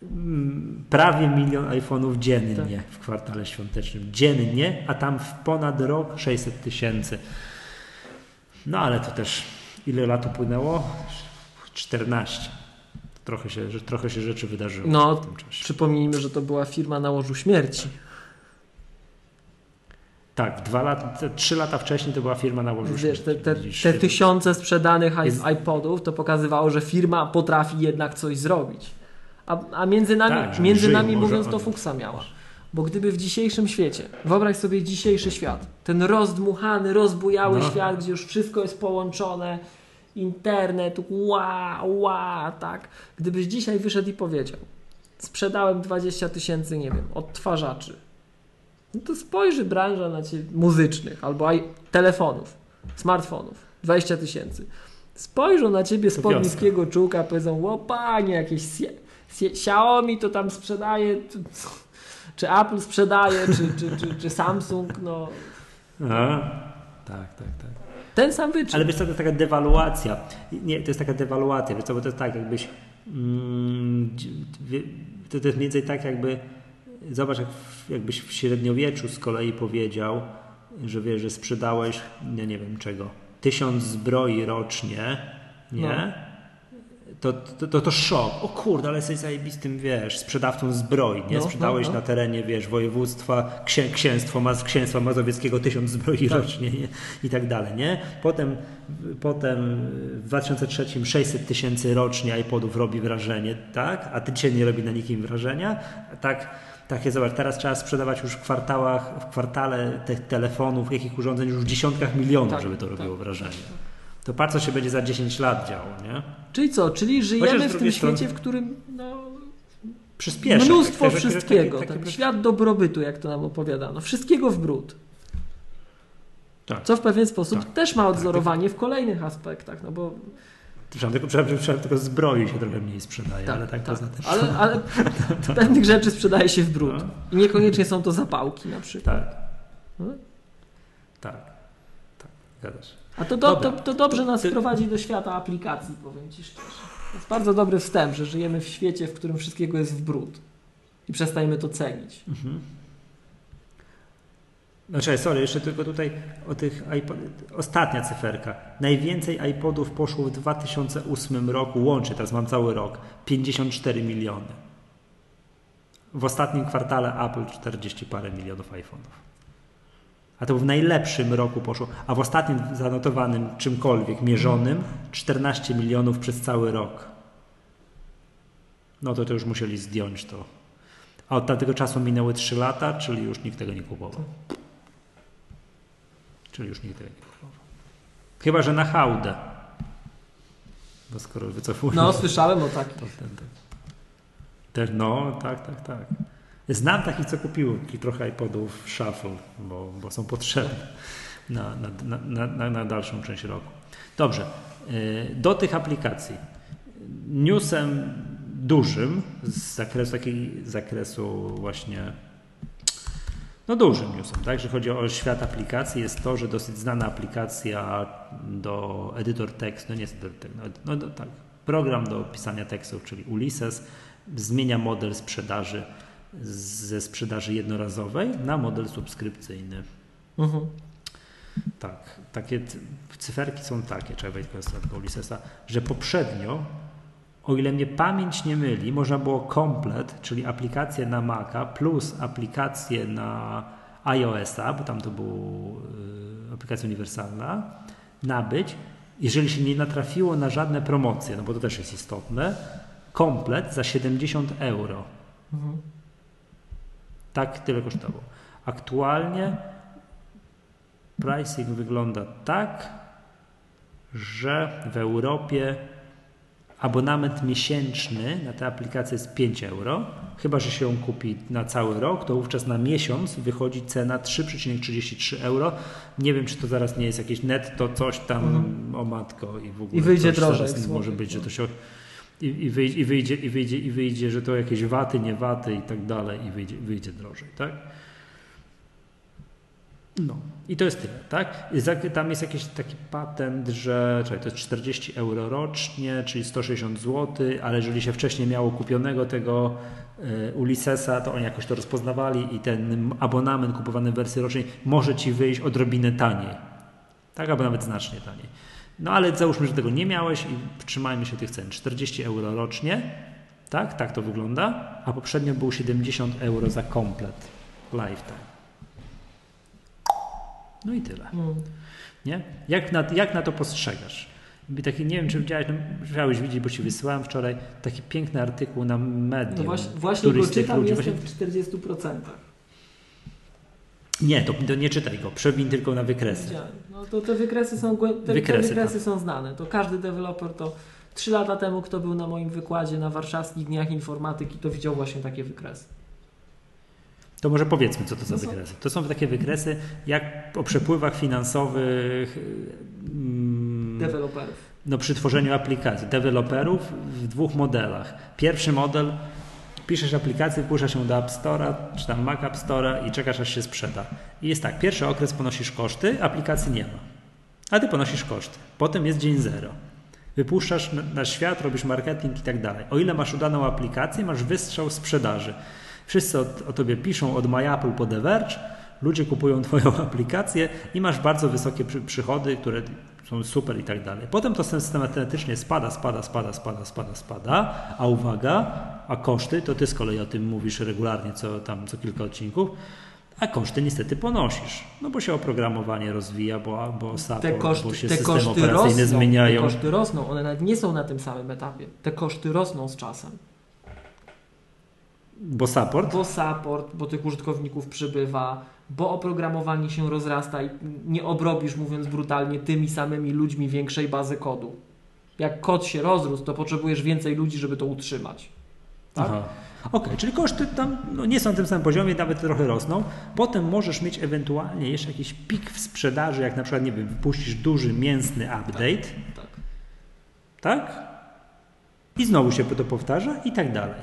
mm, prawie milion iPhone'ów dziennie w kwartale świątecznym. Dziennie, a tam w ponad rok 600 tysięcy. No ale to też ile lat upłynęło? 14. Trochę się, trochę się rzeczy wydarzyło No, w tym czasie. Przypomnijmy, że to była firma na łożu śmierci. Tak, dwa lata, trzy lata wcześniej to była firma na łożu Wiesz, te, te, te tysiące sprzedanych iPodów to pokazywało, że firma potrafi jednak coś zrobić. A, a między nami, Tak, między nami mówiąc, to fuksa miała. Bo gdyby w dzisiejszym świecie, wyobraź sobie dzisiejszy świat, ten rozdmuchany, rozbujały No. świat, gdzie już wszystko jest połączone, internet, ła, ła, tak. Gdybyś dzisiaj wyszedł i powiedział, sprzedałem 20 tysięcy, nie wiem, odtwarzaczy, no to spojrzy branża na ciebie muzycznych albo telefonów, smartfonów, 20 tysięcy. Spojrzą na ciebie z To podniskiego czułka, powiedzą, o panie, jakieś Sie- Sie- Xiaomi to tam sprzedaje, czy, czy Apple sprzedaje, czy, czy, czy, czy Samsung, no A, tak, tak, tak. ten sam wyczyn. Ale wiesz co, to jest taka dewaluacja. Nie, to jest taka dewaluacja, wiesz co, bo to jest tak, jakbyś mm, to, to jest mniej więcej tak jakby zobacz, jak jakbyś w średniowieczu z kolei powiedział, że wiesz, że sprzedałeś, nie, nie wiem czego, tysiąc zbroi rocznie, nie? No. To, to, to, to szok. O kurde, ale jesteś zajebistym, wiesz, sprzedawcą zbroi, nie? No, Sprzedałeś no, no. na terenie, wiesz, województwa, księ, księstwo, maz, księstwa mazowieckiego tysiąc zbroi Tak. rocznie, nie? I tak dalej, nie? Potem, potem w 2003 600 tysięcy rocznie iPodów robi wrażenie, tak? A ty dzisiaj nie robi na nikim wrażenia. Tak, takie zobacz, teraz trzeba sprzedawać już w kwartałach, w kwartale tych telefonów, jakich urządzeń już w dziesiątkach milionów, Tak, żeby to tak. robiło wrażenie. To patrz, co się będzie za 10 lat działo, nie? Czyli co? Czyli żyjemy w tym strony- świecie, w którym no, Przyspieszy. mnóstwo tak, takie- wszystkiego. takie- takie- tak, świat dobrobytu, jak to nam opowiadano. Wszystkiego w brud. Tak. Co w pewien sposób Tak. też ma odzorowanie w kolejnych aspektach, no bo Przepraszam, tylko, przepraszam, tylko zbroi się trochę mniej sprzedaje, ale tak, poza tym. ale, ale pewnych rzeczy sprzedaje się w brud. No. I niekoniecznie są to zapałki na przykład. Tak. Hmm? Tak. Tak. A to, do, to, to dobrze nas Ty- prowadzi do świata aplikacji, powiem Ci szczerze. To jest bardzo dobry wstęp, że żyjemy w świecie, w którym wszystkiego jest w brud. I przestajemy to cenić. Mhm. Znaczy, sorry, jeszcze tylko tutaj o tych iPod... Ostatnia cyferka. Najwięcej iPodów poszło w 2008 roku, łącznie, teraz mam cały rok, 54 miliony. W ostatnim kwartale Apple 40 parę milionów iPhone'ów. A to w najlepszym roku poszło, a w ostatnim zanotowanym czymkolwiek mierzonym 14 milionów przez cały rok. No to to już musieli zdjąć to. A od tamtego czasu minęły 3 lata, czyli już nikt tego nie kupował. Czyli już nikt tego nie kupował. Chyba, że na hałdę. Bo skoro wycofują. No, słyszałem o takim. to ten, ten. Też, no, tak, tak, tak. Znam takich, co kupiły trochę iPodów Shuffle, bo, bo są potrzebne na, na, na, na, dalszą część roku. Dobrze. y, Do tych aplikacji. Newsem dużym z zakresu, takiej, zakresu właśnie No dużym newsem, tak? Jeżeli chodzi o świat aplikacji, jest to, że dosyć znana aplikacja do edytor tekstu, no nie edytor tekstu, no, no tak, program do pisania tekstów, czyli Ulysses, zmienia model sprzedaży ze sprzedaży jednorazowej na model subskrypcyjny. Mhm. Tak, takie cyferki są takie, trzeba wejść do Ulyssesa, że poprzednio, o ile mnie pamięć nie myli, można było komplet, czyli aplikację na Maca plus aplikację na iOS-a, bo tam to była y, aplikacja uniwersalna, nabyć, jeżeli się nie natrafiło na żadne promocje, no bo to też jest istotne, komplet za 70 euro. Mhm. Tak tyle kosztowało. Aktualnie pricing wygląda tak, że w Europie abonament miesięczny na tę aplikację jest 5 euro. Chyba, że się ją kupi na cały rok, to wówczas na miesiąc wychodzi cena 3,33 euro. Nie wiem, czy to zaraz nie jest jakieś netto, coś tam mhm. o matko i w ogóle. I wyjdzie drożej. Może być, że to się i, i, wyjdzie, i, wyjdzie, i, wyjdzie, że to jakieś waty, nie waty i tak dalej i wyjdzie, wyjdzie drożej, tak? No i to jest tyle, tak? Tam jest jakiś taki patent, że czekaj, to jest 40 euro rocznie, czyli 160 zł, ale jeżeli się wcześniej miało kupionego tego y, Ulyssesa, to oni jakoś to rozpoznawali i ten abonament kupowany w wersji rocznej może Ci wyjść odrobinę taniej, tak? Albo nawet znacznie taniej. No ale załóżmy, że tego nie miałeś i trzymajmy się tych cen. 40 euro rocznie, tak? Tak to wygląda, a poprzednio był 70 euro za komplet lifetime. No i tyle. Mm. Nie? Jak, na, jak na to postrzegasz? Taki, nie wiem, czy widziałeś, no, musiałeś widzieć, bo ci wysyłałem wczoraj taki piękny artykuł na Medium. No właśnie, właśnie go czytam, ludzi, jestem w 40%. Nie, to, to, nie czytaj go, przewin tylko na wykresy. No to te wykresy są, te, wykresy, te wykresy tak. są znane. To każdy deweloper to trzy lata temu, kto był na moim wykładzie na warszawskich dniach informatyki, to widział właśnie takie wykresy. To może powiedzmy, co to za no wykresy. To są takie wykresy, jak o przepływach finansowych mm, deweloperów. No, przy tworzeniu aplikacji, deweloperów w dwóch modelach. Pierwszy model piszesz aplikację, wpuszczasz ją do App Store'a, czy tam Mac App Store'a i czekasz aż się sprzeda. I jest tak, pierwszy okres ponosisz koszty, aplikacji nie ma. A ty ponosisz koszty. Potem jest dzień zero. Wypuszczasz na świat, robisz marketing i tak dalej. O ile masz udaną aplikację, masz wystrzał sprzedaży. Wszyscy o, tobie piszą od MyApple po The Verge, ludzie kupują twoją aplikację i masz bardzo wysokie przy, przychody, które są super i tak dalej. Potem to systematycznie spada, spada, spada, spada, spada, spada, a uwaga, a koszty, to ty z kolei o tym mówisz regularnie, co tam co kilka odcinków, a koszty niestety ponosisz, no bo się oprogramowanie rozwija, bo, bo support, te koszty, bo się te systemy operacyjne rosną, zmieniają. Te koszty rosną, one nawet nie są na tym samym etapie. Te koszty rosną z czasem. Bo support? Bo support, bo tych użytkowników przybywa, bo oprogramowanie się rozrasta i nie obrobisz, mówiąc brutalnie, tymi samymi ludźmi większej bazy kodu. Jak kod się rozrósł, to potrzebujesz więcej ludzi, żeby to utrzymać. Tak? Aha. Okej, okay, czyli koszty tam no, nie są na tym samym poziomie, nawet trochę rosną. Potem możesz mieć ewentualnie jeszcze jakiś pik w sprzedaży, jak na przykład, nie wiem, wypuścisz duży mięsny update. Tak. Tak? tak? I znowu się to powtarza i tak dalej.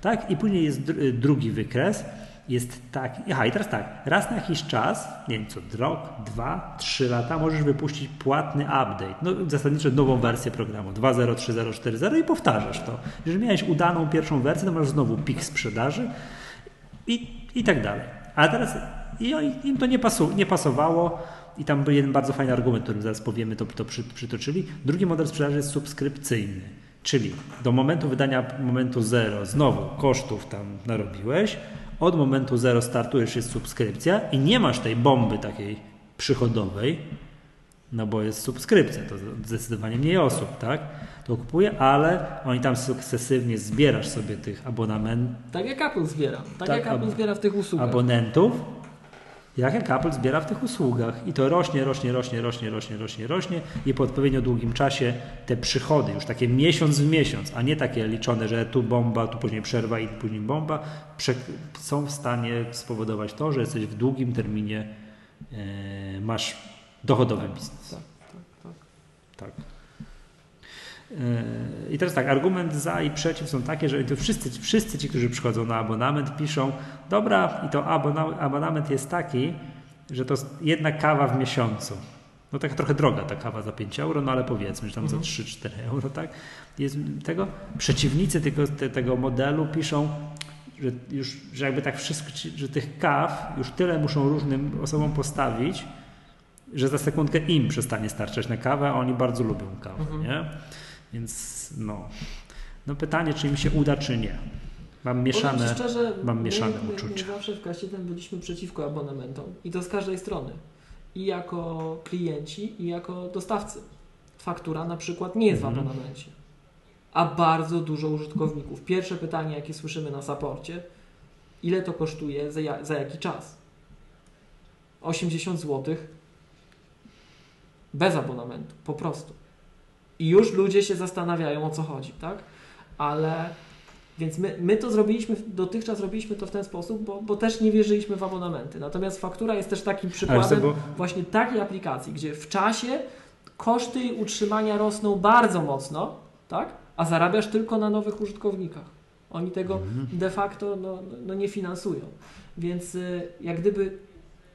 Tak? I później jest drugi wykres. Jest tak, aha i teraz tak, raz na jakiś czas, nie wiem co, rok, dwa, trzy lata możesz wypuścić płatny update, no zasadniczo nową wersję programu 2.0, 3.0, 4.0 i powtarzasz to. Jeżeli miałeś udaną pierwszą wersję, to masz znowu pik sprzedaży i, i tak dalej. A teraz i im to nie, pasu, nie pasowało i tam był jeden bardzo fajny argument, którym zaraz powiemy, to, to przy, przytoczyli. Drugi model sprzedaży jest subskrypcyjny Czyli do momentu wydania momentu zero znowu kosztów tam narobiłeś, od momentu zero startujesz, jest subskrypcja i nie masz tej bomby takiej przychodowej, no bo jest subskrypcja, to zdecydowanie mniej osób, tak? To kupuje, ale oni tam sukcesywnie zbierasz sobie tych abonamentów. Tak jak Apple zbiera. Tak, tak jak Apple zbiera w tych usługach. Abonentów jak Apple zbiera w tych usługach. I to rośnie, rośnie, rośnie, rośnie, rośnie, rośnie, rośnie i po odpowiednio długim czasie te przychody, już takie miesiąc w miesiąc, a nie takie liczone, że tu bomba, tu później przerwa i później bomba, są w stanie spowodować to, że jesteś w długim terminie, e, masz dochodowy biznes. Tak, tak, tak. tak. I teraz tak, argument za i przeciw są takie, że to wszyscy, wszyscy ci, którzy przychodzą na abonament, piszą, dobra, i to abonament jest taki, że to jedna kawa w miesiącu. No tak trochę droga ta kawa za 5 euro, no ale powiedzmy, że tam mhm. za 3-4 euro, tak? Jest tego. Przeciwnicy tego, te, tego modelu piszą, że już, że jakby tak wszystko, że tych kaw już tyle muszą różnym osobom postawić, że za sekundkę im przestanie starczać na kawę, a oni bardzo lubią kawę, mhm. nie? Więc no, no pytanie, czy im się uda, czy nie. Mam mieszane, szczerze, mam mieszane my, uczucia. My zawsze w kasie byliśmy przeciwko abonamentom i to z każdej strony. I jako klienci, i jako dostawcy. Faktura na przykład nie jest w mhm. abonamencie, a bardzo dużo użytkowników. Pierwsze pytanie, jakie słyszymy na saporcie, ile to kosztuje, za, za jaki czas? 80 zł bez abonamentu, po prostu. I już ludzie się zastanawiają o co chodzi, tak? Ale więc my, my to zrobiliśmy, dotychczas robiliśmy to w ten sposób, bo, bo też nie wierzyliśmy w abonamenty. Natomiast faktura jest też takim przykładem bo... właśnie takiej aplikacji, gdzie w czasie koszty utrzymania rosną bardzo mocno, tak? a zarabiasz tylko na nowych użytkownikach. Oni tego mhm. de facto no, no nie finansują. Więc y, jak gdyby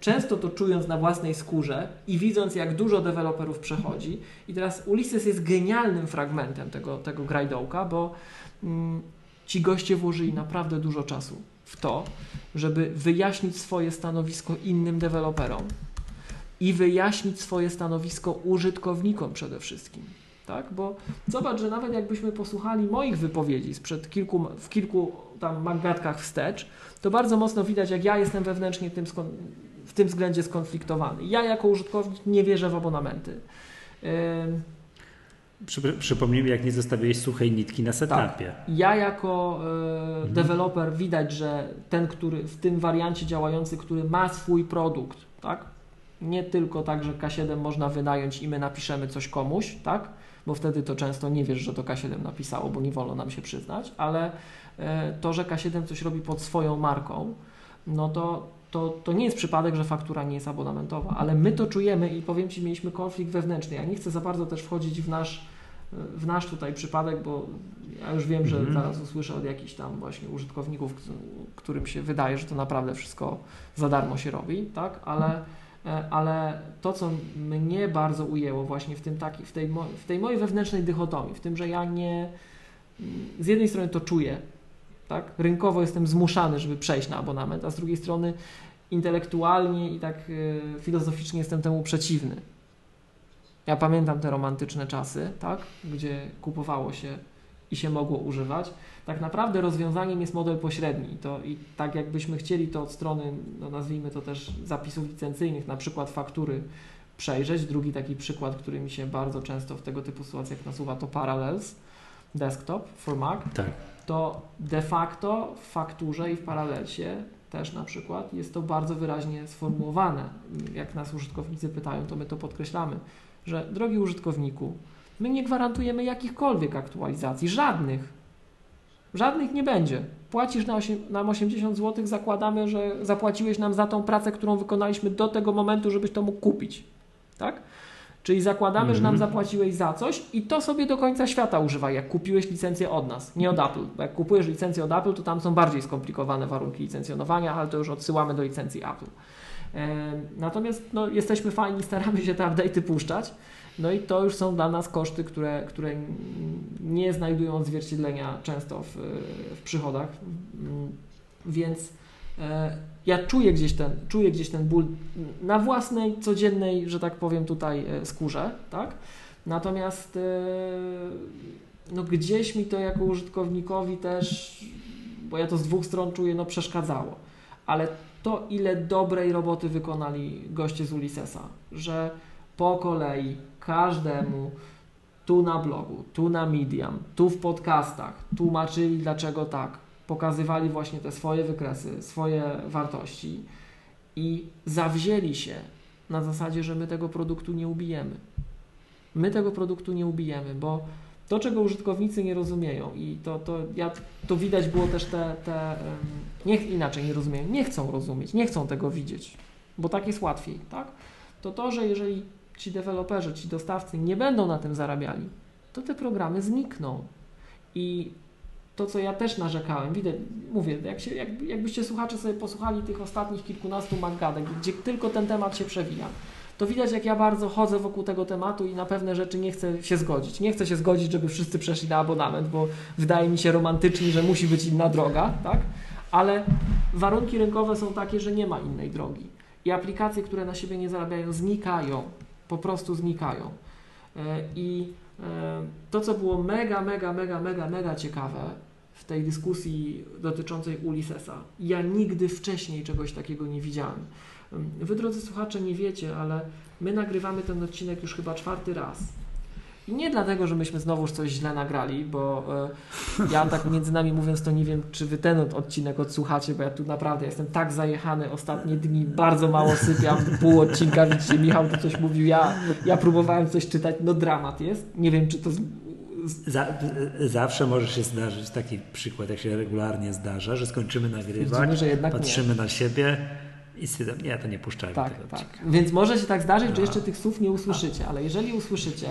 często to czując na własnej skórze i widząc, jak dużo deweloperów przechodzi. I teraz Ulysses jest genialnym fragmentem tego, tego grajdołka, bo mm, ci goście włożyli naprawdę dużo czasu w to, żeby wyjaśnić swoje stanowisko innym deweloperom i wyjaśnić swoje stanowisko użytkownikom przede wszystkim. Tak? Bo zobacz, że nawet jakbyśmy posłuchali moich wypowiedzi sprzed kilku, w kilku tam magatkach wstecz, to bardzo mocno widać, jak ja jestem wewnętrznie tym w tym względzie skonfliktowany. Ja jako użytkownik nie wierzę w abonamenty. Przy, przypomnijmy, jak nie zostawiłeś suchej nitki na setupie. Tak. Ja jako e, mhm. deweloper widać, że ten, który w tym wariancie działający, który ma swój produkt, tak? Nie tylko tak, że K7 można wynająć i my napiszemy coś komuś, tak? Bo wtedy to często nie wiesz, że to K7 napisało, bo nie wolno nam się przyznać, ale e, to, że K7 coś robi pod swoją marką, no to to, to nie jest przypadek, że faktura nie jest abonamentowa, ale my to czujemy i powiem Ci, mieliśmy konflikt wewnętrzny. Ja nie chcę za bardzo też wchodzić w nasz, w nasz tutaj przypadek, bo ja już wiem, że mhm. zaraz usłyszę od jakichś tam właśnie użytkowników, którym się wydaje, że to naprawdę wszystko za darmo się robi, tak? Ale, e, ale to, co mnie bardzo ujęło właśnie w, tym taki, w, tej, w tej mojej wewnętrznej dychotomii, w tym, że ja nie z jednej strony to czuję, tak? Rynkowo jestem zmuszany, żeby przejść na abonament, a z drugiej strony intelektualnie i tak y, filozoficznie jestem temu przeciwny. Ja pamiętam te romantyczne czasy, tak? Gdzie kupowało się i się mogło używać. Tak naprawdę rozwiązaniem jest model pośredni. To i tak jakbyśmy chcieli to od strony, no nazwijmy to też zapisów licencyjnych, na przykład faktury przejrzeć. Drugi taki przykład, który mi się bardzo często w tego typu sytuacjach nasuwa, to Parallels Desktop for Mac. Tak to de facto w fakturze i w paralelsie też na przykład jest to bardzo wyraźnie sformułowane. Jak nas użytkownicy pytają, to my to podkreślamy, że drogi użytkowniku, my nie gwarantujemy jakichkolwiek aktualizacji, żadnych. Żadnych nie będzie. Płacisz na nam 80 zł, zakładamy, że zapłaciłeś nam za tą pracę, którą wykonaliśmy do tego momentu, żebyś to mógł kupić. Tak? Czyli zakładamy, mm -hmm. że nam mhm. zapłaciłeś za coś i to sobie do końca świata używaj, jak kupiłeś licencję od nas, nie od Apple. Bo jak kupujesz licencję od Apple, to tam są bardziej skomplikowane warunki licencjonowania, ale to już odsyłamy do licencji Apple. Natomiast no, jesteśmy fajni, staramy się te update'y puszczać. No i to już są dla nas koszty, które, które nie znajdują odzwierciedlenia często w, w przychodach. Mm, więc e, ja czuję gdzieś ten, czuję gdzieś ten ból na własnej, codziennej, że tak powiem, tutaj e, skórze, tak? Natomiast e, no gdzieś mi to jako użytkownikowi też, bo ja to z dwóch stron czuję, no przeszkadzało. Ale to, ile dobrej roboty wykonali goście z Ulyssesa, że po kolei każdemu tu na blogu, tu na Medium, tu w podcastach tłumaczyli dlaczego tak, pokazywali właśnie te swoje wykresy, swoje wartości i zawzięli się na zasadzie, że my tego produktu nie ubijemy. My tego produktu nie ubijemy, bo to, czego użytkownicy nie rozumieją i to, to, ja, to widać było też te, te niech inaczej nie rozumieją, nie chcą rozumieć, nie chcą tego widzieć, bo tak jest łatwiej, tak? To to, że jeżeli ci deweloperzy, ci dostawcy nie będą na tym zarabiali, to te programy znikną. I to, co ja też narzekałem, widzę, mówię, jak się, jak, jakbyście słuchacze sobie posłuchali tych ostatnich kilkunastu magadek, gdzie tylko ten temat się przewija, to widać, jak ja bardzo chodzę wokół tego tematu i na pewne rzeczy nie chcę się zgodzić. Nie chcę się zgodzić, żeby wszyscy przeszli na abonament, bo wydaje mi się romantycznie, że musi być inna droga, tak? Ale warunki rynkowe są takie, że nie ma innej drogi. I aplikacje, które na siebie nie zarabiają, znikają. Po prostu znikają. E, I to, co było mega, mega, mega, mega, mega ciekawe w tej dyskusji dotyczącej Ulyssesa, ja nigdy wcześniej czegoś takiego nie widziałem. Wy, drodzy słuchacze, nie wiecie, ale my nagrywamy ten odcinek już chyba czwarty raz. I nie dlatego, że myśmy znowuż coś źle nagrali, bo y, ja tak między nami mówiąc, to nie wiem, czy wy ten odcinek odsłuchacie, bo ja tu naprawdę jestem tak zajechany ostatnie dni, bardzo mało sypiam, pół odcinka, widzicie, Michał tu coś mówił, ja, ja próbowałem coś czytać, no dramat jest. Nie wiem, czy to z, za, zawsze może się zdarzyć taki przykład, jak się regularnie zdarza, że skończymy nagrywać, Widzimy, patrzymy nie. na siebie i stwierdzam, nie, to nie puszczajmy tak, tego tak. Więc może się tak zdarzyć, że jeszcze tych słów nie usłyszycie, ale jeżeli usłyszycie,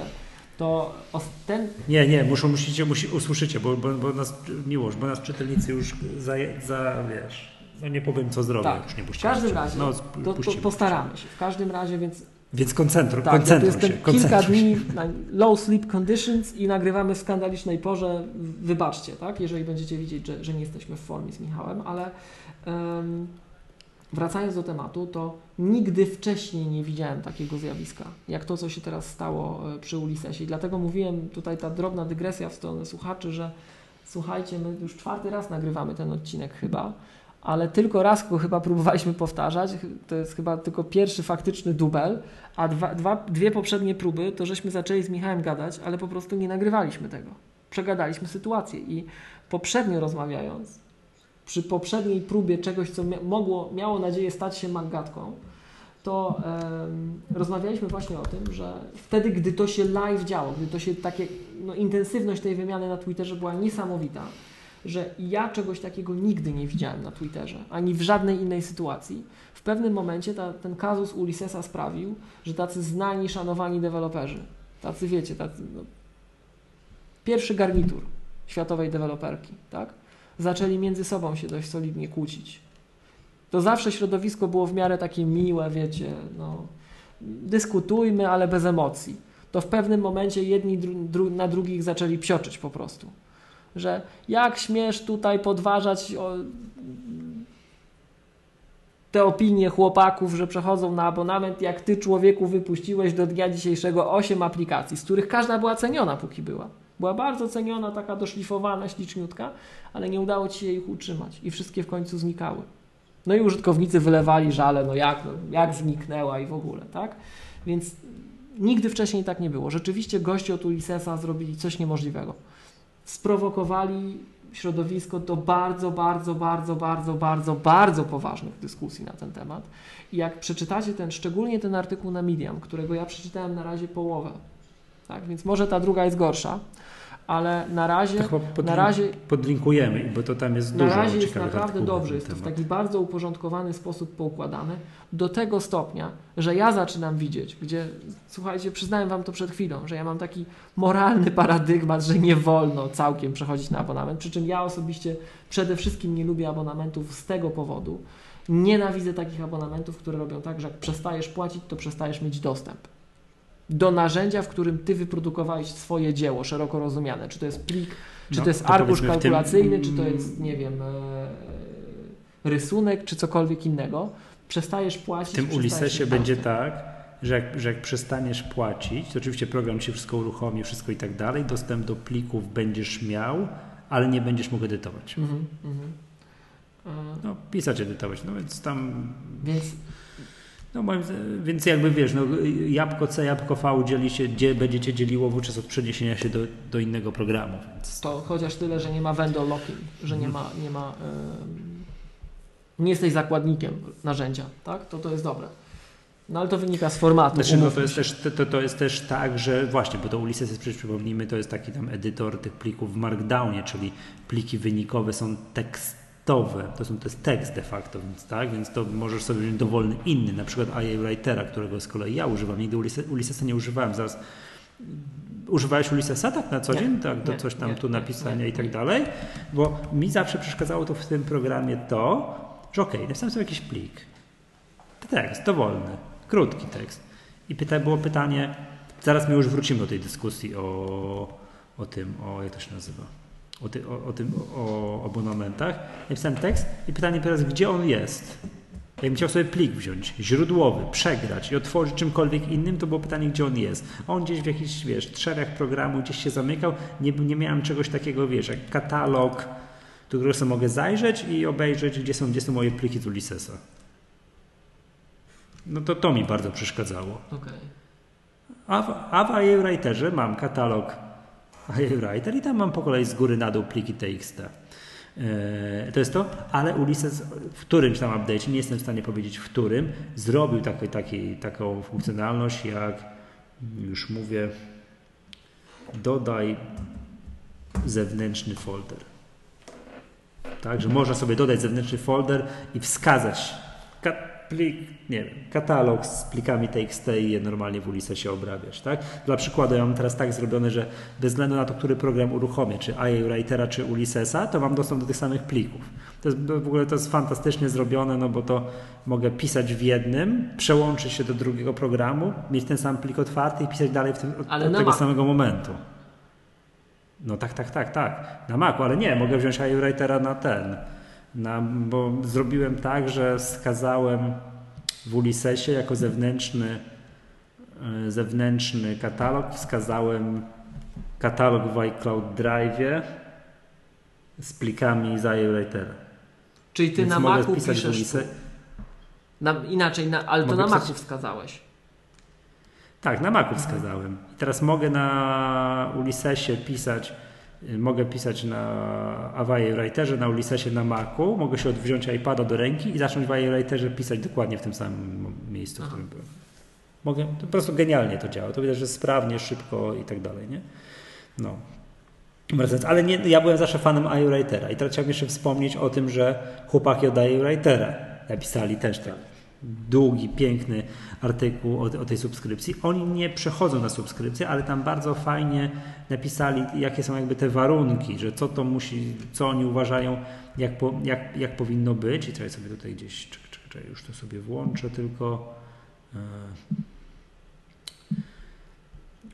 to ten... Nie, nie, muszą, musicie, musi, usłyszycie, bo, bo, bo nas, miłość, bo nas czytelnicy już za, za wiesz, no nie powiem co zrobię, tak. już nie puścimy. W każdym razie, no, to, to postaramy się, w każdym razie, więc więc koncentruj, tak, koncentruj to jest kilka dni na low sleep conditions i nagrywamy w skandalicznej porze. Wybaczcie, tak? jeżeli będziecie widzieć, że, że nie jesteśmy w formie z Michałem, ale um, wracając do tematu, to nigdy wcześniej nie widziałem takiego zjawiska, jak to, co się teraz stało e, przy Ulisesie. I dlatego mówiłem tutaj ta drobna dygresja w stronę słuchaczy, że słuchajcie, my już czwarty raz nagrywamy ten odcinek chyba, ale tylko raz go chyba próbowaliśmy powtarzać. To jest chyba tylko pierwszy faktyczny dubel, a dwa, dwa, dwie poprzednie próby to żeśmy zaczęli z Michałem gadać, ale po prostu nie nagrywaliśmy tego. Przegadaliśmy sytuację i poprzednio rozmawiając, przy poprzedniej próbie czegoś, co mogło, miało nadzieję stać się magatką, to um, rozmawialiśmy właśnie o tym, że wtedy, gdy to się live działo, gdy to się takie, no, intensywność tej wymiany na Twitterze była niesamowita, że ja czegoś takiego nigdy nie widziałem na Twitterze, ani w żadnej innej sytuacji. W pewnym momencie ta, ten kazus Ulyssesa sprawił, że tacy znani, szanowani deweloperzy, tacy wiecie, tacy, no, pierwszy garnitur światowej deweloperki, tak? Zaczęli między sobą się dość solidnie kłócić. To zawsze środowisko było w miarę takie miłe, wiecie, no, dyskutujmy, ale bez emocji. To w pewnym momencie jedni dru, dru, na drugich zaczęli psioczyć po prostu. Że jak śmiesz tutaj podważać o, te opinie chłopaków, że przechodzą na abonament, jak ty człowieku wypuściłeś do dnia dzisiejszego 8 aplikacji, z których każda była ceniona, póki była. Była bardzo ceniona, taka doszlifowana, śliczniutka, ale nie udało ci się ich utrzymać i wszystkie w końcu znikały. No i użytkownicy wylewali żale, no jak, no, jak zniknęła i w ogóle, tak? Więc nigdy wcześniej tak nie było. Rzeczywiście goście od Ulyssesa zrobili coś niemożliwego. Sprowokowali środowisko do bardzo, bardzo, bardzo, bardzo, bardzo, bardzo poważnych dyskusji na ten temat. I jak przeczytacie ten, szczególnie ten artykuł na Medium, którego ja przeczytałem na razie połowę, tak? Więc może ta druga jest gorsza, ale na razie, podlink na razie podlinkujemy, bo to tam jest na dużo razie jest naprawdę dobrze, jest to w taki bardzo uporządkowany sposób poukładane, do tego stopnia, że ja zaczynam widzieć, gdzie, słuchajcie, przyznałem wam to przed chwilą, że ja mam taki moralny paradygmat, że nie wolno całkiem przechodzić na abonament, przy czym ja osobiście przede wszystkim nie lubię abonamentów z tego powodu, nienawidzę takich abonamentów, które robią tak, że jak przestajesz płacić, to przestajesz mieć dostęp do narzędzia, w którym ty wyprodukowałeś swoje dzieło szeroko rozumiane. Czy to jest plik, czy no, to jest to arkusz kalkulacyjny, tym... czy to jest, nie wiem, e, rysunek, czy cokolwiek innego. Przestajesz płacić. W tym Ulisesie będzie tak, że jak, że jak przestaniesz płacić, to oczywiście program ci wszystko uruchomi, wszystko i tak dalej, dostęp do plików będziesz miał, ale nie będziesz mógł edytować. Mhm, mhm. No, pisać, edytować, no więc tam... Więc no więc jakby wiesz, no, jabłko C, jabłko V dzieli się, gdzie będziecie dzieliło wówczas od przeniesienia się do, do innego programu. Więc... To chociaż tyle, że nie ma vendor locking, że nie mhm. ma, nie ma nie jesteś zakładnikiem narzędzia, tak? To to jest dobre. No ale to wynika z formatu. Znaczy, no, to, jest też, to, to jest też tak, że właśnie, bo to Ulysses jest przecież przypomnijmy, to jest taki tam edytor tych plików w Markdownie, czyli pliki wynikowe są tekst tekstowe, to, są, to jest tekst de facto, więc tak, więc to możesz sobie wziąć dowolny inny, na przykład IA Writera, którego z kolei ja używam, nigdy Ulyssesa nie używałem, zaraz Używałeś Ulyssesa tak na co Nie, dzień? Tak, do nie, coś tam nie, tu napisania i tak dalej? Bo mi zawsze przeszkadzało to w tym programie to, że okej, napisałem sobie jakiś plik. Tekst, dowolny, krótki tekst. I pyta, było pytanie, zaraz my już wrócimy do tej dyskusji o, o tym, o jak to się nazywa, o, ty, o, o tym, o, abonamentach. Napisałem tekst i pytanie teraz, gdzie on jest? Jakbym chciał sobie plik wziąć, źródłowy, przegrać i otworzyć czymkolwiek innym, to było pytanie, gdzie on jest. On gdzieś w jakichś, wiesz, trzewach programu gdzieś się zamykał, nie, nie miałem czegoś takiego, wiesz, jak katalog, do którego sobie mogę zajrzeć i obejrzeć, gdzie są, gdzie są moje pliki z Ulyssesa. No to to mi bardzo przeszkadzało. Okej. A w, a w IE Writerze mam katalog IE Writer i tam mam po kolei z góry na dół pliki TXT. Yy, To jest to, ale Ulysses w którymś tam update, nie jestem w stanie powiedzieć w którym, zrobił taki, taki, taką funkcjonalność jak, już mówię, dodaj zewnętrzny folder. Tak, że można sobie dodać zewnętrzny folder i wskazać ka- plik, nie wiem, katalog z plikami TXT i je normalnie w Ulyssesie obrabiać. Tak? Dla przykładu ja mam teraz tak zrobione, że bez względu na to, który program uruchomię, czy IA Writera, czy Ulyssesa, to mam dostęp do tych samych plików. To jest, w ogóle to jest fantastycznie zrobione, no bo to mogę pisać w jednym, przełączyć się do drugiego programu, mieć ten sam plik otwarty i pisać dalej w tym, od, od tego Macu. samego momentu. No tak, tak, tak, tak. Na Macu, ale nie, mogę wziąć iWritera na ten. Na, bo zrobiłem tak, że skazałem w Ulyssesie jako zewnętrzny, e, zewnętrzny katalog, wskazałem katalog w iCloud Drive z plikami z iWritera. Czyli ty Więc na Macu piszesz. Ulysse- Na, inaczej, na, ale to Mogę na pisać- Macu wskazałeś. Tak, na Macu wskazałem. I teraz mogę na Ulyssesie pisać, mogę pisać na Avaya Writerze, na Ulyssesie na Macu, mogę się odwziąć iPada do ręki i zacząć w Avaya Writerze pisać dokładnie w tym samym miejscu, w którym byłem. Mogę, to po prostu genialnie to działa. To widać, że sprawnie, szybko i tak dalej, nie? No. Ale nie, ja byłem zawsze fanem iWritera i teraz chciałbym jeszcze wspomnieć o tym, że chłopaki od iWritera napisali też tak długi, piękny artykuł o, o tej subskrypcji. Oni nie przechodzą na subskrypcję, ale tam bardzo fajnie napisali, jakie są jakby te warunki, że co to musi, co oni uważają, jak, po, jak, jak powinno być. I czekaj sobie tutaj gdzieś, czekaj, czekaj, już to sobie włączę tylko. e,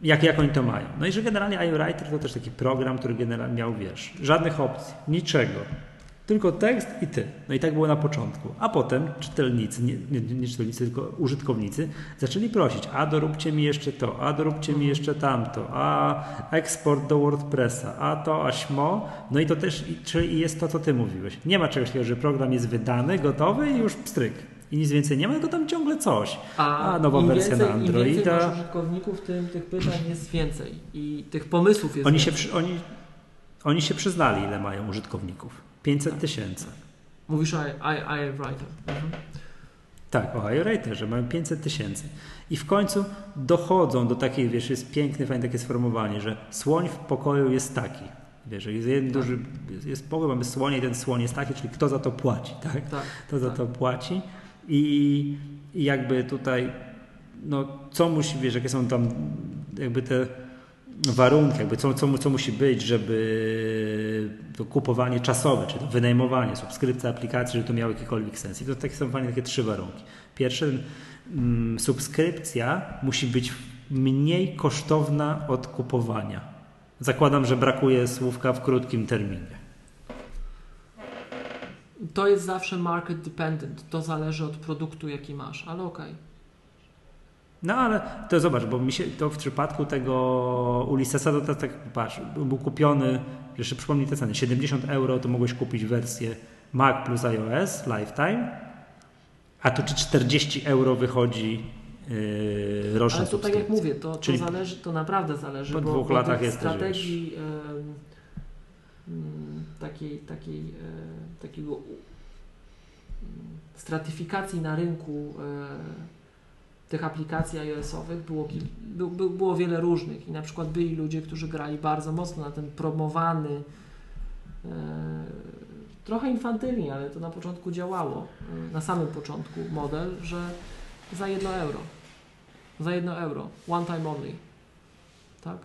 Jak, jak oni to mają? No i że generalnie iWriter to też taki program, który generalnie miał, wiesz, żadnych opcji, niczego. Tylko tekst i ty. No i tak było na początku. A potem czytelnicy, nie, nie, nie czytelnicy, tylko użytkownicy zaczęli prosić, a doróbcie mi jeszcze to, a doróbcie mi jeszcze tamto, a eksport do WordPressa, a to, a śmo. No i to też, czyli jest to, co ty mówiłeś. Nie ma czegoś takiego, że program jest wydany, gotowy i już pstryk. I nic więcej nie ma, tylko tam ciągle coś. A nowa im wersja więcej, na Im więcej Androida. użytkowników, tym tych pytań jest więcej. I tych pomysłów jest Oni się, więcej. przy, oni, oni się przyznali, ile mają użytkowników. 500 tysięcy. Mówisz o I, I, I Writer. Mhm. Tak, o iWriterze mają 500 tysięcy. I w końcu dochodzą do takiej, wiesz, jest piękne, fajne takie sformułowanie, że słoń w pokoju jest taki. Wiesz, jest jeden Tak. duży, jest- jest pokój, mamy słonie i ten słoń jest taki, czyli kto za to płaci, tak? Tak. Kto za tak. to płaci i, i jakby tutaj, no co musi, wiesz, jakie są tam jakby te warunki, jakby co, co, co musi być, żeby to kupowanie czasowe, czy to wynajmowanie, subskrypcja aplikacji, żeby to miało jakikolwiek sens. I to takie są fajnie takie trzy warunki. Pierwszy, mm, subskrypcja musi być mniej kosztowna od kupowania. Zakładam, że brakuje słówka w krótkim terminie. To jest zawsze market dependent. To zależy od produktu, jaki masz, ale okej. No ale to zobacz, bo mi się to w przypadku tego Ulyssesa to, tak patrz, był kupiony, jeszcze przypomnij te ceny, 70 euro to mogłeś kupić wersję Mac plus iOS Lifetime, a tu czy 40 euro wychodzi yy, roczna Ale to tak jak mówię, to, to Czyli zależy, to naprawdę zależy. po bo, dwóch latach jesteś, strategii mm, takiej, takiej, e, takiego stratyfikacji na rynku e, tych aplikacji iOS-owych było, był, był, było wiele różnych i na przykład byli ludzie, którzy grali bardzo mocno na ten promowany e, trochę infantylnie, ale to na początku działało, e, na samym początku model, że za jedno euro za jedno euro, one time only. tak?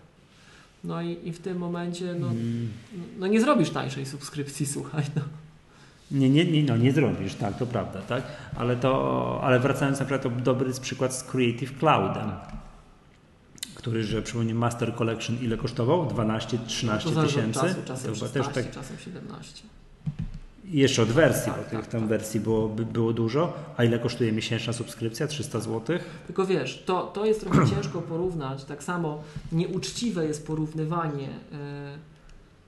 No i, i w tym momencie no, Mm. no nie zrobisz tańszej subskrypcji, słuchaj. No. Nie, nie, nie, no nie zrobisz, tak, to prawda, tak? Ale to, ale wracając na przykład, to dobry jest przykład z Creative Cloudem, który, że przypomnę, Master Collection ile kosztował? 12-13 To zależy od tysięcy? czasu, czasem chyba 16, też tak, czasem 17. i jeszcze od wersji, Tak, bo tych tak, tam tak. wersji było, by- było dużo. A ile kosztuje miesięczna subskrypcja? 300 zł? Tylko wiesz, to, to jest trochę ciężko porównać. Tak samo nieuczciwe jest porównywanie e,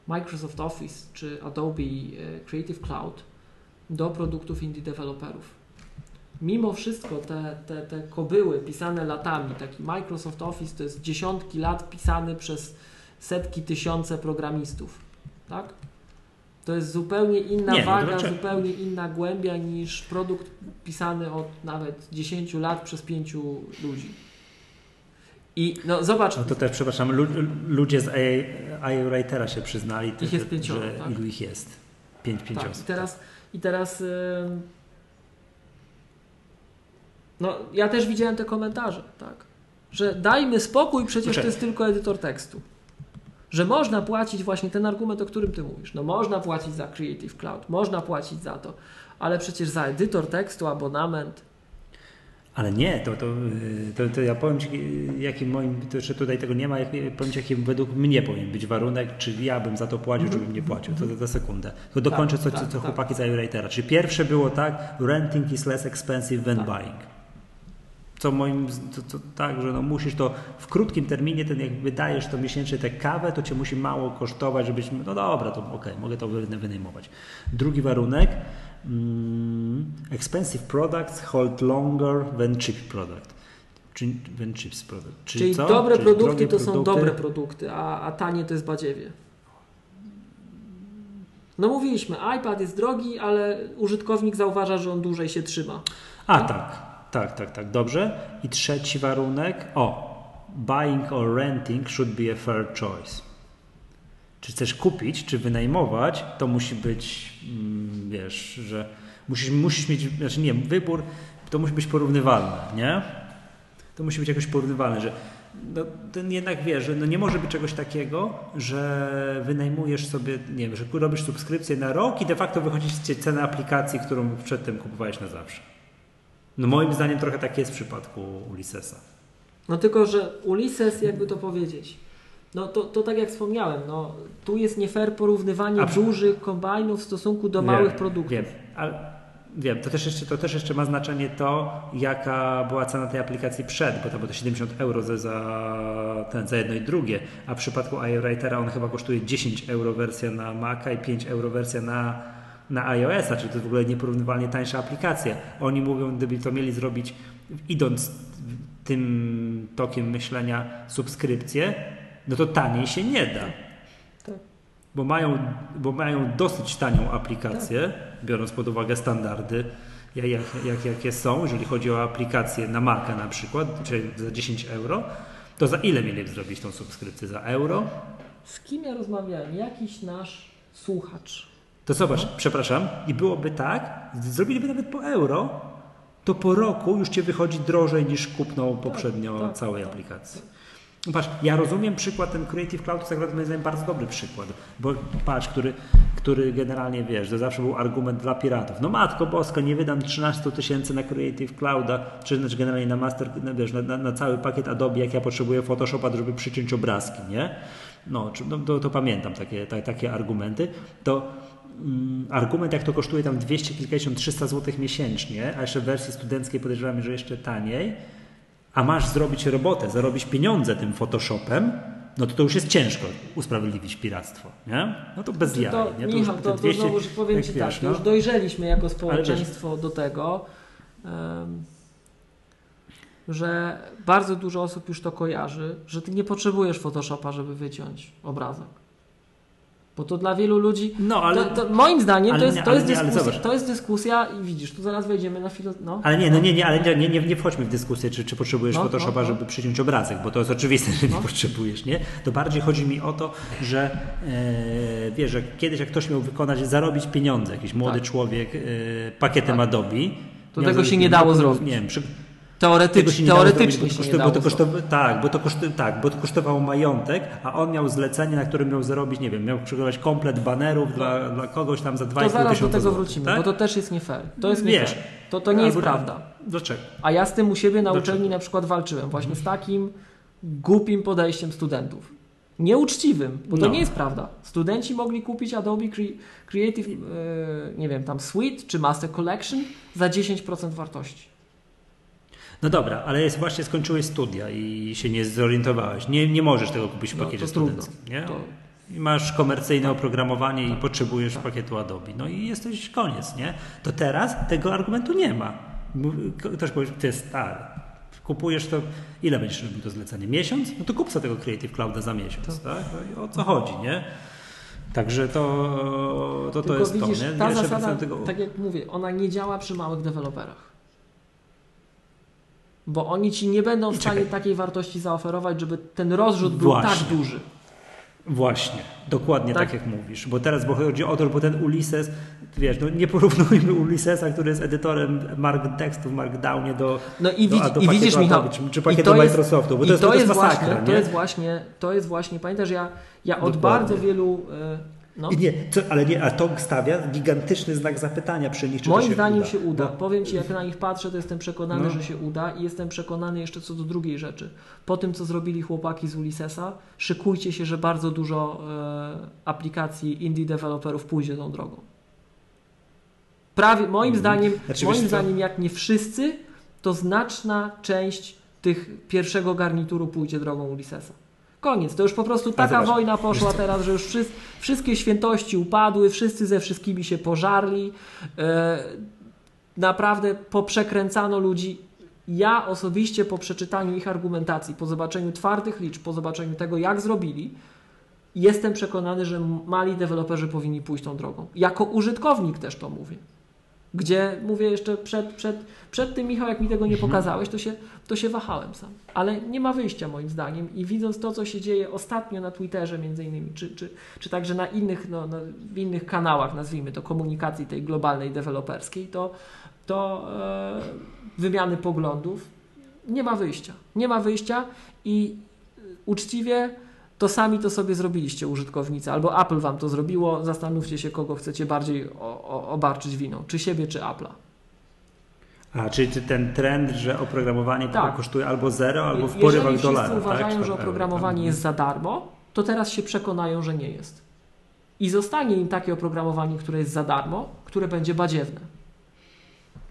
Microsoft Office czy Adobe e, Creative Cloud do produktów indie deweloperów. Mimo wszystko te, te, te kobyły pisane latami, taki Microsoft Office to jest dziesiątki lat pisany przez setki, tysiące programistów. Tak? To jest zupełnie inna Nie, no waga, dlaczego? zupełnie inna głębia niż produkt pisany od nawet 10 lat przez 5 ludzi. I no zobacz, No to też, przepraszam, lu, ludzie z AI Writera się przyznali, Ich jest że, pięcioro, że tak? ilu ich jest? Pięć, pięć tak, i osób. teraz, i teraz ym, no ja też widziałem te komentarze, tak, że dajmy spokój, przecież to jest tylko edytor tekstu. Że można płacić właśnie ten argument, o którym ty mówisz. No można płacić za Creative Cloud, można płacić za to, ale przecież za edytor tekstu, abonament, Ale nie, to, to, yy, to, to ja powiem Ci, jakim moim, to jeszcze tutaj tego nie ma, jak, powiem Ci, jaki według mnie powinien być warunek, czy ja bym za to płacił, czy bym nie płacił. To za, sekundę. Tylko dokończę co, tak, co, tak. chłopaki z iWritera. Czyli pierwsze było tak, renting is less expensive than Tak. buying. Co moim, to, to, tak, że no musisz to w krótkim terminie, ten jak wydajesz to miesięcznie tę kawę, to Cię musi mało kosztować, żebyś, no dobra, to okej, mogę to wy- wynajmować. Drugi warunek, mm, expensive products hold longer than cheap product. Czyli, than cheap product. Czyli, Czyli co? dobre Czyli produkty to są produkty- dobre produkty, a, a tanie to jest badziewie. No mówiliśmy, iPad jest drogi, ale użytkownik zauważa, że on dłużej się trzyma. A tak, tak, tak, tak, dobrze. I trzeci warunek, o, buying or renting should be a fair choice. Czy chcesz kupić, czy wynajmować, to musi być, mm, wiesz, że musisz, musisz mieć, znaczy nie, wybór to musi być porównywalne, nie? To musi być jakoś porównywalne, że no, ten jednak wiesz, że no nie może być czegoś takiego, że wynajmujesz sobie, nie wiem, że robisz subskrypcję na rok i de facto wychodzi ciebie cena aplikacji, którą przedtem kupowałeś na zawsze. No moim zdaniem trochę tak jest w przypadku Ulyssesa. No tylko, że Ulysses, jakby to powiedzieć, no to, to tak jak wspomniałem, no tu jest nie fair porównywanie A dużych kombajnów w stosunku do Wiem, małych produktów. Wiem, ale wiem, to też, jeszcze, to też jeszcze ma znaczenie to, jaka była cena tej aplikacji przed, bo to było to 70 euro za, za, ten, za jedno i drugie, a w przypadku iWritera on chyba kosztuje 10 euro wersja na Maca i 5 euro wersja na, na iOS-a, czyli to jest w ogóle nieporównywalnie tańsza aplikacja. Oni mówią, gdyby to mieli zrobić, idąc tym tokiem myślenia subskrypcję, no to taniej się nie da. Tak. Bo mają, bo mają dosyć tanią aplikację, Tak. biorąc pod uwagę standardy, jak, jak, jak, jakie są, jeżeli chodzi o aplikację na Maca na przykład, czyli za 10 euro, to za ile mieli zrobić tą subskrypcję? Za euro? Z kim ja rozmawiałem? Jakiś nasz słuchacz. To zobacz, przepraszam, i byłoby tak, zrobiliby nawet po euro, to po roku już Cię wychodzi drożej niż kupną poprzednio tak, całej tak, aplikacji. No Patrz, ja rozumiem przykład, ten Creative Cloud to jest moim zdaniem bardzo dobry przykład, bo patrz, który, który generalnie wiesz, to zawsze był argument dla piratów. No matko boska, nie wydam 13 tysięcy na Creative Clouda, czy znaczy generalnie na master, na, wiesz, na, na, cały pakiet Adobe, jak ja potrzebuję Photoshopa, żeby przyciąć obrazki, nie? No, no to, to pamiętam takie, ta, takie argumenty. To mm, argument, jak to kosztuje tam 200 kilkadziesiąt, 300 zł miesięcznie, a jeszcze w wersji studenckiej podejrzewam, że jeszcze taniej, a masz zrobić robotę, zarobić pieniądze tym Photoshopem, no to to już jest ciężko usprawiedliwić piractwo, nie? No to bez jaj, To, nie? Michał, już to, te to 200 znowu powiem Ci tak, no. już dojrzeliśmy jako społeczeństwo do tego, em, że bardzo dużo osób już to kojarzy, że Ty nie potrzebujesz Photoshopa, żeby wyciąć obrazek. Bo to dla wielu ludzi No, ale... to, to moim zdaniem to jest, nie, to, jest nie, dyskusja, to jest dyskusja i widzisz, tu zaraz wejdziemy na filo... No. Ale nie, no nie, nie, ale nie, nie, nie, wchodźmy w dyskusję, czy, czy potrzebujesz No, Photoshopa, no, no. żeby przyciąć obrazek, bo to jest oczywiste, że nie No. potrzebujesz, nie? To bardziej chodzi mi o to, że e, wiesz, że kiedyś jak ktoś miał wykonać, zarobić pieniądze, jakiś młody Tak. człowiek e, pakietem Tak. Adobe, To tego się nie dało zrobić. Nie wiem, przy, Teoretycznie, teoretycznie się nie bo to kosztowało, tak, bo to tak, bo to kosztowało majątek, a on miał zlecenie, na którym miał zarobić, nie wiem, miał przygotować komplet banerów no. dla, dla kogoś tam za 2,5 tysiąca To zaraz do tego wrócimy, tak? bo to też jest nie fair. To jest nie fair. To, to nie jest prawda. Dlaczego? A ja z tym u siebie na Dlaczego? uczelni na przykład walczyłem właśnie z takim głupim podejściem studentów. Nieuczciwym, bo to no. nie jest prawda. Studenci mogli kupić Adobe Creative, yy, nie wiem, tam Suite czy Master Collection za 10% wartości. No dobra, ale jest właśnie skończyłeś studia i się nie zorientowałeś. Nie, nie możesz tego kupić w no, pakiecie studenckim. Nie? To... I masz komercyjne oprogramowanie i potrzebujesz tak. pakietu Adobe. No i jesteś koniec, nie? To teraz tego argumentu nie ma. Ktoś powie, jest stary. Kupujesz to, ile będziesz robił to zlecenie? Miesiąc? No to kup sobie tego Creative Clouda za miesiąc, tak? No o co chodzi, nie? Także to, to, to jest widzisz, to, nie? Ta zasada, tego... tak jak mówię, ona nie działa przy małych deweloperach bo oni ci nie będą w stanie takiej wartości zaoferować, żeby ten rozrzut był tak Właśnie. tak duży. Właśnie, dokładnie tak? tak? jak mówisz, bo teraz bo chodzi o to, bo ten Ulysses, wiesz, no nie porównujmy Ulyssesa, który jest edytorem mark tekstu w Markdownie do No i, widz, do, do i widzisz Michał, czy, czy pakietu Microsoftu, bo to jest, to jest, masakra, właśnie, to jest właśnie, to jest właśnie, pamiętasz, ja, ja od bardzo wielu e, no. Nie, co, ale nie, a to stawia gigantyczny znak zapytania przy nich, czy Moim się zdaniem uda. się uda. No. Powiem Ci, jak na nich patrzę, to jestem przekonany, no. że się uda i jestem przekonany jeszcze co do drugiej rzeczy. Po tym, co zrobili chłopaki z Ulyssesa, szykujcie się, że bardzo dużo e, aplikacji indie deweloperów pójdzie tą drogą. Prawie, moim mhm. zdaniem, znaczy, moim zdaniem, jak nie wszyscy, to znaczna część tych pierwszego garnituru pójdzie drogą Ulyssesa. Koniec. To już po prostu taka wojna poszła teraz, że już wszyscy, wszystkie świętości upadły, wszyscy ze wszystkimi się pożarli. E, naprawdę poprzekręcano ludzi. Ja osobiście po przeczytaniu ich argumentacji, po zobaczeniu twardych liczb, po zobaczeniu tego, jak zrobili, jestem przekonany, że mali deweloperzy powinni pójść tą drogą. Jako użytkownik też to mówię. Gdzie mówię jeszcze przed, przed, przed tym, Michał, jak mi tego nie mhm. pokazałeś, to się, to się wahałem sam. Ale nie ma wyjścia moim zdaniem i widząc to, co się dzieje ostatnio na Twitterze między innymi, czy, czy, czy także na innych, no, no, w innych kanałach, nazwijmy to, komunikacji tej globalnej, deweloperskiej, to, to e, wymiany poglądów, nie ma wyjścia. Nie ma wyjścia i uczciwie to sami to sobie zrobiliście użytkownicy, albo Apple wam to zrobiło, zastanówcie się, kogo chcecie bardziej o, o, obarczyć winą, czy siebie, czy Apple'a. A, czyli ten trend, że oprogramowanie tak. kosztuje albo zero, albo w porywach dolara. Jeżeli wszyscy uważają, tak? że oprogramowanie jest za darmo, to teraz się przekonają, że nie jest. I zostanie im takie oprogramowanie, które jest za darmo, które będzie badziewne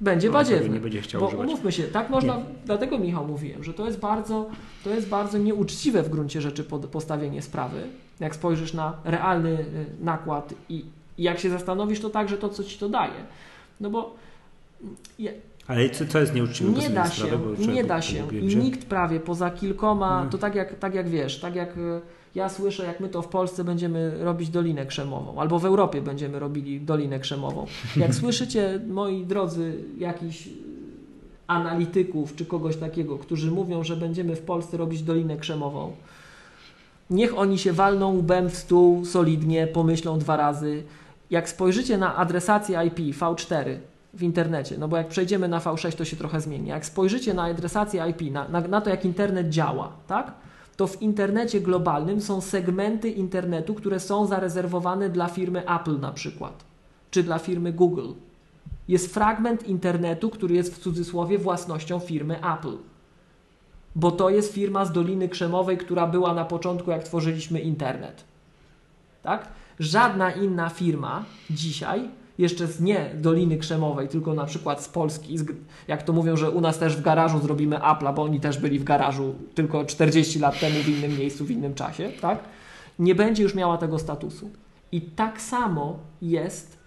będzie no, badziewny. Nie będzie chciał bo używać. umówmy się, tak można, nie. dlatego Michał mówiłem, że to jest bardzo, to jest bardzo nieuczciwe w gruncie rzeczy postawienie sprawy. Jak spojrzysz na realny y, nakład i, i jak się zastanowisz, to także to, co ci to daje. No bo je, ale co, co jest nieuczciwe? Nie da się, nie da się. I nikt prawie poza kilkoma, hmm. to tak jak, tak jak wiesz, tak jak y, ja słyszę, jak my to w Polsce będziemy robić Dolinę Krzemową, albo w Europie będziemy robili Dolinę Krzemową. Jak słyszycie, moi drodzy, jakichś analityków czy kogoś takiego, którzy mówią, że będziemy w Polsce robić Dolinę Krzemową, niech oni się walną łbem w stół solidnie, pomyślą dwa razy. Jak spojrzycie na adresację IP V4 w internecie, no bo jak przejdziemy na V6, to się trochę zmieni. Jak spojrzycie na adresację IP, na, na, na to, jak internet działa, tak? To w internecie globalnym są segmenty internetu, które są zarezerwowane dla firmy Apple na przykład, czy dla firmy Google. Jest fragment internetu, który jest w cudzysłowie własnością firmy Apple. Bo to jest firma z Doliny Krzemowej, która była na początku, jak tworzyliśmy internet. Tak? Żadna inna firma dzisiaj jeszcze z nie Doliny Krzemowej, tylko na przykład z Polski, jak to mówią, że u nas też w garażu zrobimy Apple'a, bo oni też byli w garażu tylko 40 lat temu w innym miejscu, w innym czasie, tak? Nie będzie już miała tego statusu. I tak samo jest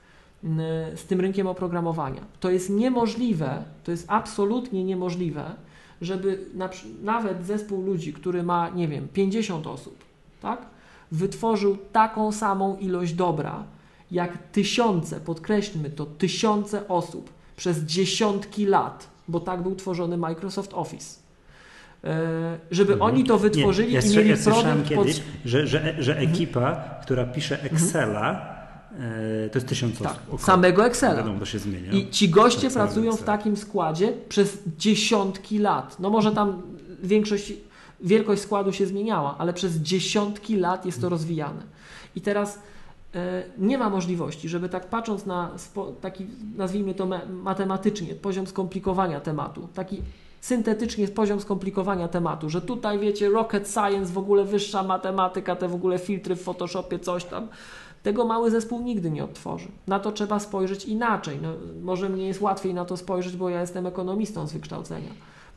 z tym rynkiem oprogramowania. To jest niemożliwe, to jest absolutnie niemożliwe, żeby na, nawet zespół ludzi, który ma, nie wiem, 50 osób, tak? Wytworzył taką samą ilość dobra, jak tysiące, podkreślmy to, tysiące osób przez dziesiątki lat, bo tak był tworzony Microsoft Office. E, żeby mhm. oni to wytworzyli Nie, i mieli ja produkt kiedyś, pod... że, że, że ekipa, która pisze Excela, E, to jest tysiąc Tak, osób. Około. samego Excela. Wiadomo, to się zmienia. I ci goście Tak, pracują w takim składzie przez dziesiątki lat. No może tam większość, wielkość składu się zmieniała, ale przez dziesiątki lat jest to rozwijane. I teraz e, nie ma możliwości, żeby tak patrząc na taki, nazwijmy to matematycznie, poziom skomplikowania tematu, taki syntetycznie poziom skomplikowania tematu, że tutaj wiecie, rocket science, w ogóle wyższa matematyka, te w ogóle filtry w Photoshopie, coś tam. Tego mały zespół nigdy nie odtworzy. Na to trzeba spojrzeć inaczej. No, może mnie jest łatwiej na to spojrzeć, bo ja jestem ekonomistą z wykształcenia.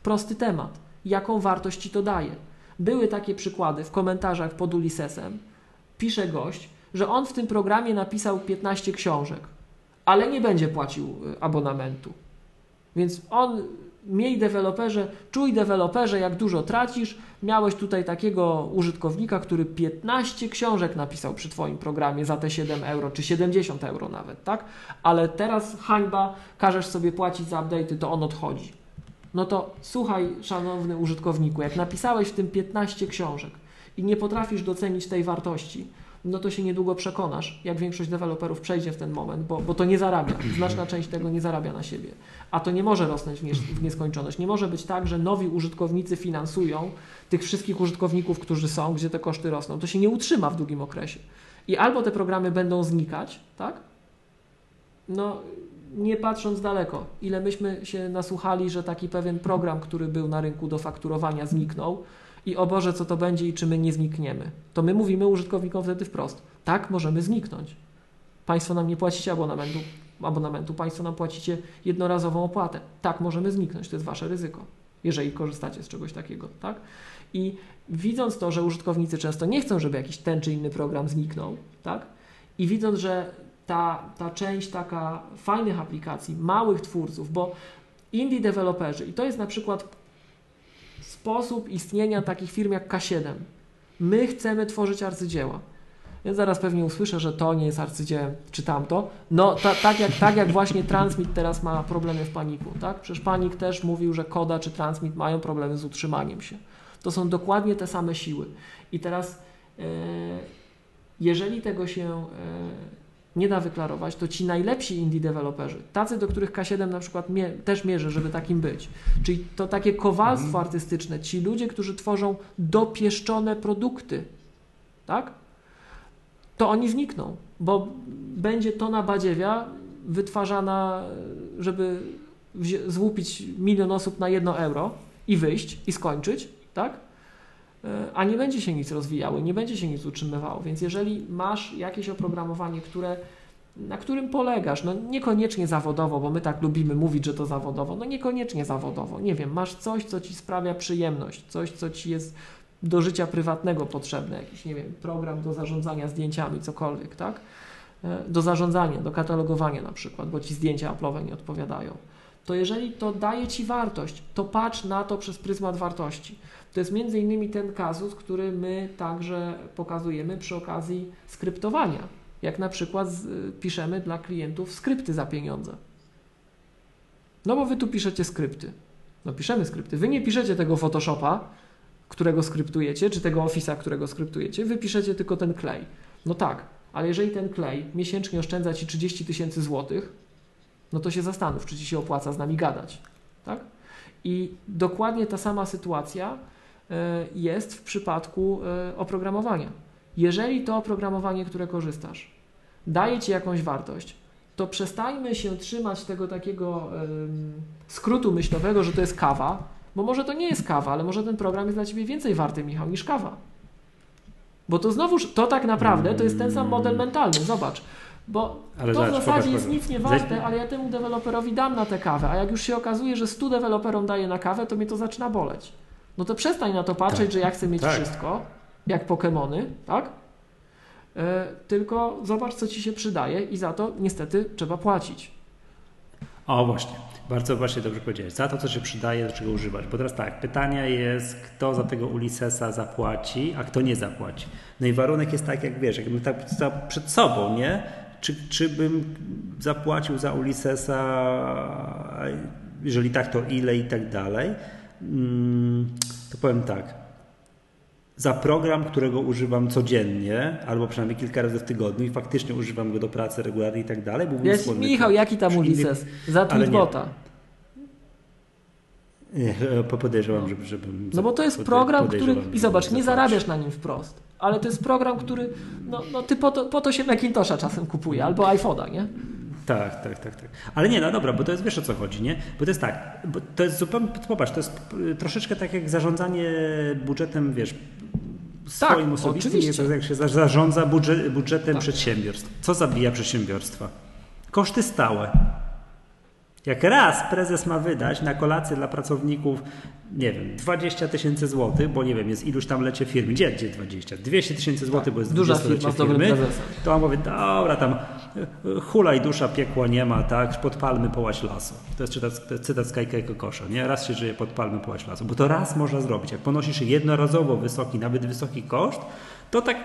Prosty temat. Jaką wartość ci to daje? Były takie przykłady w komentarzach pod Ulisesem. Pisze gość, że on w tym programie napisał 15 książek, ale nie będzie płacił y, abonamentu. Więc on, miej deweloperze, czuj deweloperze, jak dużo tracisz. Miałeś tutaj takiego użytkownika, który 15 książek napisał przy Twoim programie za te 7 euro, czy 70 euro nawet, tak? Ale teraz hańba, każesz sobie płacić za update'y, to on odchodzi. No to słuchaj, szanowny użytkowniku, jak napisałeś w tym 15 książek i nie potrafisz docenić tej wartości, no to się niedługo przekonasz, jak większość deweloperów przejdzie w ten moment, bo, bo to nie zarabia. Znaczna część tego nie zarabia na siebie. A to nie może rosnąć w, w nieskończoność. Nie może być tak, że nowi użytkownicy finansują tych wszystkich użytkowników, którzy są, gdzie te koszty rosną. To się nie utrzyma w długim okresie. I albo te programy będą znikać, tak? No, nie patrząc daleko, ile myśmy się nasłuchali, że taki pewien program, który był na rynku do fakturowania, zniknął i o Boże, co to będzie i czy my nie znikniemy. To my mówimy użytkownikom wtedy wprost. Tak, możemy zniknąć. Państwo nam nie płacicie abonamentu, abonamentu, Państwo nam płacicie jednorazową opłatę. Tak, możemy zniknąć, to jest Wasze ryzyko, jeżeli korzystacie z czegoś takiego, tak? I widząc to, że użytkownicy często nie chcą, żeby jakiś ten czy inny program zniknął, tak? I widząc, że ta, ta część taka fajnych aplikacji, małych twórców, bo indie deweloperzy, i to jest na przykład sposób istnienia takich firm jak K7. My chcemy tworzyć arcydzieła. Więc zaraz pewnie usłyszę, że to nie jest arcydziełem, czy tamto. No, ta, tak, jak, tak jak właśnie Transmit teraz ma problemy w paniku, tak? Przecież panik też mówił, że Koda czy Transmit mają problemy z utrzymaniem się. To są dokładnie te same siły. I teraz, e, jeżeli tego się e, nie da wyklarować, to ci najlepsi indie deweloperzy, tacy, do których K7 na przykład też mierzy, żeby takim być, czyli to takie kowalstwo Mhm. artystyczne, ci ludzie, którzy tworzą dopieszczone produkty, tak? To oni znikną, bo będzie tona badziewia wytwarzana, żeby złupić milion osób na jedno euro i wyjść i skończyć, tak? E, a nie będzie się nic rozwijało, nie będzie się nic utrzymywało. Więc jeżeli masz jakieś oprogramowanie, które, na którym polegasz, no niekoniecznie zawodowo, bo my tak lubimy mówić, że to zawodowo, no niekoniecznie zawodowo, nie wiem, masz coś, co ci sprawia przyjemność, coś, co ci jest do życia prywatnego potrzebne, jakiś, nie wiem, program do zarządzania zdjęciami, cokolwiek, tak? E, Do zarządzania, do katalogowania na przykład, bo ci zdjęcia Apple'owe nie odpowiadają. To jeżeli to daje ci wartość, to patrz na to przez pryzmat wartości. To jest między innymi ten kazus, który my także pokazujemy przy okazji skryptowania. Jak na przykład piszemy dla klientów skrypty za pieniądze. No bo wy tu piszecie skrypty. No piszemy skrypty. Wy nie piszecie tego Photoshopa, którego skryptujecie, czy tego Office'a, którego skryptujecie, wy piszecie tylko ten klej. No tak, ale jeżeli ten klej miesięcznie oszczędza ci 30 tysięcy złotych, no to się zastanów, czy ci się opłaca z nami gadać. Tak? I dokładnie ta sama sytuacja jest w przypadku e, oprogramowania. Jeżeli to oprogramowanie, które korzystasz, daje ci jakąś wartość, to przestańmy się trzymać tego takiego skrótu myślowego, że to jest kawa, bo może to nie jest kawa, ale może ten program jest dla ciebie więcej warty, Michał, niż kawa. Bo to znowuż, to tak naprawdę to jest ten sam model mentalny, zobacz. Bo Ale to w zasadzie popatrz, jest nic nie warte, ale ja temu deweloperowi dam na tę kawę, a jak już się okazuje, że 100 deweloperom daje na kawę, to mnie to zaczyna boleć. No to przestań na to patrzeć, Tak. że ja chcę mieć Tak. wszystko, jak Pokemony, tak? E, tylko zobacz, co ci się przydaje i za to niestety trzeba płacić. O właśnie, bardzo właśnie dobrze powiedziałeś. Za to, co się przydaje, do czego używać. Bo teraz tak, pytanie jest, kto za tego Ulisesa zapłaci, a kto nie zapłaci. No i warunek jest tak, jak wiesz, jakbym tak przed sobą, nie? Czy, czy bym zapłacił za Ulisesa, a jeżeli tak, to ile i tak dalej? Mm, To powiem tak. za program, którego używam codziennie, albo przynajmniej kilka razy w tygodniu i faktycznie używam go do pracy regularnie i tak dalej. Byłbym Jest, skłonny Michał, to jaki tam Ulises? Za nie. Tweetbota. Nie, po- Podejrzewam, żeby, żebym. No bo to jest program, który. I zobacz, nie zarabiasz na nim wprost. Ale to jest program, który. No, no ty po to, po to się Macintosha czasem kupuje, albo iPhone'a, nie? Tak, tak, tak, tak. Ale nie, no dobra, bo to jest, wiesz o co chodzi, nie? Bo to jest tak, bo to jest zupełnie, popatrz, to jest troszeczkę tak jak zarządzanie budżetem, wiesz, swoim Tak, osobistym, oczywiście. jak się za- zarządza budżet, budżetem Tak. przedsiębiorstw. Co zabija przedsiębiorstwa? Koszty stałe. Jak raz prezes ma wydać na kolację dla pracowników, nie wiem, 20 tysięcy złotych, bo nie wiem, jest iluś tam lecie firmy. Gdzie, gdzie 20? 200 tysięcy złotych, bo jest Tak, Duża 20 firma firmy. To on mówi, dobra, tam hulaj dusza, piekła nie ma, tak, podpalmy połać lasu. To jest cytat, cytat z Kajka Kokosza, nie? Raz się żyje, podpalmy połać lasu. Bo to raz można zrobić. Jak ponosisz jednorazowo wysoki, nawet wysoki koszt, to tak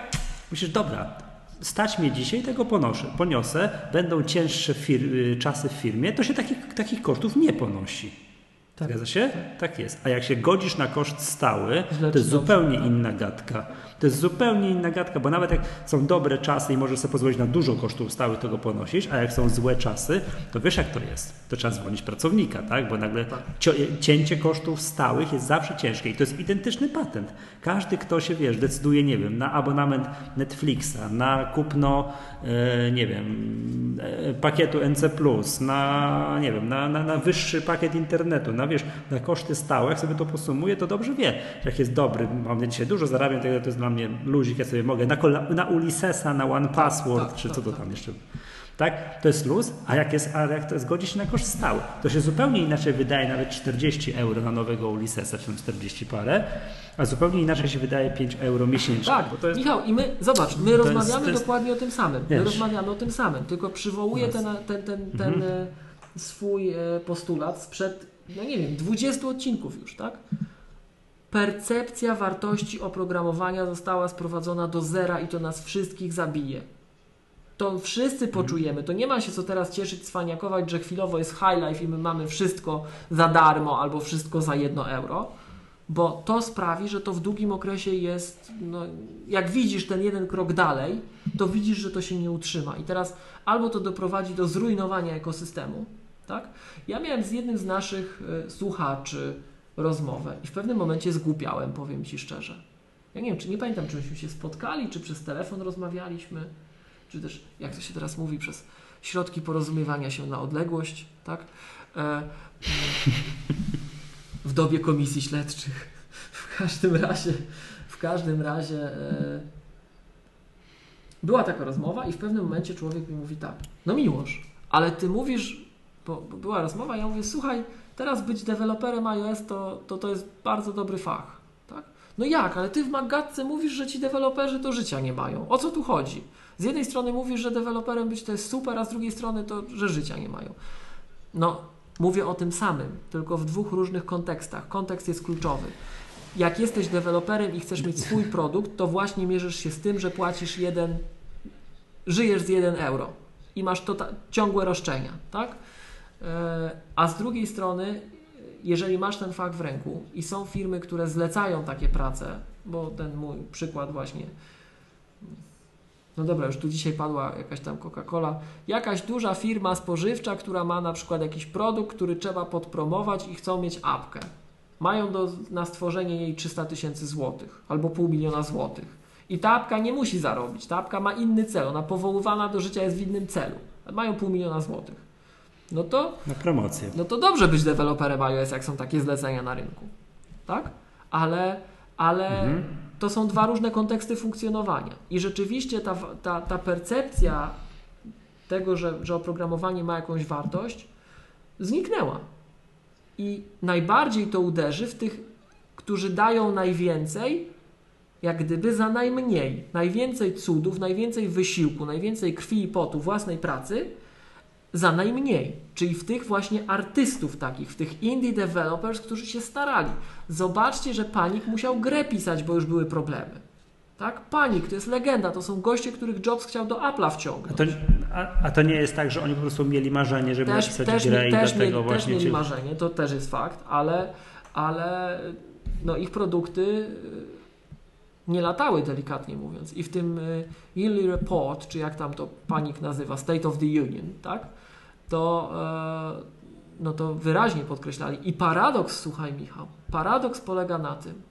myślisz, dobra, stać mnie dzisiaj, tego ponoszę, poniosę, będą cięższe fir- y, czasy w firmie, to się takich, takich kosztów nie ponosi. Tak. Zgadza się? Tak jest. A jak się godzisz na koszt stały, Źle to jest dobrze? zupełnie inna gadka. To jest zupełnie inna gadka, bo nawet jak są dobre czasy i możesz sobie pozwolić na dużo kosztów stałych tego ponosić, a jak są złe czasy, to wiesz jak to jest. To trzeba zwolnić pracownika, tak? Bo nagle cio- cięcie kosztów stałych jest zawsze ciężkie i to jest identyczny patent. Każdy, kto się, wiesz, decyduje, nie wiem, na abonament Netflixa, na kupno, e, nie wiem, e, pakietu NC+, na, nie wiem, na, na, na wyższy pakiet internetu, na, wiesz, na koszty stałe, jak sobie to posumuje, to dobrze wie, że jak jest dobry, mam dzisiaj dużo zarabiam, to jest dla mnie luzik, ja sobie mogę na, na Ulyssesa, na One Password, tak, czy tak, co to tak. tam jeszcze tak? To jest luz, a jak, jest, a jak to zgodzi się na koszt stały, to się zupełnie inaczej wydaje nawet 40 euro na nowego Ulyssesa, czy tam 40 parę, a zupełnie inaczej się wydaje 5 euro miesięcznie. Tak, bo to jest, Michał, i my, zobacz, my jest- rozmawiamy to jest- dokładnie o tym samym. My Wiesz. rozmawiamy o tym samym, tylko przywołuję ten, ten, ten, ten Mhm. e, swój e, postulat sprzed, no nie wiem, 20 odcinków już, tak? Percepcja wartości oprogramowania została sprowadzona do zera i to nas wszystkich zabije. To wszyscy poczujemy. To nie ma się co teraz cieszyć, cwaniakować, że chwilowo jest high life i my mamy wszystko za darmo albo wszystko za jedno euro, bo to sprawi, że to w długim okresie jest, no, jak widzisz ten jeden krok dalej, to widzisz, że to się nie utrzyma. I teraz albo to doprowadzi do zrujnowania ekosystemu, tak? Ja miałem z jednym z naszych e, słuchaczy rozmowę i w pewnym momencie zgłupiałem, powiem Ci szczerze. Ja nie wiem, czy nie pamiętam, czy myśmy się spotkali, czy przez telefon rozmawialiśmy, czy też, jak to się teraz mówi, przez środki porozumiewania się na odległość, tak? E, w dobie komisji śledczych. W każdym razie, w każdym razie e, była taka rozmowa i w pewnym momencie człowiek mi mówi tak, no Miłosz, ale ty mówisz, bo, bo była rozmowa, ja mówię, słuchaj, teraz być deweloperem iOS to, to, to jest bardzo dobry fach, tak? No jak, ale ty w Magatce mówisz, że ci deweloperzy to życia nie mają. O co tu chodzi? Z jednej strony mówisz, że deweloperem być to jest super, a z drugiej strony to, że życia nie mają. No, mówię o tym samym, tylko w dwóch różnych kontekstach. Kontekst jest kluczowy. Jak jesteś deweloperem i chcesz mieć swój produkt, to właśnie mierzysz się z tym, że płacisz jeden, żyjesz z 1 euro i masz to ciągłe roszczenia, tak? E, A z drugiej strony, jeżeli masz ten fakt w ręku i są firmy, które zlecają takie prace, bo ten mój przykład właśnie no dobra, już tu dzisiaj padła jakaś tam Coca-Cola. Jakaś duża firma spożywcza, która ma na przykład jakiś produkt, który trzeba podpromować i chcą mieć apkę. Mają do, na stworzenie jej 300 tysięcy złotych albo pół miliona złotych. I ta apka nie musi zarobić. Ta apka ma inny cel. Ona powoływana do życia jest w innym celu. Mają pół miliona złotych. No to Na promocję. no to dobrze być deweloperem iOS, jak są takie zlecenia na rynku. Tak? Ale, ale Mhm. to są dwa różne konteksty funkcjonowania. I rzeczywiście ta, ta, ta percepcja tego, że, że oprogramowanie ma jakąś wartość, zniknęła. I najbardziej to uderzy w tych, którzy dają najwięcej, jak gdyby za najmniej. Najwięcej cudów, najwięcej wysiłku, najwięcej krwi i potu własnej pracy za najmniej. Czyli w tych właśnie artystów takich, w tych indie developers, którzy się starali. Zobaczcie, że Panik musiał grę pisać, bo już były problemy. Tak? Panik to jest legenda, to są goście, których Jobs chciał do Apple'a A wciągnąć. to, a, a to nie jest tak, że oni po prostu mieli marzenie, żeby Też, napisać też, grę mie- i też, dlatego mieli, też właśnie mieli ci... marzenie, to też jest fakt, ale, ale no ich produkty nie latały, delikatnie mówiąc. I w tym Yearly Report, czy jak tam to panik nazywa, State of the Union, tak? To, no to wyraźnie podkreślali. I paradoks, słuchaj Michał, paradoks polega na tym,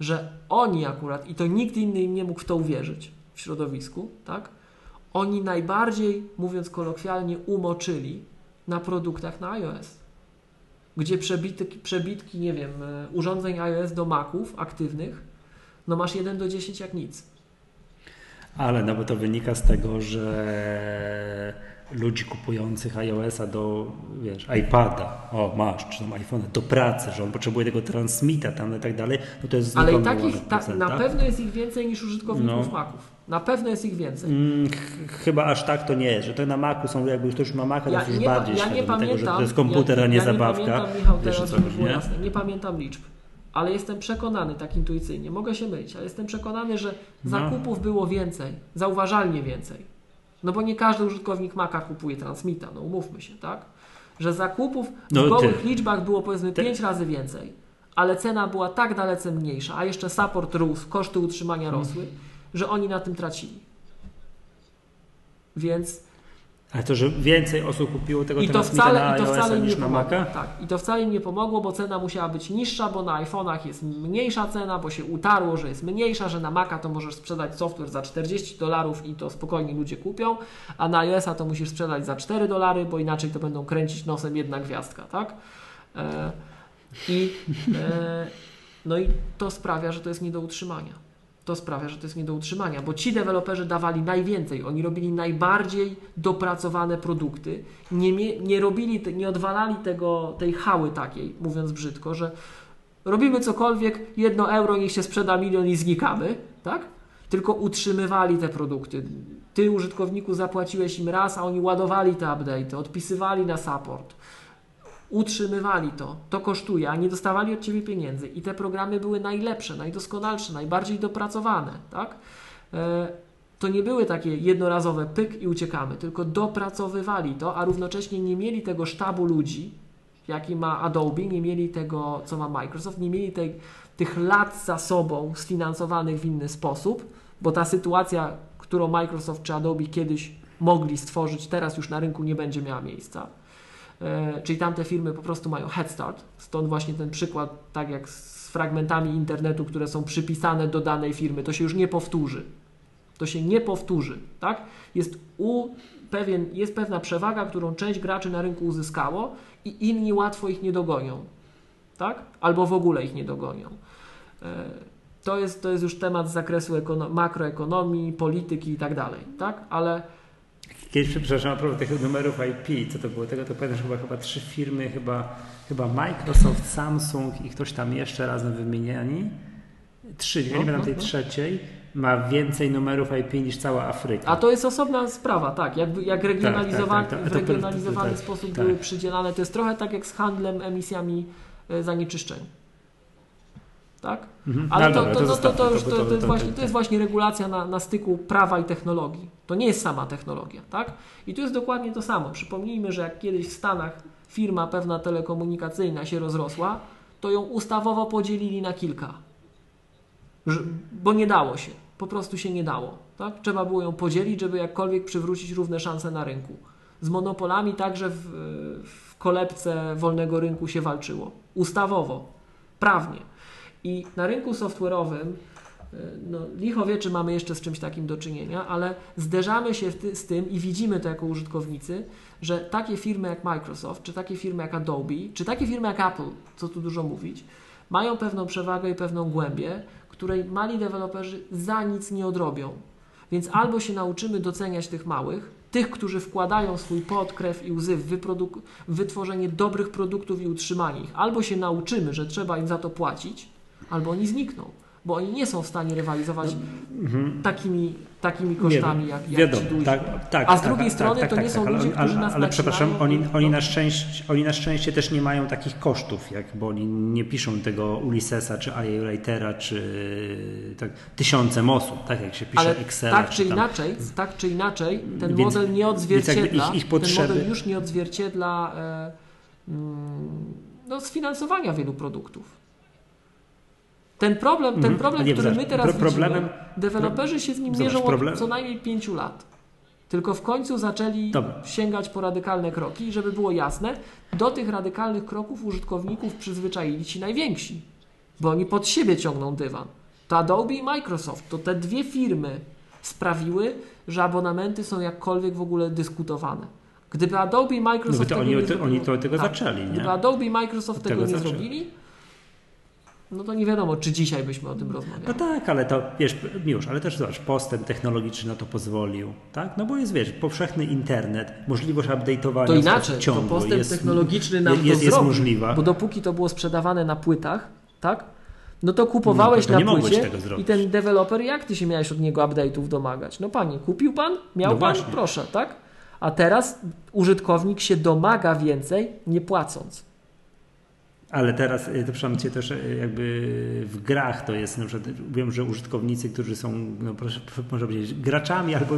że oni akurat, i to nikt inny im nie mógł w to uwierzyć w środowisku, tak? Oni najbardziej, mówiąc kolokwialnie, umoczyli na produktach na iOS. Gdzie przebitki, przebitki, nie wiem, e, urządzeń iOS do Maców aktywnych, no masz 1 do 10 jak nic. Ale no bo to wynika z tego, że ludzi kupujących iOS-a do, wiesz, iPada, o masz, czy tam iPhone'a, do pracy, że on potrzebuje tego transmita tam i tak dalej, no to jest Ale i takich, ta, na pewno jest ich więcej niż użytkowników no. Maców. Na pewno jest ich więcej. Mm, chyba aż tak to nie jest, że to na Macu są, jakby ktoś już ma Maca, ja, to już nie, bardziej ja nie pamiętam, tego, że to jest komputer, ja, a nie ja zabawka. Nie pamiętam, Michał, teraz nie? Jasne, nie pamiętam liczb ale jestem przekonany tak intuicyjnie, mogę się mylić, ale jestem przekonany, że no. zakupów było więcej, zauważalnie więcej. No bo nie każdy użytkownik Maca kupuje transmita, no umówmy się, tak? Że zakupów no, w gołych ty. liczbach było powiedzmy ty. 5 razy więcej, ale cena była tak dalece mniejsza, a jeszcze support rósł, koszty utrzymania hmm. rosły, że oni na tym tracili. Więc ale to, że więcej osób kupiło tego I to wcale, i to wcale niż nie na Maca? Tak, i to wcale nie pomogło, bo cena musiała być niższa, bo na iPhone'ach jest mniejsza cena, bo się utarło, że jest mniejsza, że na Maca to możesz sprzedać software za 40 dolarów i to spokojnie ludzie kupią, a na iOS-a to musisz sprzedać za 4 dolary, bo inaczej to będą kręcić nosem jedna gwiazdka, tak? E, I e, no i to sprawia, że to jest nie do utrzymania to sprawia, że to jest nie do utrzymania, bo ci deweloperzy dawali najwięcej, oni robili najbardziej dopracowane produkty, nie, nie robili, nie odwalali tego, tej hały takiej, mówiąc brzydko, że robimy cokolwiek, jedno euro, niech się sprzeda milion i znikamy, tak? Tylko utrzymywali te produkty. Ty, użytkowniku, zapłaciłeś im raz, a oni ładowali te update, odpisywali na support utrzymywali to, to kosztuje, a nie dostawali od Ciebie pieniędzy i te programy były najlepsze, najdoskonalsze, najbardziej dopracowane, tak? E, to nie były takie jednorazowe pyk i uciekamy, tylko dopracowywali to, a równocześnie nie mieli tego sztabu ludzi, jaki ma Adobe, nie mieli tego, co ma Microsoft, nie mieli tej, tych lat za sobą sfinansowanych w inny sposób, bo ta sytuacja, którą Microsoft czy Adobe kiedyś mogli stworzyć, teraz już na rynku nie będzie miała miejsca. E, czyli tamte firmy po prostu mają head start. Stąd właśnie ten przykład, tak jak z fragmentami internetu, które są przypisane do danej firmy, to się już nie powtórzy. To się nie powtórzy, tak? Jest, u, pewien, jest pewna przewaga, którą część graczy na rynku uzyskało i inni łatwo ich nie dogonią, tak? Albo w ogóle ich nie dogonią. E, to jest, to jest już temat z zakresu makroekonomii, polityki i tak dalej, tak? Ale Kiedyś, przepraszam, a propos tych numerów IP, co to było tego, to pamiętam, że chyba, chyba trzy firmy, chyba, chyba Microsoft, Samsung i ktoś tam jeszcze razem wymieniani. Trzy, nie pamiętam tej trzeciej, ma więcej numerów IP niż cała Afryka. A to jest osobna sprawa, tak. Jak, jak regionalizowany, tak, tak, tak, w regionalizowany tak, sposób były tak. przydzielane. To jest trochę tak jak z handlem emisjami e, zanieczyszczeń tak? Mhm. Ale to, to, to, to, już, to, jest właśnie, to jest właśnie regulacja na, na styku prawa i technologii. To nie jest sama technologia, tak? I tu jest dokładnie to samo. Przypomnijmy, że jak kiedyś w Stanach firma pewna telekomunikacyjna się rozrosła, to ją ustawowo podzielili na kilka. Bo nie dało się. Po prostu się nie dało. Tak? Trzeba było ją podzielić, żeby jakkolwiek przywrócić równe szanse na rynku. Z monopolami także w, w kolebce wolnego rynku się walczyło. Ustawowo, prawnie. I na rynku software'owym, e, no, licho wie, czy mamy jeszcze z czymś takim do czynienia, ale zderzamy się z tym i widzimy to jako użytkownicy, że takie firmy jak Microsoft, czy takie firmy jak Adobe, czy takie firmy jak Apple, co tu dużo mówić, mają pewną przewagę i pewną głębię, której mali deweloperzy za nic nie odrobią. Więc albo się nauczymy doceniać tych małych, tych, którzy wkładają swój pot, krew i łzy w wytworzenie dobrych produktów i utrzymanie ich, albo się nauczymy, że trzeba im za to płacić, albo oni znikną, bo oni nie są w stanie rywalizować no, takimi, takimi kosztami nie, jak, jak wiadomo, ci. Tak, tak, A z tak, drugiej tak, strony tak, to nie tak, są ludzie, ale, którzy nas Ale, ale przepraszam, oni, oni, na szczęście, oni na szczęście też nie mają takich kosztów, jak, bo oni nie piszą tego Ulyssesa, czy IA Writera, czy tak, tysiącem osób, tak jak się pisze ale Excel. Tak czy, czy inaczej, tak czy inaczej, ten więc, model nie odzwierciedla, ich, ich potrzeby... ten model już nie odzwierciedla e, mm, no, sfinansowania wielu produktów Ten problem, ten Mhm. problem który my teraz pro- widzimy, deweloperzy się z nim Zobacz, mierzą problem- od co najmniej pięciu lat. Tylko w końcu zaczęli Dobra. sięgać po radykalne kroki, I żeby było jasne, do tych radykalnych kroków użytkowników przyzwyczaili ci najwięksi, bo oni pod siebie ciągną dywan. To Adobe i Microsoft, to te dwie firmy sprawiły, że abonamenty są jakkolwiek w ogóle dyskutowane. Gdyby Adobe i No Microsoft bo to tego oni, nie to, zrobiło- oni to od tego Tak. zaczęli, nie? Gdyby Adobe i Microsoft tego, tego nie zaczęli. zrobili, no to nie wiadomo, czy dzisiaj byśmy o tym rozmawiali. No tak, ale to wiesz, już, ale też zobacz, postęp technologiczny na to pozwolił, tak? No bo jest, wiesz, powszechny internet, możliwość update'owania To inaczej, to postęp jest, technologiczny nam jest, to jest, jest zrobił, możliwa. Bo dopóki to było sprzedawane na płytach, tak? No to kupowałeś No, to na płycie i ten deweloper, jak ty się miałeś od niego update'ów domagać? No panie, kupił pan? Miał No pan? Proszę, tak? A teraz użytkownik się domaga więcej, nie płacąc. Ale teraz, y, to przepraszam cię też y, jakby w grach to jest, na przykład wiem, że użytkownicy, którzy są, no proszę, można powiedzieć, graczami albo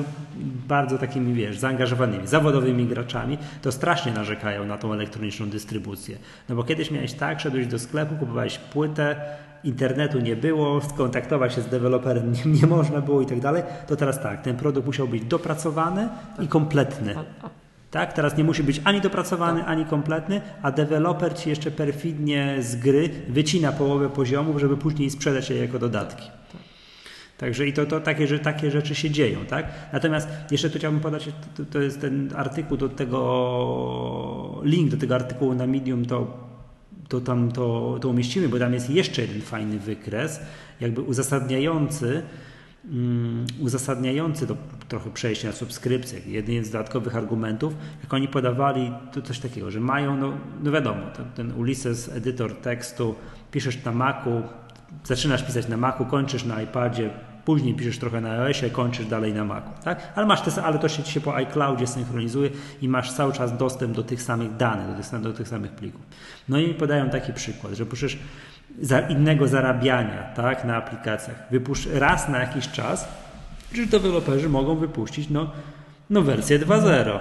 bardzo takimi, wiesz, zaangażowanymi, zawodowymi graczami, to strasznie narzekają na tą elektroniczną dystrybucję. No bo kiedyś miałeś tak, szedłeś do sklepu, kupowałeś płytę, internetu nie było, skontaktować się z deweloperem nie, nie można było i tak dalej, to teraz tak, ten produkt musiał być dopracowany i kompletny. A, a, Tak, teraz nie musi być ani dopracowany, ani kompletny, a deweloper ci jeszcze perfidnie z gry wycina połowę poziomów, żeby później sprzedać je jako dodatki. Tak. Także i to, to takie, że takie rzeczy się dzieją, tak? Natomiast jeszcze tu chciałbym podać, to, to jest ten artykuł do tego, link do tego artykułu na Medium, to, to tam to, to umieścimy, bo tam jest jeszcze jeden fajny wykres, jakby uzasadniający, uzasadniający to trochę przejście na subskrypcję. Jeden z dodatkowych argumentów, jak oni podawali to coś takiego, że mają, no, no wiadomo, ten, ten Ulysses, edytor tekstu, piszesz na Macu, zaczynasz pisać na Macu, kończysz na iPadzie, później piszesz trochę na iOSie, kończysz dalej na Macu, tak? Ale masz te, ale to się, się po iCloudzie synchronizuje i masz cały czas dostęp do tych samych danych, do tych, do tych samych plików. No i podają taki przykład, że przecież za innego zarabiania, tak, na aplikacjach, wypuszcz raz na jakiś czas, że deweloperzy mogą wypuścić no, no wersję 2.0,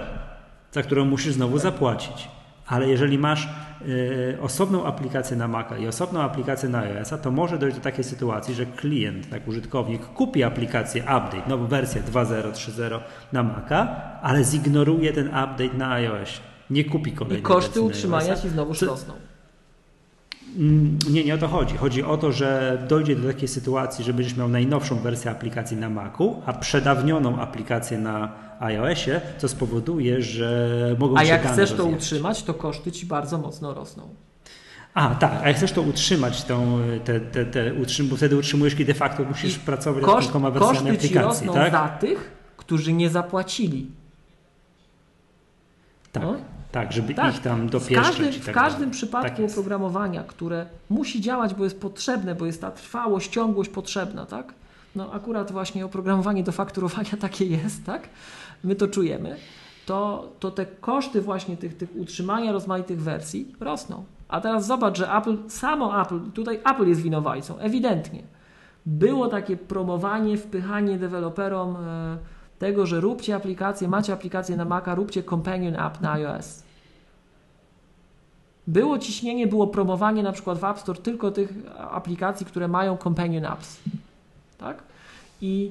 za którą musisz znowu zapłacić. Ale jeżeli masz y, osobną aplikację na Maca i osobną aplikację na iOS-a, to może dojść do takiej sytuacji, że klient, tak użytkownik kupi aplikację update, nową wersję 2.0, 3.0 na Maca, ale zignoruje ten update na iOS. Nie kupi I kolejnej koszty wersji na utrzymania ci znowu rosną. Mm, Nie, nie o to chodzi. Chodzi o to, że dojdzie do takiej sytuacji, że będziesz miał najnowszą wersję aplikacji na Macu, a przedawnioną aplikację na iOSie, co spowoduje, że mogą A się jak dane chcesz to utrzymać, to koszty ci bardzo mocno rosną. A, tak, a jak chcesz to utrzymać, tą, te, te, te utrzym, bo wtedy utrzymujesz, kiedy de facto musisz I pracować nad Koszt, kilkoma wersjami koszty ci aplikacji, rosną tak? za tych, którzy nie zapłacili. Tak, No. Tak, żeby Tak. ich tam W dopieszczać każdym, i w tak każdym dalej. przypadku Tak oprogramowania, które musi działać, bo jest potrzebne, bo jest ta trwałość, ciągłość potrzebna, tak? No akurat właśnie oprogramowanie do fakturowania takie jest, tak? My to czujemy. To, to te koszty właśnie tych, tych utrzymania rozmaitych wersji rosną. A teraz zobacz, że Apple, samo Apple, tutaj Apple jest winowajcą, ewidentnie. Było takie promowanie, wpychanie deweloperom e, tego, że róbcie aplikację, macie aplikację na Maca, róbcie companion app na iOS. Było ciśnienie, było promowanie na przykład w App Store tylko tych aplikacji, które mają companion apps. Tak? I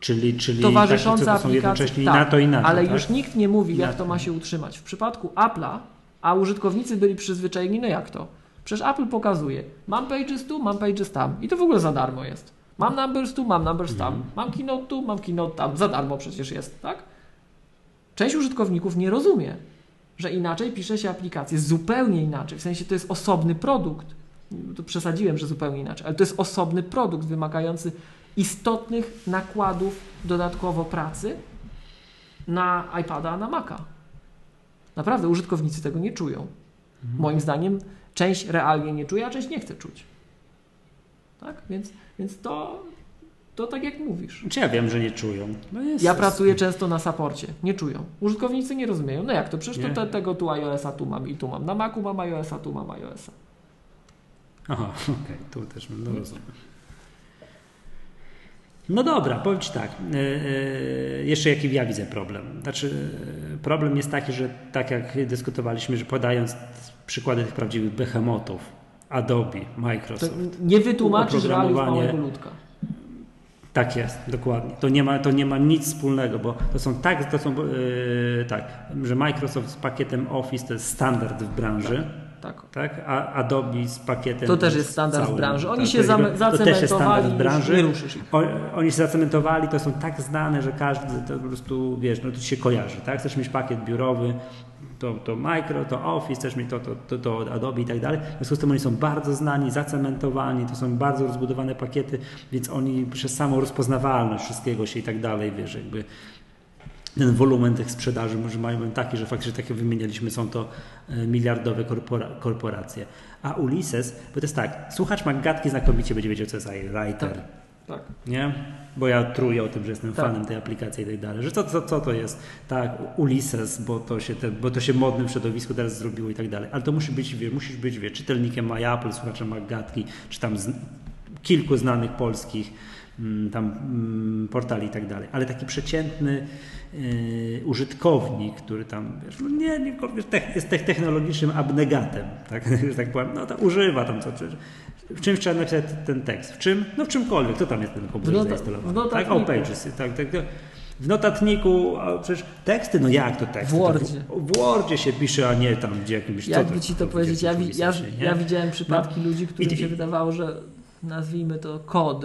Czyli, czyli towarzyszące takie, co to są jednocześnie tak, i na to i na to, ale tak? już nikt nie mówi, jak to. ma się utrzymać. W przypadku Apple'a, a użytkownicy byli przyzwyczajeni, no jak to? Przecież Apple pokazuje, mam pages tu, mam pages tam i to w ogóle za darmo jest. Mam numbers tu, mam numbers tam, Mhm. mam keynote tu, mam keynote tam, za darmo przecież jest, tak? Część użytkowników nie rozumie, że inaczej pisze się aplikację, zupełnie inaczej, w sensie to jest osobny produkt. Przesadziłem, że zupełnie inaczej, ale to jest osobny produkt wymagający istotnych nakładów dodatkowo pracy na iPada, na Maca. Naprawdę użytkownicy tego nie czują. Moim zdaniem część realnie nie czuje, a część nie chce czuć. Tak? Więc, więc to, to tak jak mówisz. Czy ja wiem, że nie czują. No jest, Ja pracuję często na saporcie. Nie czują. Użytkownicy nie rozumieją. No jak to? Przecież to te, tego tu iOS-a tu mam i tu mam. Na Macu mam iOS-a, tu mam iOS-a. Aha, okej, tu też no rozumiem. No dobra, powiem Ci tak. Yy, yy, jeszcze jaki ja widzę problem. Znaczy, yy, problem jest taki, że tak jak dyskutowaliśmy, że podając przykłady tych prawdziwych behemotów, Adobe, To Microsoft. nie wytłumaczysz realiów małego ludka. Tak jest, dokładnie. To nie ma, to nie ma nic wspólnego, bo to są tak, to są yy, tak, że Microsoft z pakietem Office to jest standard w branży, Tak. tak? A Adobe z pakietem To też jest standard w całym, branży. Oni tak, się to- zam- to też jest standard zacementowali, w branży. nie ruszysz ich. O, oni się zacementowali, to są tak znane, że każdy to po prostu, wiesz, no to się kojarzy, tak? Chcesz mieć pakiet biurowy, to, to Micro, to Office, chcesz mieć to, to, to, to Adobe i tak dalej. W związku z tym oni są bardzo znani, zacementowani, to są bardzo rozbudowane pakiety, więc oni przez samą rozpoznawalność wszystkiego się i tak dalej, wiesz, jakby ten wolumen tych sprzedaży może mają taki, że faktycznie tak jak wymienialiśmy, są to e, miliardowe korpora, korporacje. A Ulises, bo to jest tak, słuchacz Maggatki znakomicie będzie wiedział, co jest iWriter, Tak. Tak. nie? Bo ja truję o tym, że jestem Tak. fanem tej aplikacji i tak dalej, że co, co, co to jest, tak, Ulises, bo to się, te, bo to się modnym środowisku teraz zrobiło i tak dalej, ale to musi być, wie, musisz być, wie, czytelnikiem MyApple, słuchaczem Maggatki, czy tam z, kilku znanych polskich mm, tam mm, portali i tak dalej, ale taki przeciętny yy, użytkownik, który tam wiesz, no nie, nie wiesz, tech, jest tech, technologicznym abnegatem, tak, tak powiem, no to używa tam co, czy, w czymś trzeba napisać ten tekst, w czym, no w czymkolwiek, co tam jest ten komputer nota- zainstalowany, tak, o pages, tak, tak, tak. W notatniku, a przecież teksty, no jak to teksty? W Wordzie. To w, w Wordzie się pisze, a nie tam gdzie jakimś... Jakby ci to powiedzieć, ja, wi- ja, ja widziałem przypadki ludzi, którym I- się wydawało, że nazwijmy to kod.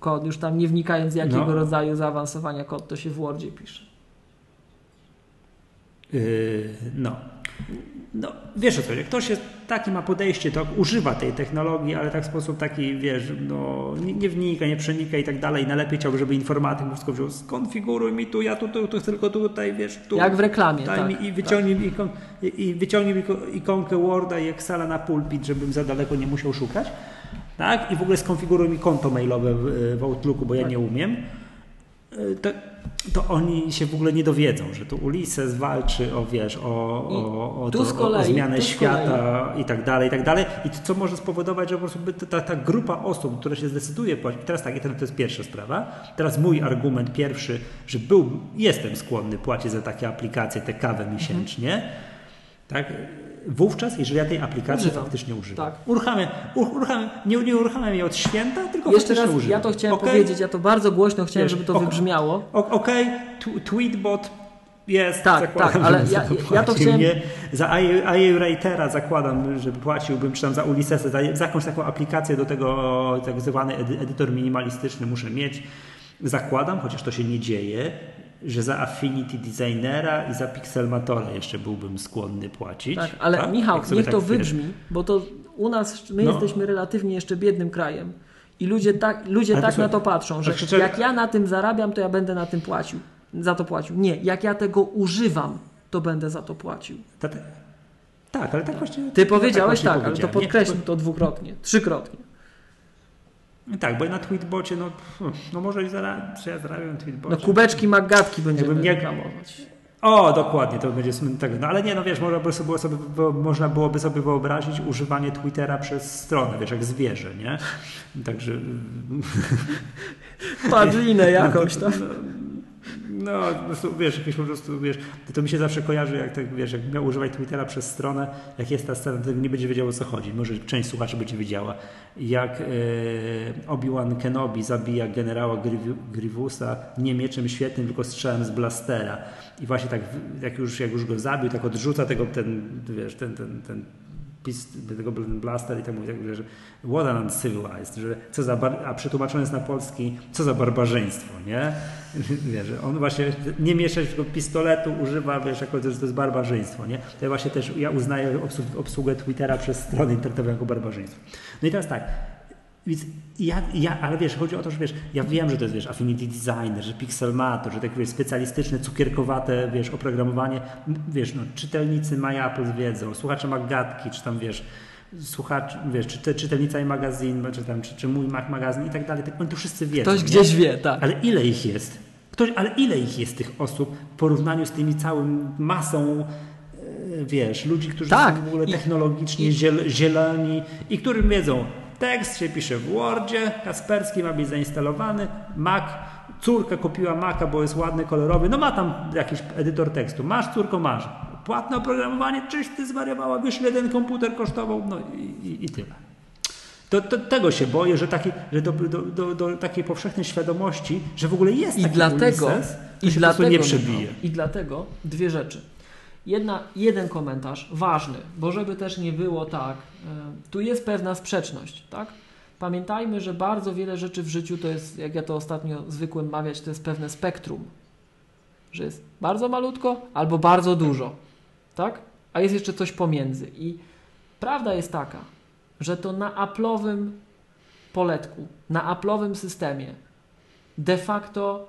Kod, już tam nie wnikając jakiego No. rodzaju zaawansowania kod to się w Wordzie pisze. Yy, no. No, wiesz o co, jak ktoś jest, taki ma podejście, to używa tej technologii, ale tak w sposób taki, wiesz, no, nie, nie wnika, nie przenika i tak dalej. Najlepiej chciałby, żeby informatyk mu wszystko wziął, skonfiguruj mi tu, ja tu, tu, tu tylko tutaj, wiesz, tu. Jak w reklamie, Daj tak. mi i wyciągnij mi ikon, i, wyciągnij mi iko- ikonkę Worda i Excela na pulpit, żebym za daleko nie musiał szukać. Tak? I w ogóle skonfiguruj mi konto mailowe w, w Outlooku, bo ja Tak. nie umiem. Y, To, to oni się w ogóle nie dowiedzą, że tu Ulises walczy o, wiesz, o, o, o, to, kolei- o zmianę świata i tak dalej, i tak dalej. I to, co może spowodować, że po prostu ta, ta grupa osób, która się zdecyduje płacić, teraz tak, to jest pierwsza sprawa. Teraz mój argument pierwszy, że był, jestem skłonny płacić za takie aplikacje, tę kawę miesięcznie, tak? Wówczas, jeżeli ja tej aplikacji Używam. faktycznie używam. Tak. Uruchamiam, uruchamiam, nie, nie uruchamiam jej od święta, tylko Jeszcze faktycznie raz, używam. ja to chciałem Okej? powiedzieć, ja to bardzo głośno chciałem, Wiesz, żeby to ok- wybrzmiało. Okej, Tweetbot jest, Tak, zakładam, tak, ale ja- ja to chciałem- Nie? Za iWritera zakładam, że płaciłbym, czy tam za Ulyssesa, za, za jakąś taką aplikację do tego, tak zwany edy- edytor minimalistyczny muszę mieć. Zakładam, chociaż to się nie dzieje, że za Affinity Designera i za Pixelmatora jeszcze byłbym skłonny płacić. Tak, ale Michał, Jak sobie niech tak, to wybrzmi, bo to u nas, my No. jesteśmy relatywnie jeszcze biednym krajem. I ludzie tak, ludzie Ale tak na to patrzą, że przecież- jak ja na tym zarabiam, to ja będę na tym płacił. Za to płacił. Nie, jak ja tego używam, to będę za to płacił. Ta- ta- Tak, ale tak właśnie. Ty powiedziałeś właśnie tak, ale to powiedziałem. Nie, podkreśl to dwukrotnie, trzykrotnie. Tak, bo na tweetbocie, no, no może i zara- ja zarabiam tweetbocie. No kubeczki magatki będziemy Jakbym nie- reklamować. O, dokładnie, to będzie tak, no ale nie, no wiesz, można by sobie, sobie, można byłoby sobie wyobrazić używanie Twittera przez stronę, wiesz, jak zwierzę, nie? Także... Padlinę jakąś tam. No, no, po prostu, wiesz, jakieś po prostu, wiesz, to, mi się zawsze kojarzy, jak tak, wiesz, jak miał używać Twittera przez stronę, jak jest ta strona, to nie będzie wiedział o co chodzi. Może część słuchaczy będzie wiedziała. Jak e, Obi-Wan Kenobi zabija generała Grievou- Grievousa nie mieczem świetnym, tylko strzałem z blastera. I właśnie tak, jak już, jak już go zabił, tak odrzuca tego, ten, wiesz, ten, ten, ten tego blaster i tak mówi, tak, że what an uncivilized, że co za a przetłumaczone jest na polski, co za barbarzyństwo, nie? Wiesz, on właśnie nie mieszać tego pistoletu używa, wiesz, jako że to jest barbarzyństwo, nie? To ja właśnie też, ja uznaję obsłu- obsługę Twittera przez strony internetowe jako barbarzyństwo. No i teraz tak, więc ja, ja, ale wiesz, chodzi o to, że wiesz, ja wiem, że to jest, wiesz, Affinity Designer, że Pixelmator, że takie, wiesz, specjalistyczne, cukierkowate, wiesz, oprogramowanie, wiesz, no, czytelnicy MyApple wiedzą, słuchacze Magatki, czy tam, wiesz, słuchacz, wiesz, czy te, czytelnica i magazyn, czy tam, czy, czy mój magazyn i tak dalej, tak, to wszyscy wiedzą. Ktoś nie? gdzieś wie, tak. Ale ile ich jest? Ktoś, ale ile ich jest tych osób w porównaniu z tymi całym masą, e, wiesz, ludzi, którzy Tak. są w ogóle technologicznie i- ziel, zieloni i którym wiedzą, tekst się pisze w Wordzie, Kasperski ma być zainstalowany, Mac, córka kupiła Maca, bo jest ładny, kolorowy, no ma tam jakiś edytor tekstu, masz córko, masz. Płatne oprogramowanie, czyś ty zwariowała, wiesz ile ten komputer kosztował, no i, i, i tyle. Do, do tego się boję, że, taki, że do, do, do, do takiej powszechnej świadomości, że w ogóle jest I taki dlatego, to i się dlatego, nie przebije. I dlatego dwie rzeczy. Jedna, jeden komentarz ważny, bo żeby też nie było tak, e, tu jest pewna sprzeczność, tak? Pamiętajmy, że bardzo wiele rzeczy w życiu to jest, jak ja to ostatnio zwykłem mawiać, to jest pewne spektrum. Że jest bardzo malutko albo bardzo dużo, tak? A jest jeszcze coś pomiędzy. I prawda jest taka, że to na aplowym poletku, na aplowym systemie de facto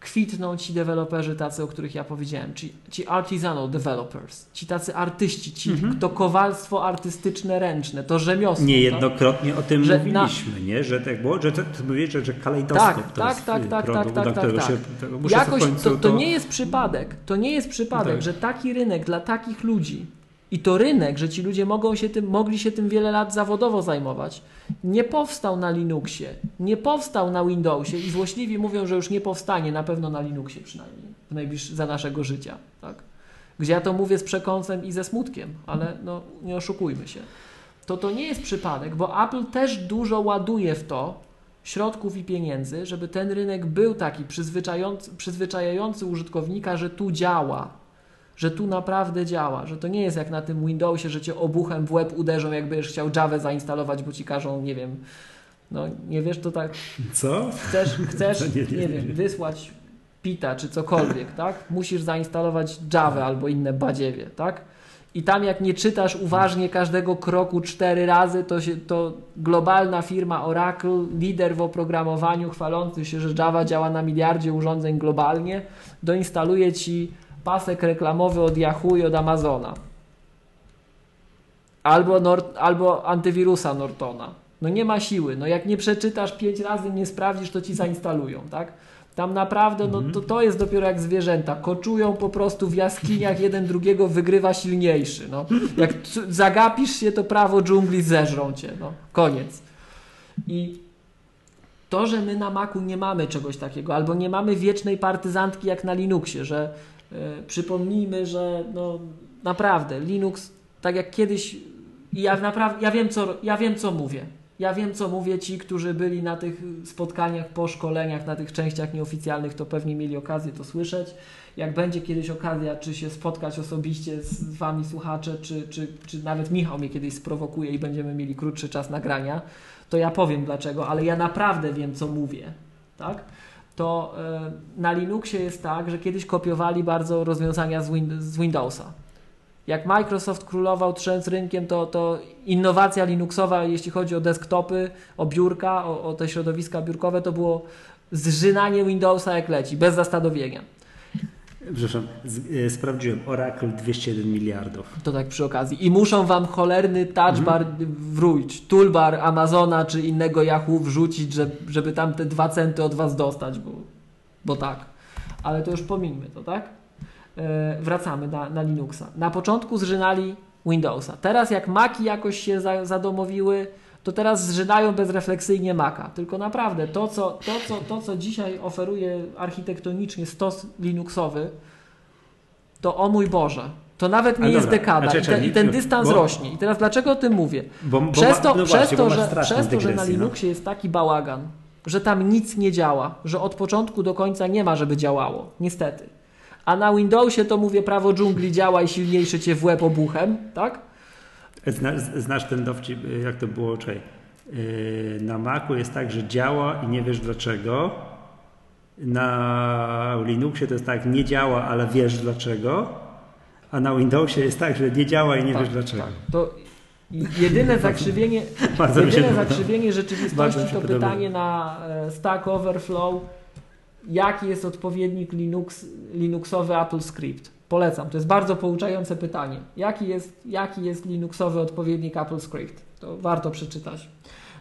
kwitną ci deweloperzy tacy, o których ja powiedziałem, ci, ci artisanal developers, ci tacy artyści, ci, Mhm. to kowalstwo artystyczne ręczne, to rzemiosło. tak? Niejednokrotnie o tym Że mówiliśmy, nie? że tak było, że to, to mówię, że, że kalejdoskop Tak, to tak, jest tak, tak, produkt, tak, tak, tak, się tak. muszę Jakoś to, to nie jest przypadek, to nie jest przypadek, Tak. że taki rynek dla takich ludzi i to rynek, że ci ludzie mogą się tym, mogli się tym wiele lat zawodowo zajmować, nie powstał na Linuxie, nie powstał na Windowsie i złośliwi mówią, że już nie powstanie, na pewno na Linuxie przynajmniej, w najbliższym, za naszego życia, tak? Gdzie ja to mówię z przekąsem i ze smutkiem, ale no, nie oszukujmy się. To to nie jest przypadek, bo Apple też dużo ładuje w to środków i pieniędzy, żeby ten rynek był taki przyzwyczajający, przyzwyczajający użytkownika, że tu działa, że tu naprawdę działa, że to nie jest jak na tym Windowsie, że cię obuchem w łeb uderzą, jakby już chciał Java zainstalować, bo ci każą, nie wiem, no nie wiesz, to tak Co? chcesz, chcesz Nie, nie, nie, nie. wiem, wysłać pita czy cokolwiek, tak? Musisz zainstalować Java albo inne badziewie, tak? I tam jak nie czytasz uważnie każdego kroku cztery razy, to, się, to globalna firma Oracle, lider w oprogramowaniu, chwalący się, że Java działa na miliardzie urządzeń globalnie, doinstaluje ci pasek reklamowy od Yahoo i od Amazona. Albo, albo antywirusa Nortona. No nie ma siły. No jak nie przeczytasz pięć razy, nie sprawdzisz, to ci zainstalują, tak? Tam naprawdę, no to, to jest dopiero jak zwierzęta. Koczują po prostu w jaskiniach, jeden drugiego wygrywa silniejszy. No. Jak zagapisz się, to prawo dżungli zeżrą cię. No. Koniec. I to, że my na Macu nie mamy czegoś takiego, albo nie mamy wiecznej partyzantki jak na Linuxie, że przypomnijmy, że no, naprawdę Linux, tak jak kiedyś, ja naprawdę, ja wiem, co, ja wiem, co mówię. Ja wiem, co mówię. Ci, którzy byli na tych spotkaniach, po szkoleniach, na tych częściach nieoficjalnych, to pewnie mieli okazję to słyszeć. Jak będzie kiedyś okazja, czy się spotkać osobiście z Wami, słuchacze, czy, czy, czy nawet Michał mnie kiedyś sprowokuje i będziemy mieli krótszy czas nagrania, to ja powiem dlaczego, ale ja naprawdę wiem, co mówię. Tak? To e, na Linuxie jest tak, że kiedyś kopiowali bardzo rozwiązania z, win z Windowsa. Jak Microsoft królował trzęc rynkiem, to, to innowacja Linuxowa, jeśli chodzi o desktopy, o biurka, o, o te środowiska biurkowe, to było zżynanie Windowsa jak leci, bez zastanowienia. Przepraszam, z, e, sprawdziłem. Oracle 201 miliardów. To tak przy okazji. I muszą wam cholerny touchbar wrócić, toolbar Amazona czy innego Yahoo wrzucić, żeby, żeby tam te dwa centy od was dostać, bo, bo tak. Ale to już pomińmy to, tak? E, wracamy na, na Linuxa. Na początku zżynali Windowsa. Teraz jak Maki jakoś się za, zadomowiły, to teraz zżynają bezrefleksyjnie Maca. Tylko naprawdę to co, to, co, to, co dzisiaj oferuje architektonicznie stos Linuxowy, to o mój Boże, to nawet nie Ale jest dobra, dekada i, ten, i ten dystans bo- rośnie. I teraz dlaczego o tym mówię? Bo, bo Przez to, no przez właśnie, to, że, przez to, że na no. Linuxie jest taki bałagan, że tam nic nie działa, że od początku do końca nie ma, żeby działało. Niestety. A na Windowsie to mówię prawo dżungli działa i silniejszy cię w łeb obuchem, tak? Zna, znasz ten dowcip, y, jak to było, czekaj. Yy, Na Macu jest tak, że działa i nie wiesz dlaczego. Na Linuxie to jest tak, nie działa, ale wiesz dlaczego. A na Windowsie jest tak, że nie działa i nie Tak, wiesz dlaczego. To jedyne zakrzywienie, jedyne zakrzywienie rzeczywistości to podoba. pytanie na e, Stack Overflow, jaki jest odpowiednik Linux, Linuxowy Apple Script. Polecam, to jest bardzo pouczające pytanie. Jaki jest, jaki jest Linuxowy odpowiednik Apple Script? To warto przeczytać.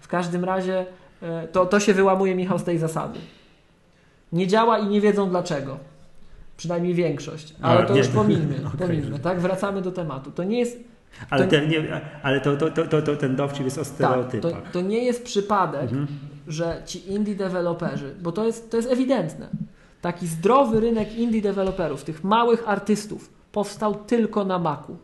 W każdym razie e, to, to się wyłamuje, Michał, z tej zasady. Nie działa i nie wiedzą dlaczego. Przynajmniej większość. Ale to już pomińmy. Okej. pomińmy tak? Wracamy do tematu. To nie jest Ale, To- ten, nie, ale to, to, to, to, ten dowcip jest o Tak, to, stereotypach. to nie jest przypadek, Mhm. że ci indie deweloperzy, bo to jest, to jest ewidentne, taki zdrowy rynek indie deweloperów, tych małych artystów, powstał tylko na Macu.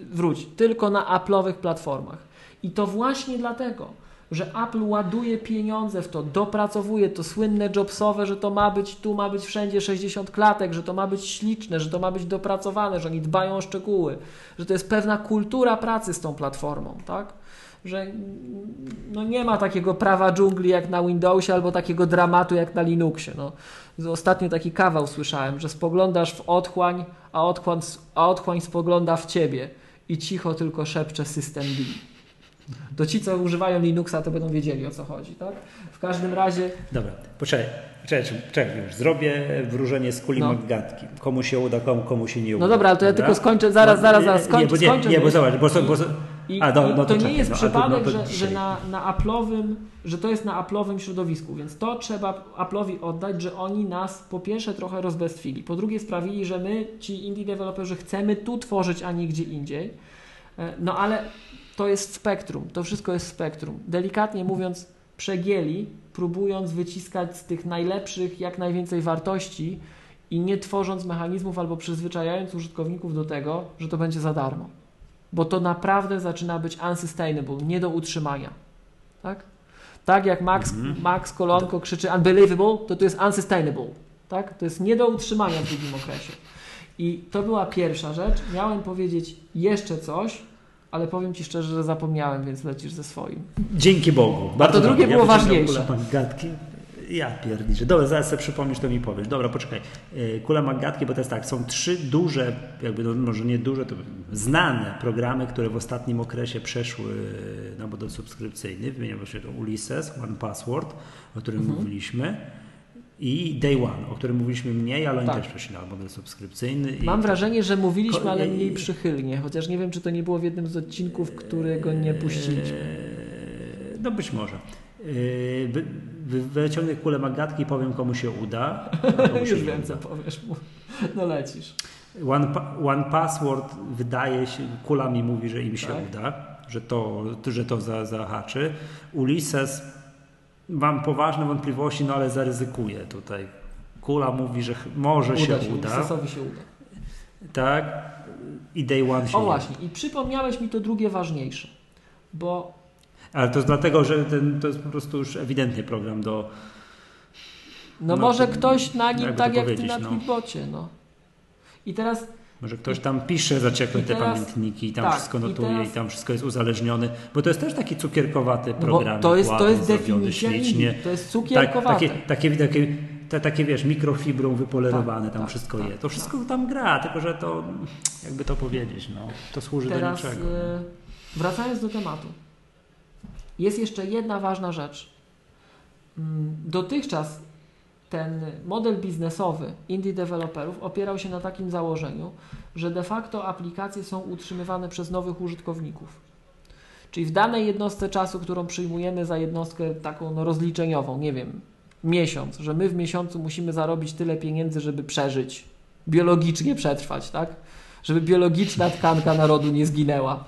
wróć, tylko na Apple'owych platformach. I to właśnie dlatego, że Apple ładuje pieniądze w to, dopracowuje to słynne jobsowe, że to ma być, tu ma być wszędzie 60 klatek, że to ma być śliczne, że to ma być dopracowane, że oni dbają o szczegóły, że to jest pewna kultura pracy z tą platformą, tak? Że no nie ma takiego prawa dżungli jak na Windowsie albo takiego dramatu jak na Linuxie. No. Ostatnio taki kawał słyszałem, że spoglądasz w otchłań, a otchłań, a otchłań spogląda w ciebie i cicho tylko szepcze system D. To ci, co używają Linuxa, to będą wiedzieli o co chodzi, tak? W każdym razie. Dobra, poczekaj, czekaj, czekaj już. Zrobię wróżenie z kuli no. Maggatki. Komu się uda, komu, komu się nie uda. No dobra, ale to ja dobra? tylko skończę, zaraz, zaraz, zaraz, skończę. Nie, bo, nie, skończę nie, bo zobacz, bo, bo, i, a, no, no to, to nie jest no, przypadek, no, że, że, na, na Apple'owym, że to jest na Apple'owym środowisku, więc to trzeba Apple'owi oddać, że oni nas po pierwsze trochę rozbestwili, po drugie sprawili, że my, ci indie deweloperzy, chcemy tu tworzyć, a nie gdzie indziej. E, no ale to jest spektrum, to wszystko jest spektrum. Delikatnie mówiąc, przegieli, próbując wyciskać z tych najlepszych jak najwięcej wartości i nie tworząc mechanizmów albo przyzwyczajając użytkowników do tego, że to będzie za darmo. Bo to naprawdę zaczyna być unsustainable, nie do utrzymania. Tak? Tak jak Max, mhm. Max Kolonko krzyczy unbelievable, to to jest unsustainable. Tak? To jest nie do utrzymania w długim okresie. I to była pierwsza rzecz. Miałem powiedzieć jeszcze coś, ale powiem Ci szczerze, że zapomniałem, więc lecisz ze swoim. Dzięki Bogu. Bardzo A to drugie było ja ważniejsze. Gadki. Ja pierdziczę. Dobra, zaraz sobie przypomnisz, to mi powiesz. Dobra, poczekaj. E, Kula Magatki, bo to jest tak, są trzy duże, jakby no, może nie duże, to znane programy, które w ostatnim okresie przeszły na model subskrypcyjny. Wymieniam się to Ulysses, One Password, o którym mhm. mówiliśmy i Day One, o którym mówiliśmy mniej, ale oni tak. też przeszli na model subskrypcyjny. Mam wrażenie, że mówiliśmy, ale mniej przychylnie, chociaż nie wiem, czy to nie było w jednym z odcinków, którego nie puściliśmy. No być może. Wyciągnę kulę magatki i powiem, komu się uda. Komu się Już wiem, co powiesz mu. No lecisz. One, one Password wydaje się, kula mi mówi, że im się tak? uda, że to, że to zahaczy. Ulysses mam poważne wątpliwości, no ale zaryzykuję tutaj. Kula mówi, że może uda się, się uda. się uda. Tak. I day one się O właśnie, i przypomniałeś mi to drugie ważniejsze, bo... Ale to jest dlatego, że ten, to jest po prostu już ewidentnie program do... No, no może ktoś na nim, tak jak ty na no. No. I teraz może ktoś tam pisze zaciekle te pamiętniki i tam tak, wszystko notuje i, teraz, i, tam wszystko jest uzależnione, bo to jest też taki cukierkowaty no program. to jest, to jest definicja ślicznie. To jest cukierkowaty. Tak, takie, takie, takie, te, takie wiesz, mikrofibrą wypolerowane, tak, tam tak, wszystko tak, jest. To wszystko tak. tam gra, tylko że to, jakby to powiedzieć, no, to służy Teraz, do niczego. E, wracając do tematu. Jest jeszcze jedna ważna rzecz. Mm, dotychczas ten model biznesowy indie deweloperów opierał się na takim założeniu, że de facto aplikacje są utrzymywane przez nowych użytkowników. Czyli w danej jednostce czasu, którą przyjmujemy za jednostkę taką no, rozliczeniową, nie wiem, miesiąc, że my w miesiącu musimy zarobić tyle pieniędzy, żeby przeżyć, biologicznie przetrwać, tak? Żeby biologiczna tkanka narodu nie zginęła,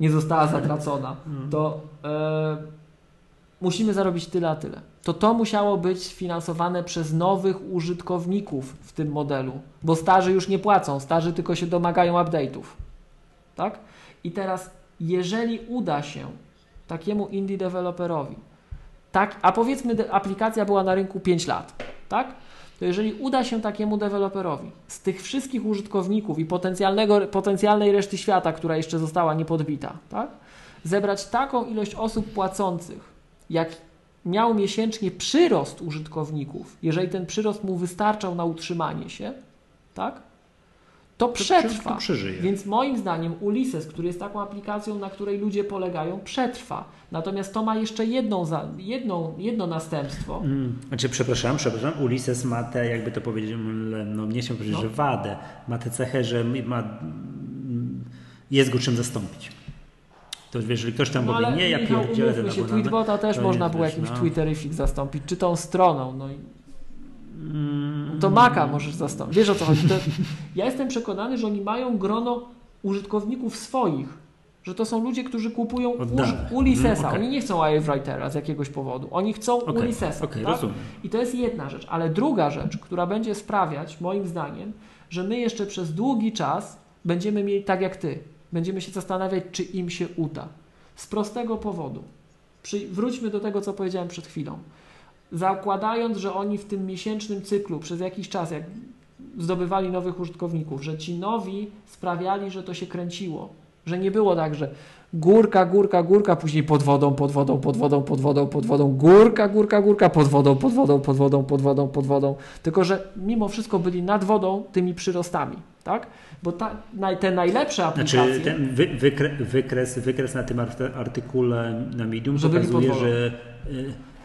nie została zatracona, to e, musimy zarobić tyle a tyle to to musiało być sfinansowane przez nowych użytkowników w tym modelu, bo starzy już nie płacą, starzy tylko się domagają update'ów. Tak? I teraz, jeżeli uda się takiemu indie deweloperowi, tak, a powiedzmy, aplikacja była na rynku 5 lat, tak? To jeżeli uda się takiemu deweloperowi z tych wszystkich użytkowników i potencjalnego, potencjalnej reszty świata, która jeszcze została niepodbita, tak? zebrać taką ilość osób płacących, jak miał miesięcznie przyrost użytkowników, jeżeli ten przyrost mu wystarczał na utrzymanie się, tak? To, przetrwa. To przeżyje. Więc moim zdaniem Ulysses, który jest taką aplikacją, na której ludzie polegają, przetrwa. Natomiast to ma jeszcze jedną, za, jedną, jedno następstwo. Mm. Znaczy, przepraszam, przepraszam, Ulysses ma te, jakby to powiedzieć, no nie chciałbym powiedzieć, no. że wadę. Ma tę cechę, że ma, jest go czym zastąpić. To wiesz, jeżeli ktoś tam no, powie, nie, ja pierdzielę ten się, Tweetbota też można było jakimś no. Twitterifik zastąpić, czy tą stroną, no i. to Maka możesz zastąpić. Wiesz o co chodzi? To, ja jestem przekonany, że oni mają grono użytkowników swoich, że to są ludzie, którzy kupują Ulyssesa. Mm, okay. Oni nie chcą Writera z jakiegoś powodu. Oni chcą okay. Ulyssesa. Okay, tak? I to jest jedna rzecz. Ale druga rzecz, która będzie sprawiać, moim zdaniem, że my jeszcze przez długi czas będziemy mieli tak jak ty Będziemy się zastanawiać, czy im się uda. Z prostego powodu. Przy, wróćmy do tego, co powiedziałem przed chwilą. Zakładając, że oni w tym miesięcznym cyklu przez jakiś czas, jak zdobywali nowych użytkowników, że ci nowi sprawiali, że to się kręciło, że nie było tak, że górka, górka, górka, później pod wodą, pod wodą, pod wodą, pod wodą, pod wodą, górka, górka, górka, pod wodą, pod wodą, pod wodą, pod wodą, pod wodą. Tylko, że mimo wszystko byli nad wodą tymi przyrostami, tak? Bo ta, te najlepsze aplikacje... Znaczy ten wy, wykre, wykres, wykres na tym artykule na Medium pokazuje, że...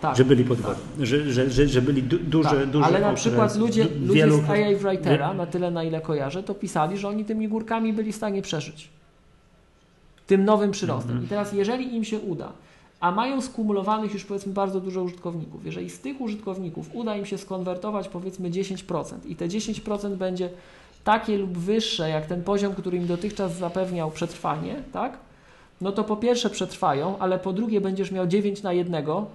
Tak, że byli pod wodą, tak. że, że, że, że byli du, duże, tak, duże Ale na przykład ludzie, ludzie z AI Writera, na tyle na ile kojarzę, to pisali, że oni tymi górkami byli w stanie przeżyć tym nowym przyrostem. Mhm. I teraz, jeżeli im się uda, a mają skumulowanych już powiedzmy bardzo dużo użytkowników, jeżeli z tych użytkowników uda im się skonwertować powiedzmy 10% i te 10% będzie takie lub wyższe jak ten poziom, który im dotychczas zapewniał przetrwanie, tak? No to po pierwsze przetrwają, ale po drugie będziesz miał 9 na jednego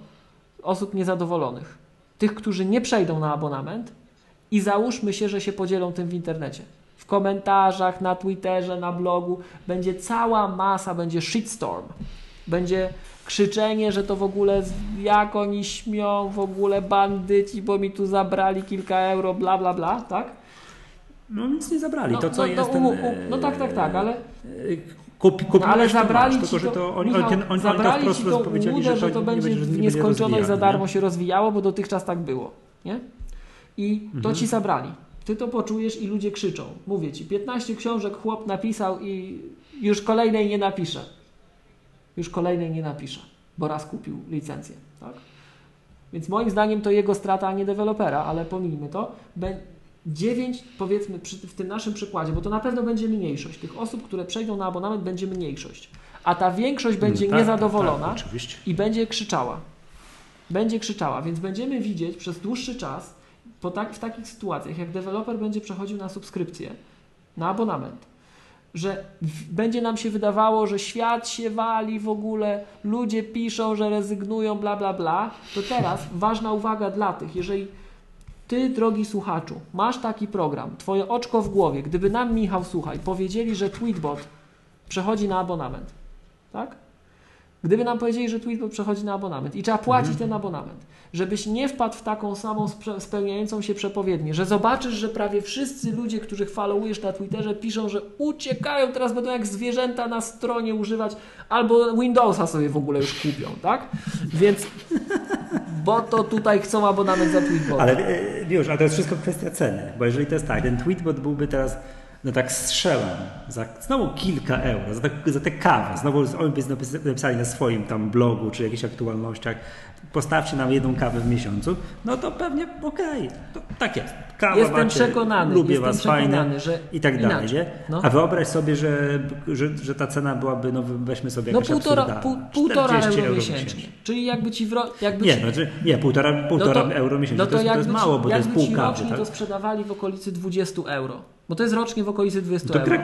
osób niezadowolonych. Tych, którzy nie przejdą na abonament i załóżmy się, że się podzielą tym w internecie w komentarzach, na Twitterze, na blogu będzie cała masa, będzie shitstorm. Będzie krzyczenie, że to w ogóle jak oni śmią, w ogóle bandyci, bo mi tu zabrali kilka euro, bla bla bla, tak? No nic nie zabrali. No, to co no, jest. No, u, no tak, tak, tak, ale. No, ale zabrali masz, ci tylko, to, to oni, Michał, oni, zabrali ci to ułudę, że to, że to będzie w nieskończoność za darmo nie? się rozwijało, bo dotychczas tak było. Nie? I to mhm. ci zabrali. Ty to poczujesz i ludzie krzyczą. Mówię ci, 15 książek chłop napisał i już kolejnej nie napisze. Już kolejnej nie napisze, bo raz kupił licencję. Tak? Więc moim zdaniem to jego strata, a nie dewelopera, ale pomijmy to. 9, powiedzmy przy, w tym naszym przykładzie, bo to na pewno będzie mniejszość. Tych osób, które przejdą na abonament, będzie mniejszość. A ta większość będzie tak, niezadowolona tak, tak, i będzie krzyczała. Będzie krzyczała, więc będziemy widzieć przez dłuższy czas, po tak, w takich sytuacjach, jak deweloper będzie przechodził na subskrypcję, na abonament, że będzie nam się wydawało, że świat się wali w ogóle, ludzie piszą, że rezygnują, bla, bla, bla, to teraz ważna uwaga dla tych, jeżeli ty, drogi słuchaczu, masz taki program, twoje oczko w głowie, gdyby nam, Michał, słuchaj, powiedzieli, że Tweetbot przechodzi na abonament, tak? Gdyby nam powiedzieli, że Tweetbot przechodzi na abonament i trzeba płacić mhm. ten abonament, żebyś nie wpadł w taką samą spełniającą się przepowiednię, że zobaczysz, że prawie wszyscy ludzie, których followujesz na Twitterze piszą, że uciekają, teraz będą jak zwierzęta na stronie używać, albo Windowsa sobie w ogóle już kupią, tak? Więc bo to tutaj chcą abonament za Tweetbot. Ale już, a to jest wszystko kwestia ceny, bo jeżeli to jest tak, ten Tweetbot byłby teraz no tak strzelam, za znowu kilka euro, za, te, za tę kawę, znowu by napisali na swoim tam blogu czy jakichś aktualnościach, postawcie nam jedną kawę w miesiącu, no to pewnie okej, okay, tak jest. Kawa jestem macie, przekonany, lubię jestem was, fajne że i tak dalej. Nie? No. A wyobraź sobie, że, że, że ta cena byłaby, no weźmy sobie no półtora, pół, półtora euro, euro miesięcznie. miesięcznie. Czyli jakby ci wro, jakby Nie, ci... znaczy, nie, półtora, półtora no to, euro miesięcznie, no to, to, jest, to jest mało, bo to jest pół kawy. tak? to sprzedawali w okolicy 20 euro. Bo to jest rocznie w okolicy 20 to euro.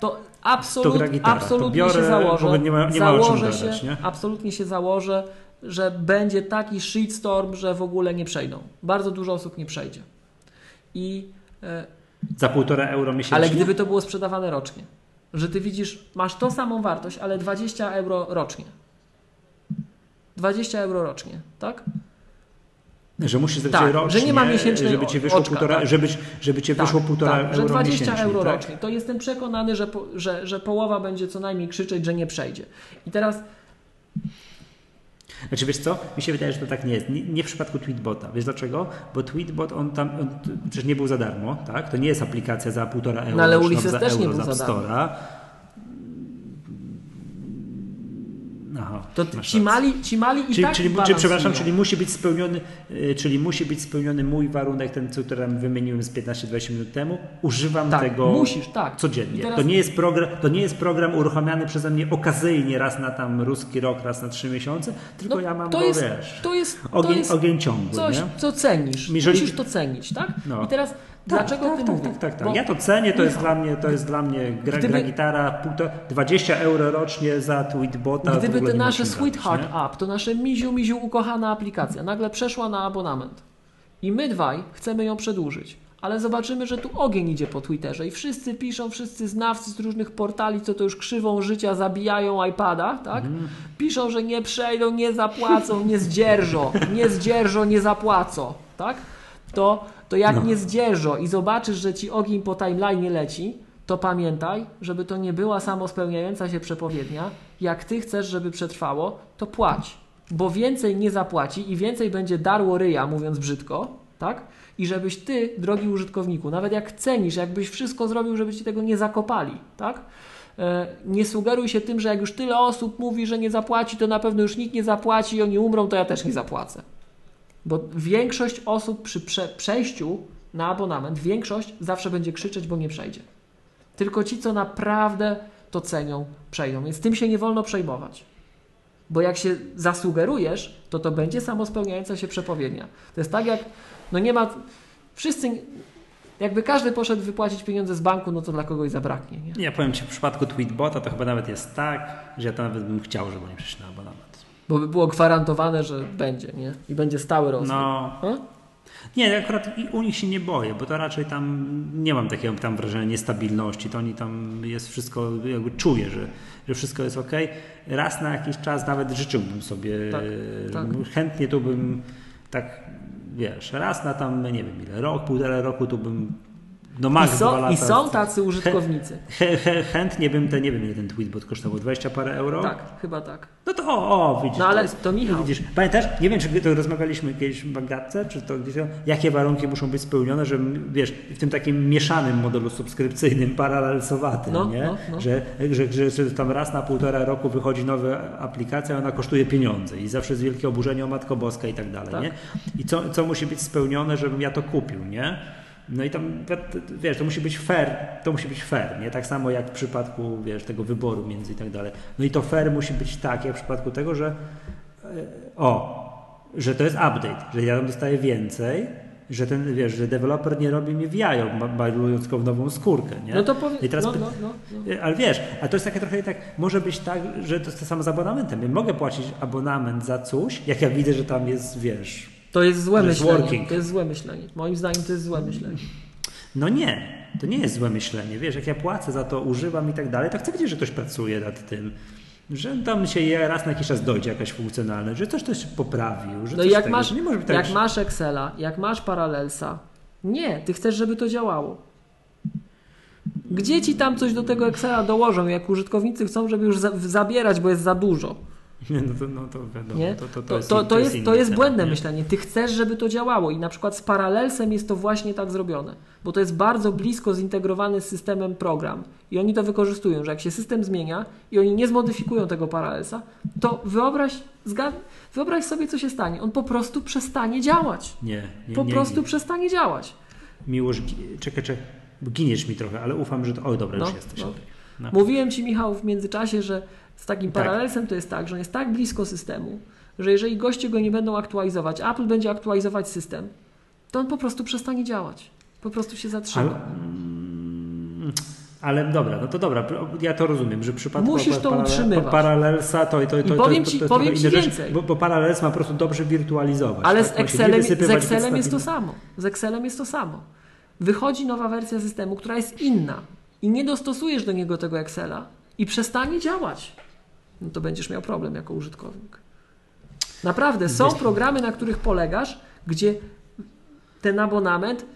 To, absolut, to absolutnie to biorę, się założę, nie ma, nie założę się, nie? absolutnie się założę, że będzie taki shitstorm, że w ogóle nie przejdą. Bardzo dużo osób nie przejdzie. I e, za półtora euro miesięcznie? Ale gdyby to było sprzedawane rocznie, że ty widzisz, masz tą samą wartość, ale 20 euro rocznie. 20 euro rocznie, tak? Że musisz zrobić tak, rocznie, że nie ma miesięcznej żeby ci wyszło oczka, półtora, tak. żeby, żeby ci tak, wyszło półtora tak, euro że 20 euro tak? rocznie. To jestem przekonany, że, że, że połowa będzie co najmniej krzyczeć, że nie przejdzie. I teraz znaczy wiesz co, mi się wydaje, że to tak nie jest. Nie, nie w przypadku Tweetbota. Wiesz dlaczego? Bo Tweetbot on tam on, przecież nie był za darmo, tak? To nie jest aplikacja za półtora euro. No ale Ulises też nie był za darmo. Aha, to ci mali, ci mali i czyli, tak czyli, czyli, przepraszam, czyli musi być spełniony, y, czyli musi być spełniony mój warunek, ten, który wymieniłem z 15-20 minut temu. Używam tak, tego musisz, tak. codziennie. Teraz... To, nie jest program, to nie jest program uruchamiany przeze mnie okazyjnie raz na tam ruski rok, raz na trzy miesiące, tylko no, ja mam to go, jest, wiesz, to jest, ogień, to jest ogień ciągły. Coś, nie? co cenisz. Jeżeli... Musisz to cenić, tak? No. I teraz Dlaczego tak, ty tak, mówisz? Tak, tak, tak. Bo... Ja to cenię, to jest dla mnie, to jest dla mnie gra, Gdyby... gra gitara, 20 euro rocznie za Tweetbota. Gdyby te nasze Sweetheart nie? App, to nasze miziu, miziu ukochana aplikacja, nagle przeszła na abonament i my dwaj chcemy ją przedłużyć, ale zobaczymy, że tu ogień idzie po Twitterze i wszyscy piszą, wszyscy znawcy z różnych portali, co to już krzywą życia zabijają iPada, tak? Piszą, że nie przejdą, nie zapłacą, nie zdzierżą, nie zdzierżą, nie zapłacą, tak? To, to jak No. nie zdzierżą i zobaczysz, że ci ogień po timeline leci, to pamiętaj, żeby to nie była samospełniająca się przepowiednia. Jak ty chcesz, żeby przetrwało, to płać. Bo więcej nie zapłaci i więcej będzie darło ryja, mówiąc brzydko, tak? I żebyś ty, drogi użytkowniku, nawet jak cenisz, jakbyś wszystko zrobił, żeby ci tego nie zakopali, tak? E, Nie sugeruj się tym, że jak już tyle osób mówi, że nie zapłaci, to na pewno już nikt nie zapłaci i oni umrą, to ja też nie zapłacę. Bo większość osób przy prze przejściu na abonament, większość zawsze będzie krzyczeć, bo nie przejdzie. Tylko ci, co naprawdę to cenią, przejdą. Więc tym się nie wolno przejmować. Bo jak się zasugerujesz, to to będzie samospełniająca się przepowiednia. To jest tak jak, no nie ma, wszyscy, jakby każdy poszedł wypłacić pieniądze z banku, no to dla kogoś zabraknie. Nie? Ja powiem Ci, w przypadku Tweetbota to chyba nawet jest tak, że ja to nawet bym chciał, żeby oni przyszli na abonament. Bo by było gwarantowane, że będzie, nie? I będzie stały rozwój. No, nie, akurat u nich się nie boję, bo to raczej tam nie mam takiego tam wrażenia niestabilności, to oni tam jest wszystko, jakby czuję, że, że wszystko jest ok. Raz na jakiś czas nawet życzyłbym sobie, Tak, tak. chętnie tu bym tak, wiesz, raz na tam, nie wiem ile, rok, półtora roku tu bym, no I, max lata. I są tacy użytkownicy. Chę, chę, chętnie bym te, nie wiem ile ten tweetbot kosztował, 20 parę euro? Tak, chyba tak. No to o, o widzisz. No ale jest- to Michał. Widzisz, pamiętasz, nie wiem, czy to rozmawialiśmy kiedyś w Bagatce, czy to gdzieś, jakie warunki muszą być spełnione, że wiesz, w tym takim mieszanym modelu subskrypcyjnym, paralelsowatym, No, nie? no, no. Że, że, że, że tam raz na półtora roku wychodzi nowa aplikacja, ona kosztuje pieniądze i zawsze jest wielkie oburzenie o Matko Boska i tak dalej, Tak. nie? I co, co musi być spełnione, żebym ja to kupił, nie? No i tam, wiesz, to musi być fair, to musi być fair, nie? Tak samo jak w przypadku, wiesz, tego wyboru między i tak dalej. No i to fair musi być tak, jak w przypadku tego, że e, o, że to jest update, że ja tam dostaję więcej, że ten, wiesz, że deweloper nie robi mi w jajo, balując tylko w nową skórkę, nie? No to powie... I teraz no, no, no, no. Ale wiesz, a to jest takie trochę tak, może być tak, że to jest to samo z abonamentem. Ja mogę płacić abonament za coś, jak ja widzę, że tam jest, wiesz, To jest złe jest myślenie. working. To jest złe myślenie. Moim zdaniem to jest złe myślenie. No nie, to nie jest złe myślenie. Wiesz, jak ja płacę za to, używam i tak dalej, to chcę wiedzieć, że ktoś pracuje nad tym. Że tam się raz na jakiś czas dojdzie jakaś funkcjonalność, że coś ktoś poprawił, że No coś jak tego, masz, nie może być tak, jak że- masz Excela, jak masz Parallelsa, nie, ty chcesz, żeby to działało. Gdzie ci tam coś do tego Excela dołożą, jak użytkownicy chcą, żeby już za, zabierać, bo jest za dużo. Nie, no to, no to wiadomo, Nie? to, to, To, jest, to, to, jest, to jest błędne nie? myślenie. Ty chcesz, żeby to działało i na przykład z Parallelsem jest to właśnie tak zrobione, bo to jest bardzo blisko zintegrowany z systemem program i oni to wykorzystują, że jak się system zmienia i oni nie zmodyfikują tego Parallelsa, to wyobraź, zgad... wyobraź sobie, co się stanie. On po prostu przestanie działać. Nie, nie, Po nie, prostu nie. przestanie działać. Miłość, czekaj, czekaj, giniesz mi trochę, ale ufam, że to... O, dobra, No, już jesteś. no. No. Mówiłem Ci, Michał, w międzyczasie, że z takim Tak. paralelsem to jest tak, że on jest tak blisko systemu, że jeżeli goście go nie będą aktualizować, Apple będzie aktualizować system, to on po prostu przestanie działać. Po prostu się zatrzyma. Ale, mm, ale dobra, no to dobra, ja to rozumiem, że w przypadku Musisz to utrzymywać. Paralelsa to, to, to, I to, powiem to, ci- to jest powiem trochę ci inna rzecz, więcej. Bo, Parallels ma po prostu dobrze wirtualizować. Ale tak? z Excelem, z Excelem jest to samo. Z Excelem jest to samo. Wychodzi nowa wersja systemu, która jest inna i nie dostosujesz do niego tego Excela i przestanie działać. No to będziesz miał problem jako użytkownik. Naprawdę, są programy, na których polegasz, gdzie ten abonament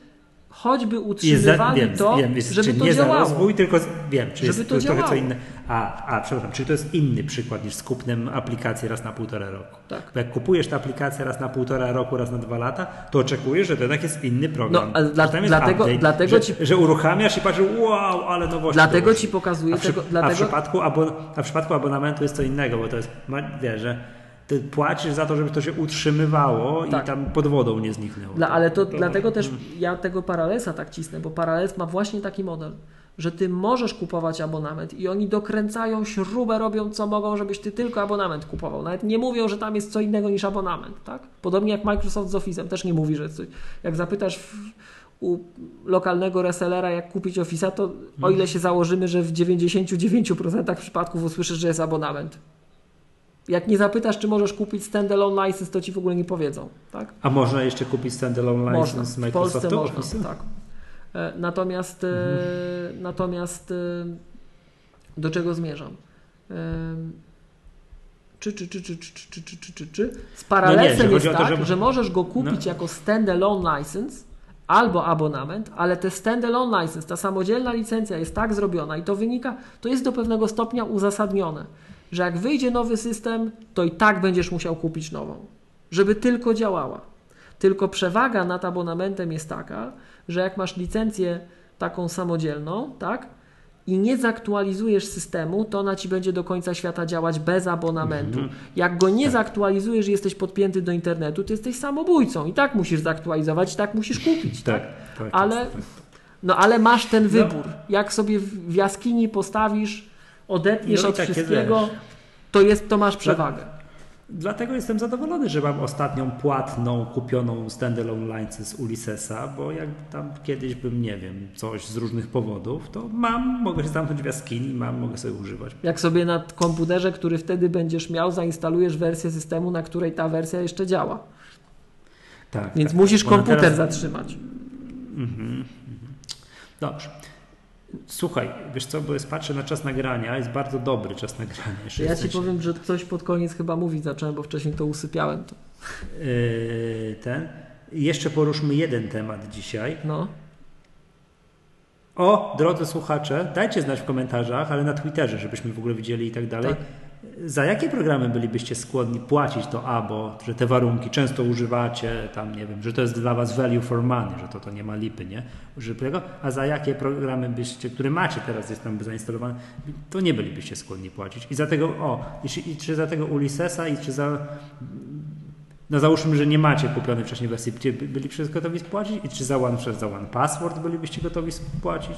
choćby za, utrzymywali to, wiem, jest, żeby czy to nie za działało. rozwój, tylko wiem, czy Żeby jest, to to trochę co inne. A, a, przepraszam, czy to jest inny przykład niż z kupnem aplikacji raz na półtora roku? Tak. Bo jak kupujesz tę aplikację raz na półtora roku, raz na dwa lata, to oczekujesz, że to jednak jest inny program. No, ale dla- dlatego- update, dlatego że, ci- że uruchamiasz i patrzysz, wow, ale nowości Dlatego ci pokazuję a w, tego- przy- a, w dlatego- przypadku abon, a w przypadku abonamentu jest co innego, bo to jest, wiesz, że ty płacisz za to, żeby to się utrzymywało Tak. i tam pod wodą nie zniknęło. Dla, ale to, dlatego też ja tego Parallelsa tak cisnę, bo Parallels ma właśnie taki model, że ty możesz kupować abonament i oni dokręcają śrubę, robią co mogą, żebyś ty tylko abonament kupował. Nawet nie mówią, że tam jest co innego niż abonament, tak? Podobnie jak Microsoft z Office'em też nie mówi, że coś. Jak zapytasz w, u lokalnego resellera, jak kupić Office'a, to o ile się założymy, że w 99% przypadków usłyszysz, że jest abonament. Jak nie zapytasz, czy możesz kupić standalone license, to ci w ogóle nie powiedzą, tak? A można jeszcze kupić standalone Można. license W Polsce Microsoftu? można, tak. E, Natomiast, e, Mhm. natomiast e, do czego zmierzam? Czy, czy, czy, czy, czy, czy, czy, czy, czy, czy. Z paralelsem No jest to, tak, że- że możesz go kupić No. jako standalone license albo abonament, ale te standalone license, ta samodzielna licencja jest tak zrobiona i to wynika, to jest do pewnego stopnia uzasadnione, że jak wyjdzie nowy system, to i tak będziesz musiał kupić nową, żeby tylko działała. Tylko przewaga nad abonamentem jest taka, że jak masz licencję taką samodzielną, tak? I nie zaktualizujesz systemu, to ona ci będzie do końca świata działać bez abonamentu. Mhm. Jak go nie Tak. zaktualizujesz i jesteś podpięty do internetu, to jesteś samobójcą. I tak musisz zaktualizować, i tak musisz kupić. Tak, tak. Ale- jest, tak. No ale masz ten No. wybór. Jak sobie w jaskini postawisz, odetniesz No od wszystkiego, wiesz. to, jest, to masz przewagę. Dlatego jestem zadowolony, że mam ostatnią płatną, kupioną standalone license z Ulyssesa, bo jak tam kiedyś bym, nie wiem, coś z różnych powodów, to mam, mogę się zamknąć w jaskini, mam, mogę sobie używać. Jak sobie na komputerze, który wtedy będziesz miał, zainstalujesz wersję systemu, na której ta wersja jeszcze działa. Tak, Więc tak. musisz na komputer teraz- zatrzymać. Mhm, mhm. Dobrze. Słuchaj, wiesz co, bo jest, patrzę na czas nagrania, jest bardzo dobry czas nagrania. Jeszcze Ja ci powiem, że ktoś pod koniec chyba mówić zacząłem, bo wcześniej to usypiałem. To. Yy, ten. Jeszcze poruszmy jeden temat dzisiaj. No. O, drodzy słuchacze, dajcie znać w komentarzach, ale na Twitterze, żebyśmy w ogóle widzieli i tak dalej. Tak. Za jakie programy bylibyście skłonni płacić to abo, że te warunki często używacie, tam nie wiem, że to jest dla was value for money, że to, to nie ma lipy, nie? Że tego, a za jakie programy byście, które macie teraz jest tam zainstalowane, to nie bylibyście skłonni płacić. I za tego, o, i, i czy za tego Ulyssesa i czy za no załóżmy, że nie macie kupionej wcześniej wersji, by- bylibyście gotowi spłacić? I czy za One, za One Password bylibyście gotowi spłacić?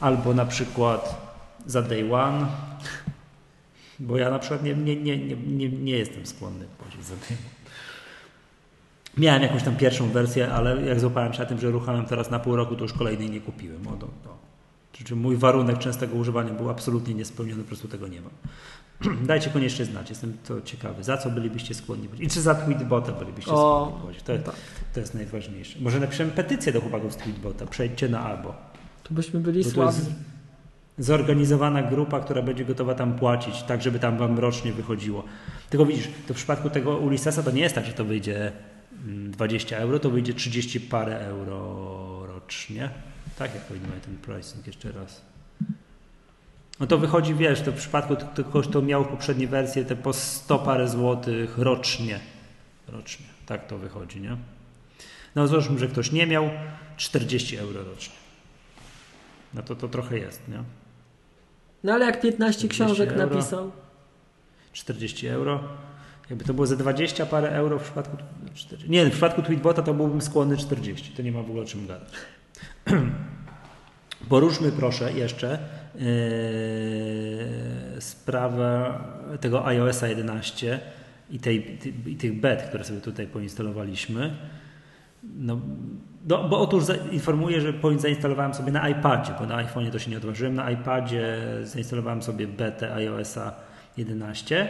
Albo na przykład za Day One? Bo ja na przykład nie, nie, nie, nie, nie, jestem skłonny płacić za One. Miałem jakąś tam pierwszą wersję, ale jak złapałem się na tym, że ruchałem teraz na pół roku, to już kolejnej nie kupiłem. O, to, to. Mój warunek częstego używania był absolutnie niespełniony, po prostu tego nie mam. Dajcie koniecznie znać, jestem to ciekawy. Za co bylibyście skłonni być? I czy za Tweetbota bylibyście O, skłonni płacić? To, tak. to jest najważniejsze. Może napiszemy petycję do chłopaków z Tweetbota. Przejdźcie na albo. To byśmy byli Bo sławni. Zorganizowana grupa, która będzie gotowa tam płacić, tak żeby tam wam rocznie wychodziło. Tylko widzisz, to w przypadku tego Ulyssesa to nie jest tak, że to wyjdzie mm, 20 euro, to wyjdzie 30 parę euro rocznie. Tak, jak powinien ten pricing jeszcze raz. No to wychodzi, wiesz, to w przypadku kto miał poprzednie wersje, te po 100 parę złotych rocznie. Rocznie, tak to wychodzi, nie? No załóżmy, że ktoś nie miał 40 euro rocznie. No to to trochę jest, nie? No ale jak 15 40 książek euro. napisał, 40 euro. Jakby to było za 20 parę euro w przypadku. 40. Nie, w przypadku Tweetbota to byłbym skłonny 40. To nie ma w ogóle o czym gadać. Poruszmy proszę jeszcze yy, sprawę tego iOSa 11 i, tej, i tych bet, które sobie tutaj poinstalowaliśmy. No, no, bo otóż informuję, że poin- zainstalowałem sobie na iPadzie, bo na iPhone'ie to się nie odważyłem. Na iPadzie zainstalowałem sobie betę iOSa 11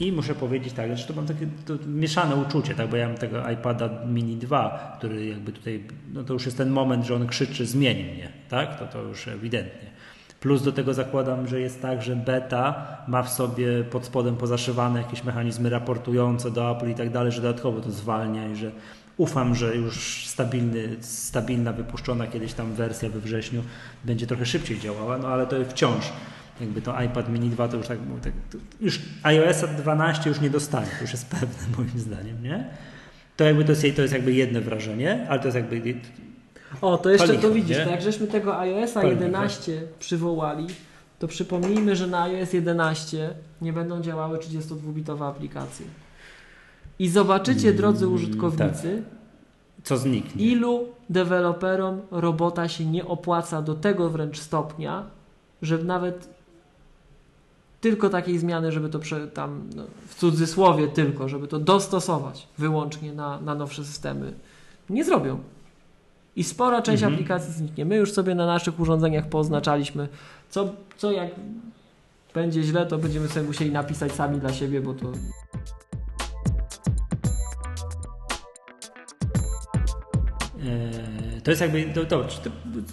i muszę powiedzieć tak, że to mam takie to mieszane uczucie, tak, bo ja mam tego iPada Mini 2, który jakby tutaj, no to już jest ten moment, że on krzyczy zmień mnie, tak, to, to już ewidentnie. Plus do tego zakładam, że jest tak, że beta ma w sobie pod spodem pozaszywane jakieś mechanizmy raportujące do Apple i tak dalej, że dodatkowo to zwalnia i że ufam, że już stabilny, stabilna, wypuszczona kiedyś tam wersja we wrześniu będzie trochę szybciej działała, no ale to wciąż jakby to iPad Mini 2 to już tak, tak już iOS 12 już nie dostanie, to już jest pewne moim zdaniem, nie? To jakby to jest, to jest jakby jedno wrażenie, ale to jest jakby O, to jeszcze Palicho, to widzisz, nie? to jak żeśmy tego iOSa Palicho. 11 przywołali, to przypomnijmy, że na iOS 11 nie będą działały 32-bitowe aplikacje. I zobaczycie, Mm, drodzy użytkownicy, co zniknie. ilu deweloperom robota się nie opłaca do tego wręcz stopnia, że nawet tylko takiej zmiany, żeby to prze, tam no, w cudzysłowie tylko, żeby to dostosować wyłącznie na, na nowsze systemy, nie zrobią. I spora część Mhm. aplikacji zniknie. My już sobie na naszych urządzeniach poznaczaliśmy, co, co jak będzie źle, to będziemy sobie musieli napisać sami dla siebie, bo to To jest jakby, to, to, to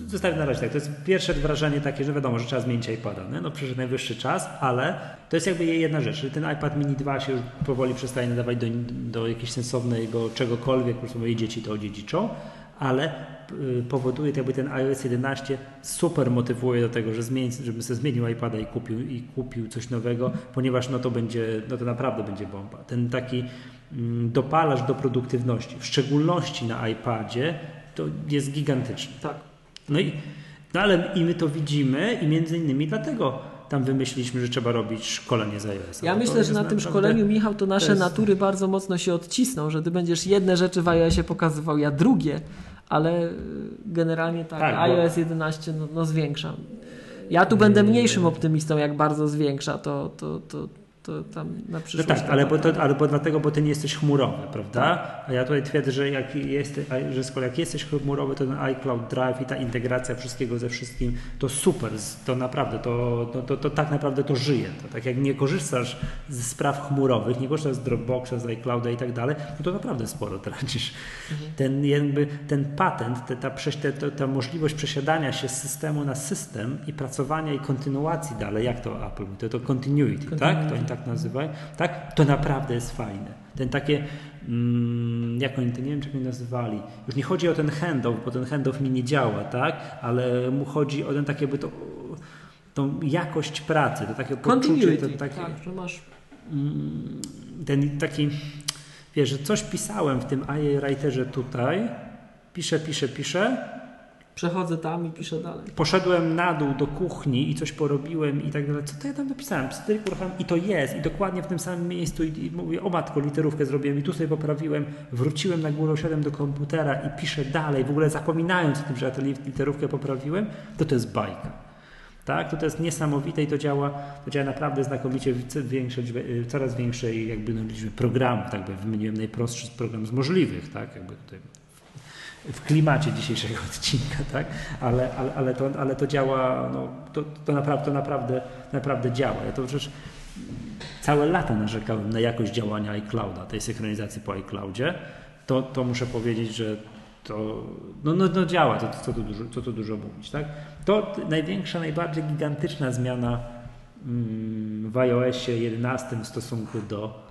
zostawię na razie tak, to jest pierwsze wrażenie takie, że wiadomo, że trzeba zmienić iPada, nie? no przyszedł najwyższy czas, ale to jest jakby jedna rzecz, że ten iPad mini 2 się już powoli przestaje nadawać do, do jakiejś sensownego czegokolwiek, po prostu moje dzieci to odziedziczą, ale y, powoduje to jakby ten iOS 11 super motywuje do tego, że zmieni, żeby sobie zmienił iPada i kupił, i kupił coś nowego, ponieważ no to będzie, no to naprawdę będzie bomba. Ten taki mm, dopalasz do produktywności, w szczególności na iPadzie, to jest gigantyczny. Tak. No i no ale i my to widzimy i między innymi dlatego tam wymyśliliśmy, że trzeba robić szkolenie z iOS. Ja myślę, że na tym szkoleniu, Michał, to nasze to jest... natury bardzo mocno się odcisną, że ty będziesz jedne rzeczy w iOSie pokazywał, ja drugie, ale generalnie tak, tak iOS bo... 11 no, no zwiększa. Ja tu będę mniejszym optymistą, jak bardzo zwiększa, to, to, to, to tam na przyszłość. No tak, ale bo, to, ale bo dlatego, bo ty nie jesteś chmurowy, prawda? A ja tutaj twierdzę, że jak, jest, że skoro jak jesteś chmurowy, to ten iCloud Drive i ta integracja wszystkiego ze wszystkim to super, to naprawdę, to, to, to, to tak naprawdę to żyje. To tak jak nie korzystasz ze spraw chmurowych, nie korzystasz z Dropboxa, z iClouda i tak dalej, no to naprawdę sporo tracisz. Mhm. Ten jakby, ten patent, ta, ta, ta, ta możliwość przesiadania się z systemu na system i pracowania i kontynuacji dalej, jak to Apple mówi, to, to continuity, continuity. tak? To tak nazywają, tak? To naprawdę jest fajne. Ten takie, mm, jak oni to nie wiem, jak oni nazywali. Już nie chodzi o ten handoff, bo ten handoff mi nie działa, tak? Ale mu chodzi o ten takie, by to, tą jakość pracy, to takie poczucie, to takie, tak, że masz mm, ten taki, wiesz, że coś pisałem w tym AI Writerze tutaj, piszę, piszę, piszę, Przechodzę tam i piszę dalej. Poszedłem na dół do kuchni i coś porobiłem i tak dalej. Co to ja tam napisałem? I to jest. I dokładnie w tym samym miejscu. I, mówię, o matko, literówkę zrobiłem i tu sobie poprawiłem. Wróciłem na górę, siadłem do komputera i piszę dalej. W ogóle zapominając o tym, że ja tę literówkę poprawiłem. To to jest bajka. Tak? To, to jest niesamowite i to działa, to działa naprawdę znakomicie w większe, coraz większej jakby no, liczbie programów. Tak? Bo wymieniłem najprostszy program z możliwych. Tak? Jakby tutaj w klimacie dzisiejszego odcinka, tak? ale, ale, ale, to, ale to działa, no, to, to, naprawdę, to naprawdę, naprawdę działa. Ja to przecież całe lata narzekałem na jakość działania iClouda, tej synchronizacji po iCloudzie, to, to muszę powiedzieć, że to no, no, no działa, to, co, tu dużo, co dużo mówić. Tak? To największa, najbardziej gigantyczna zmiana mm, w iOSie 11 w stosunku do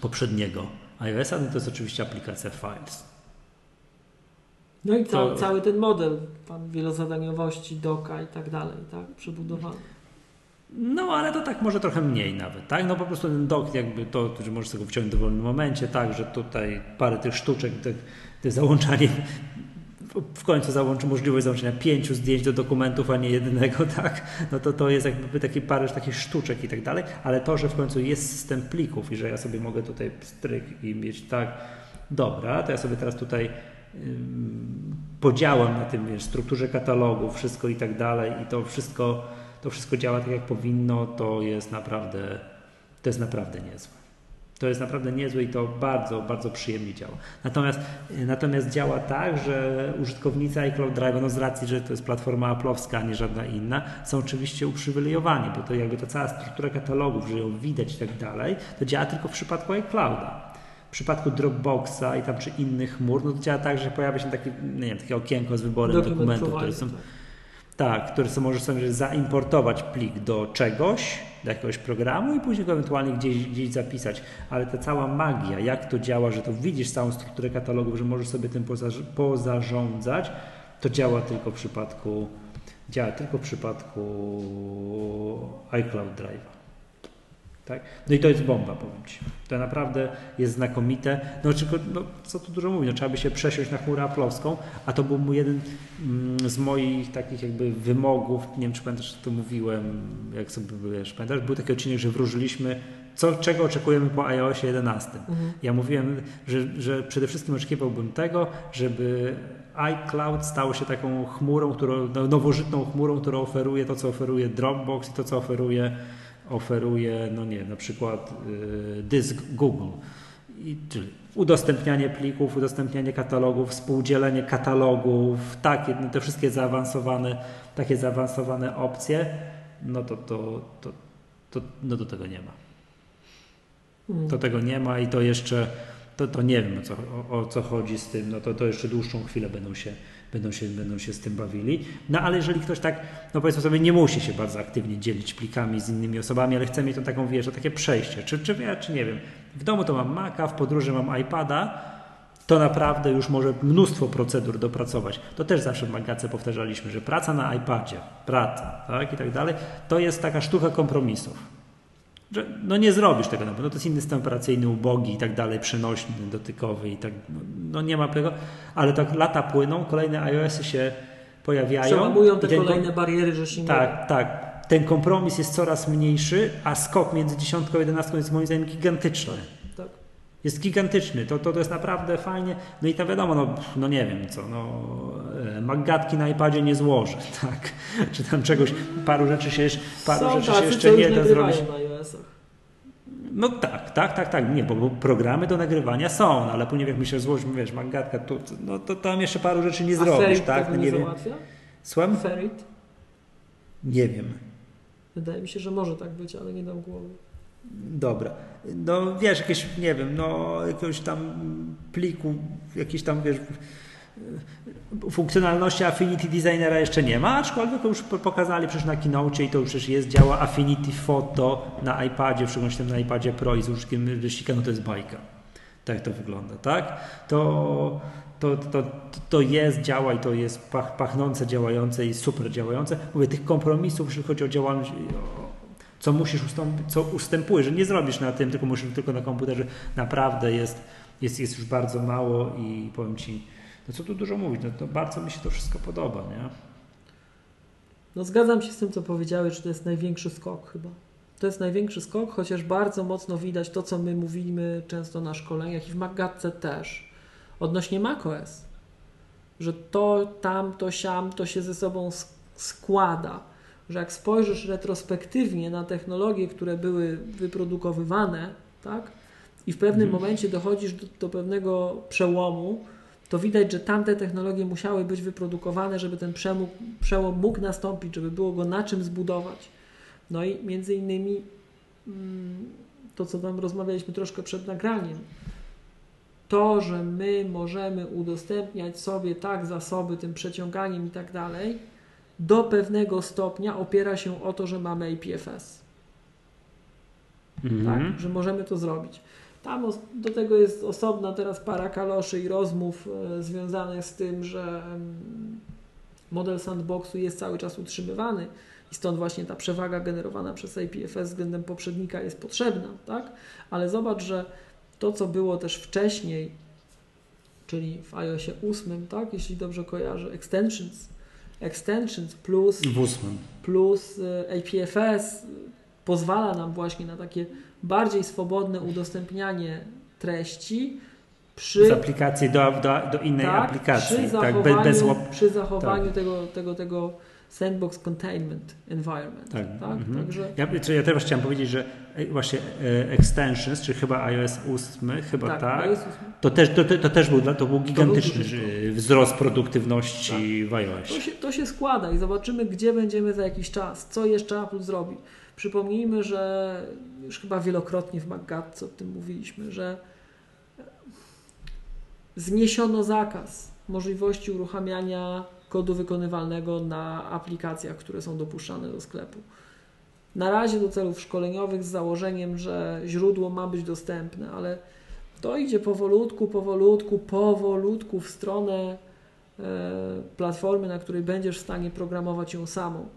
poprzedniego iOSa, no to jest oczywiście aplikacja Files. No i to... cały ten model pan wielozadaniowości, doka i tak dalej, tak, przebudowany. No, ale to tak może trochę mniej nawet, tak? No po prostu ten dok jakby to, że możesz sobie wciągnąć w dowolnym momencie, tak, że tutaj parę tych sztuczek, tych, tych załączanie w końcu załączy możliwość załączenia pięciu zdjęć do dokumentów, a nie jednego, tak? No to to jest jakby taki parę takich sztuczek i tak dalej, ale to, że w końcu jest system plików i że ja sobie mogę tutaj stryk i mieć tak, dobra, to ja sobie teraz tutaj podziałem na tym, wiesz, strukturze katalogu, wszystko i tak dalej i to wszystko, to wszystko działa tak jak powinno, to jest naprawdę, to jest naprawdę niezłe. To jest naprawdę niezłe i to bardzo, bardzo przyjemnie działa. Natomiast, natomiast działa tak, że użytkownicy iCloud Drive, no z racji, że to jest platforma Apple'owska, a nie żadna inna, są oczywiście uprzywilejowani, bo to jakby ta cała struktura katalogów, że ją widać i tak dalej, to działa tylko w przypadku iClouda. W przypadku Dropboxa i tam czy innych chmur, no to działa tak, że pojawia się taki, nie wiem, takie okienko z wyborem Dokument dokumentów, które są, tak, które są, możesz sobie zaimportować plik do czegoś, do jakiegoś programu i później go ewentualnie gdzieś, gdzieś zapisać. Ale ta cała magia, jak to działa, że to widzisz całą strukturę katalogów, że możesz sobie tym pozarządzać, to działa tylko w przypadku działa tylko w przypadku iCloud Drive. Tak? No i to jest bomba, powiem Ci. To naprawdę jest znakomite. No, no co tu dużo mówić, no, trzeba by się przesiąść na chmurę aplowską, a to był mój jeden mm, z moich takich jakby wymogów, nie wiem czy pamiętasz, to mówiłem, jak sobie wiesz, pamiętasz, był taki odcinek, że wróżyliśmy co, czego oczekujemy po iOSie 11. Mhm. Ja mówiłem, że, że przede wszystkim oczekiwałbym tego, żeby iCloud stało się taką chmurą, którą, no, nowożytną chmurą, która oferuje to, co oferuje Dropbox i to, co oferuje oferuje, no nie, na przykład y, dysk Google. I, czyli udostępnianie plików, udostępnianie katalogów, współdzielenie katalogów, takie, no te wszystkie zaawansowane, takie zaawansowane opcje, no to, to, to, to, no do tego nie ma. To tego nie ma i to jeszcze to, to nie wiem o co, o, o co chodzi z tym, no to, to jeszcze dłuższą chwilę będą się, będą, się, będą się z tym bawili. No ale jeżeli ktoś tak, no powiedzmy sobie, nie musi się bardzo aktywnie dzielić plikami z innymi osobami, ale chce mieć to taką, wiesz, takie przejście, czy, czy ja, czy nie wiem, w domu to mam Maca, w podróży mam iPada, to naprawdę już może mnóstwo procedur dopracować. To też zawsze w Magace powtarzaliśmy, że praca na iPadzie, praca tak, i tak dalej, to jest taka sztuka kompromisów. Że no nie zrobisz tego, no, bo no to jest inny system operacyjny, ubogi i tak dalej, przenośny, dotykowy i tak, no, no nie ma tego, ale tak lata płyną, kolejne iOSy się pojawiają. Przełamują te kolejne bariery, że się Tak, tak. Ten kompromis jest coraz mniejszy, a skok między dziesiątką a jedenastką jest moim zdaniem gigantyczny jest gigantyczny. To, to, to jest naprawdę fajnie. No i to wiadomo, no, no nie wiem co, no, e, magatki na iPadzie nie złożę, tak? Czy tam czegoś, paru rzeczy się, paru Są rzeczy się jeszcze nie da zrobić. No tak, tak, tak, tak. Nie, bo, bo programy do nagrywania są, no, ale później jak myślę, złożyć, wiesz, magatka, to, no to tam jeszcze paru rzeczy nie A zrobisz, Ferit tak? No, nie nie wiem. Słucham? Ferit? Nie wiem. Wydaje mi się, że może tak być, ale nie dam głowy. Dobra. No wiesz, jakieś, nie wiem, no jakiegoś tam pliku, jakieś tam, wiesz, funkcjonalności Affinity Designera jeszcze nie ma, aczkolwiek już pokazali przecież na keynote i to już przecież jest, działa Affinity Photo na iPadzie, w szczególności na iPadzie Pro i z użytkiem ryścika, no to jest bajka. Tak to wygląda, tak? To, to, to, to jest, działa i to jest pach, pachnące, działające i super działające. Mówię, tych kompromisów, jeżeli chodzi o działalność, co musisz ustąpić, co ustępujesz, że nie zrobisz na tym, tylko musisz tylko na komputerze, naprawdę jest, jest, jest już bardzo mało i powiem Ci, no co tu dużo mówić, no to bardzo mi się to wszystko podoba, nie? No zgadzam się z tym, co powiedziałeś, że to jest największy skok chyba. To jest największy skok, chociaż bardzo mocno widać to, co my mówimy często na szkoleniach i w Magatce też, odnośnie macOS, że to, tam, to, siam, to się ze sobą składa że jak spojrzysz retrospektywnie na technologie, które były wyprodukowywane, tak, i w pewnym hmm. momencie dochodzisz do, do, pewnego przełomu, to widać, że tamte technologie musiały być wyprodukowane, żeby ten przełom, przełom mógł nastąpić, żeby było go na czym zbudować. No i między innymi mm, to, co tam rozmawialiśmy troszkę przed nagraniem, to, że my możemy udostępniać sobie tak zasoby tym przeciąganiem i tak dalej, do pewnego stopnia opiera się o to, że mamy APFS. Mhm. Tak, że możemy to zrobić. Tam do tego jest osobna teraz para kaloszy i rozmów e, związanych z tym, że model sandboxu jest cały czas utrzymywany i stąd właśnie ta przewaga generowana przez APFS względem poprzednika jest potrzebna, tak? Ale zobacz, że to, co było też wcześniej, czyli w iOSie 8, tak, jeśli dobrze kojarzę, extensions, extensions plus, plus e, APFS pozwala nam właśnie na takie bardziej swobodne udostępnianie treści przy, z aplikacji do, do, do innej tak, aplikacji. Przy tak, zachowaniu, tak, bez, bez przy zachowaniu tak. tego, tego, tego sandbox containment environment. Tak. tak? Mhm. Także... Ja, ja też chciałem powiedzieć, że e, właśnie e, extensions, czy chyba iOS 8, chyba tak, tak to, też, to, to, też był, to był gigantyczny to był wzrost produktywności tak. w iOS. To się, to się składa i zobaczymy, gdzie będziemy za jakiś czas, co jeszcze Apple zrobi. Przypomnijmy, że już chyba wielokrotnie w MacGatce o tym mówiliśmy, że zniesiono zakaz możliwości uruchamiania kodu wykonywalnego na aplikacjach, które są dopuszczane do sklepu. Na razie do celów szkoleniowych z założeniem, że źródło ma być dostępne, ale to idzie powolutku, powolutku, powolutku w stronę e, platformy, na której będziesz w stanie programować ją samą.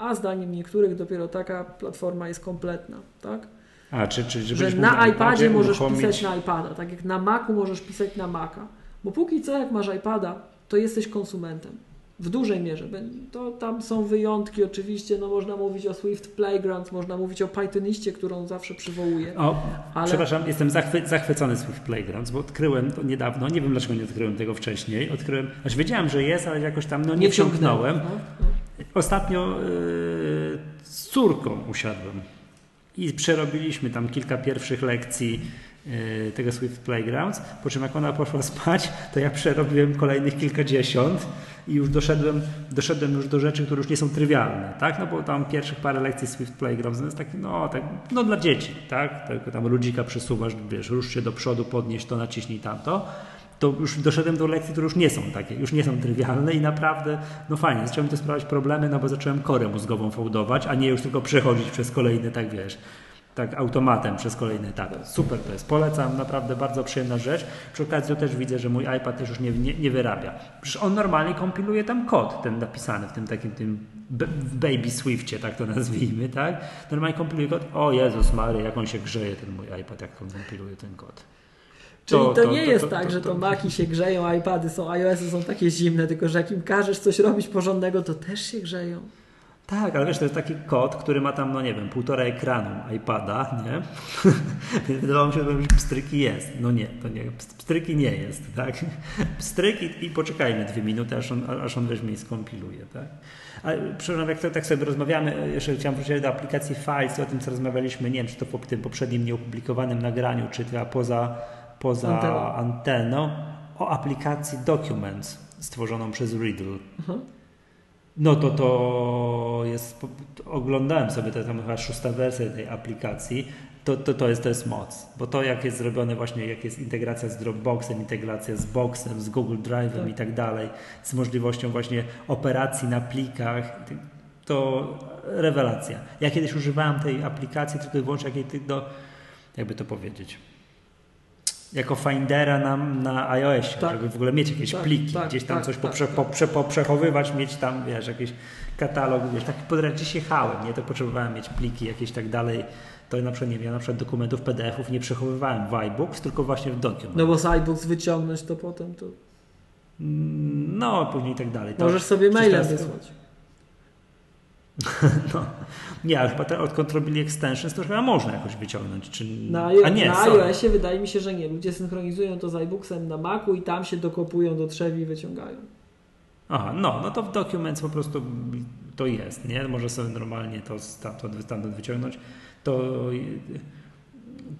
A zdaniem niektórych dopiero taka platforma jest kompletna, tak? A, czy, czy, że na iPadzie możesz pisać na iPada, tak jak na Macu możesz pisać na Maca. Bo póki co, jak masz iPada, to jesteś konsumentem. W dużej mierze. To tam są wyjątki oczywiście, no można mówić o Swift Playground, można mówić o Pythoniście, którą zawsze przywołuję. O, ale... Przepraszam, jestem zachwy zachwycony Swift Playground, bo odkryłem to niedawno, nie wiem dlaczego nie odkryłem tego wcześniej, odkryłem, znaczy wiedziałem, że jest, ale jakoś tam no, nie, nie wsiąknąłem. No, no. Ostatnio yy, z córką usiadłem i przerobiliśmy tam kilka pierwszych lekcji yy, tego Swift Playgrounds, po czym jak ona poszła spać, to ja przerobiłem kolejnych kilkadziesiąt i już doszedłem, doszedłem już do rzeczy, które już nie są trywialne, tak? No bo tam pierwszych parę lekcji Swift Playground to jest taki, no, tak, no dla dzieci, tak? Tylko tam ludzika przesuwasz, wiesz, rusz się do przodu, podnieś to, naciśnij tamto to już doszedłem do lekcji, które już nie są takie, już nie są trywialne i naprawdę, no fajnie, zacząłem to sprawiać problemy, no bo zacząłem korę mózgową fałdować, a nie już tylko przechodzić przez kolejne, tak wiesz, tak automatem przez kolejne etapy. Super to jest, polecam, naprawdę bardzo przyjemna rzecz. Przy okazji też widzę, że mój iPad też już nie, nie, nie wyrabia. Przecież on normalnie kompiluje tam kod, ten napisany w tym takim tym Baby Swiftie, tak to nazwijmy, tak? Normalnie kompiluje kod. O Jezus Mary, jak on się grzeje, ten mój iPad, jak on kompiluje ten kod. Czyli to, to, to nie to, jest tak, że to Maki się grzeją, iPady są, iOSy są takie zimne, tylko że jak im każesz coś robić porządnego, to też się grzeją. Tak, ale wiesz, to jest taki kod, który ma tam, no nie wiem, półtora ekranu iPada, nie? Wydawało mi się, że pstryki jest. No nie, to nie, pstryki nie jest, tak? Pstryk i, i poczekajmy dwie minuty, aż on, aż on weźmie i skompiluje, tak? A przepraszam, jak to, tak sobie rozmawiamy, jeszcze chciałem wrócić do aplikacji Files i o tym, co rozmawialiśmy, nie wiem, czy to po tym poprzednim nieopublikowanym nagraniu, czy to poza poza anteną, anteną o aplikacji Documents stworzoną przez Riddle. Mhm. No to to jest, oglądałem sobie, to tam chyba szósta wersja tej aplikacji, to, to, to, jest, to jest moc, bo to jak jest zrobione właśnie, jak jest integracja z Dropboxem, integracja z Boxem, z Google Drive'em tak. i tak dalej, z możliwością właśnie operacji na plikach, to rewelacja. Ja kiedyś używałem tej aplikacji tylko i wyłącznie, do, jakby to powiedzieć, jako findera na, na iOSie, tak. żeby w ogóle mieć jakieś tak, pliki, tak, gdzieś tam tak, coś tak, poprze, tak. poprze, poprzechowywać, mieć tam, wiesz, jakiś katalog, wiesz, taki podręcz jechałem, nie, to potrzebowałem mieć pliki jakieś tak dalej, to na przykład, nie wiem, ja na przykład dokumentów PDF-ów nie przechowywałem w iBooks, tylko właśnie w Document. No bo z iBooks wyciągnąć to potem to... No, później i tak dalej. To Możesz sobie maila wysłać. No. Nie, ale chyba te, odkąd robili extensions, to chyba można jakoś wyciągnąć. Czy... Na, A nie, na iOSie wydaje mi się, że nie. Ludzie synchronizują to z iBooksem na Macu i tam się dokopują do trzewi i wyciągają. Aha, no, no to w Documents po prostu to jest, nie? Może sobie normalnie to stamtąd, stamtąd wyciągnąć. To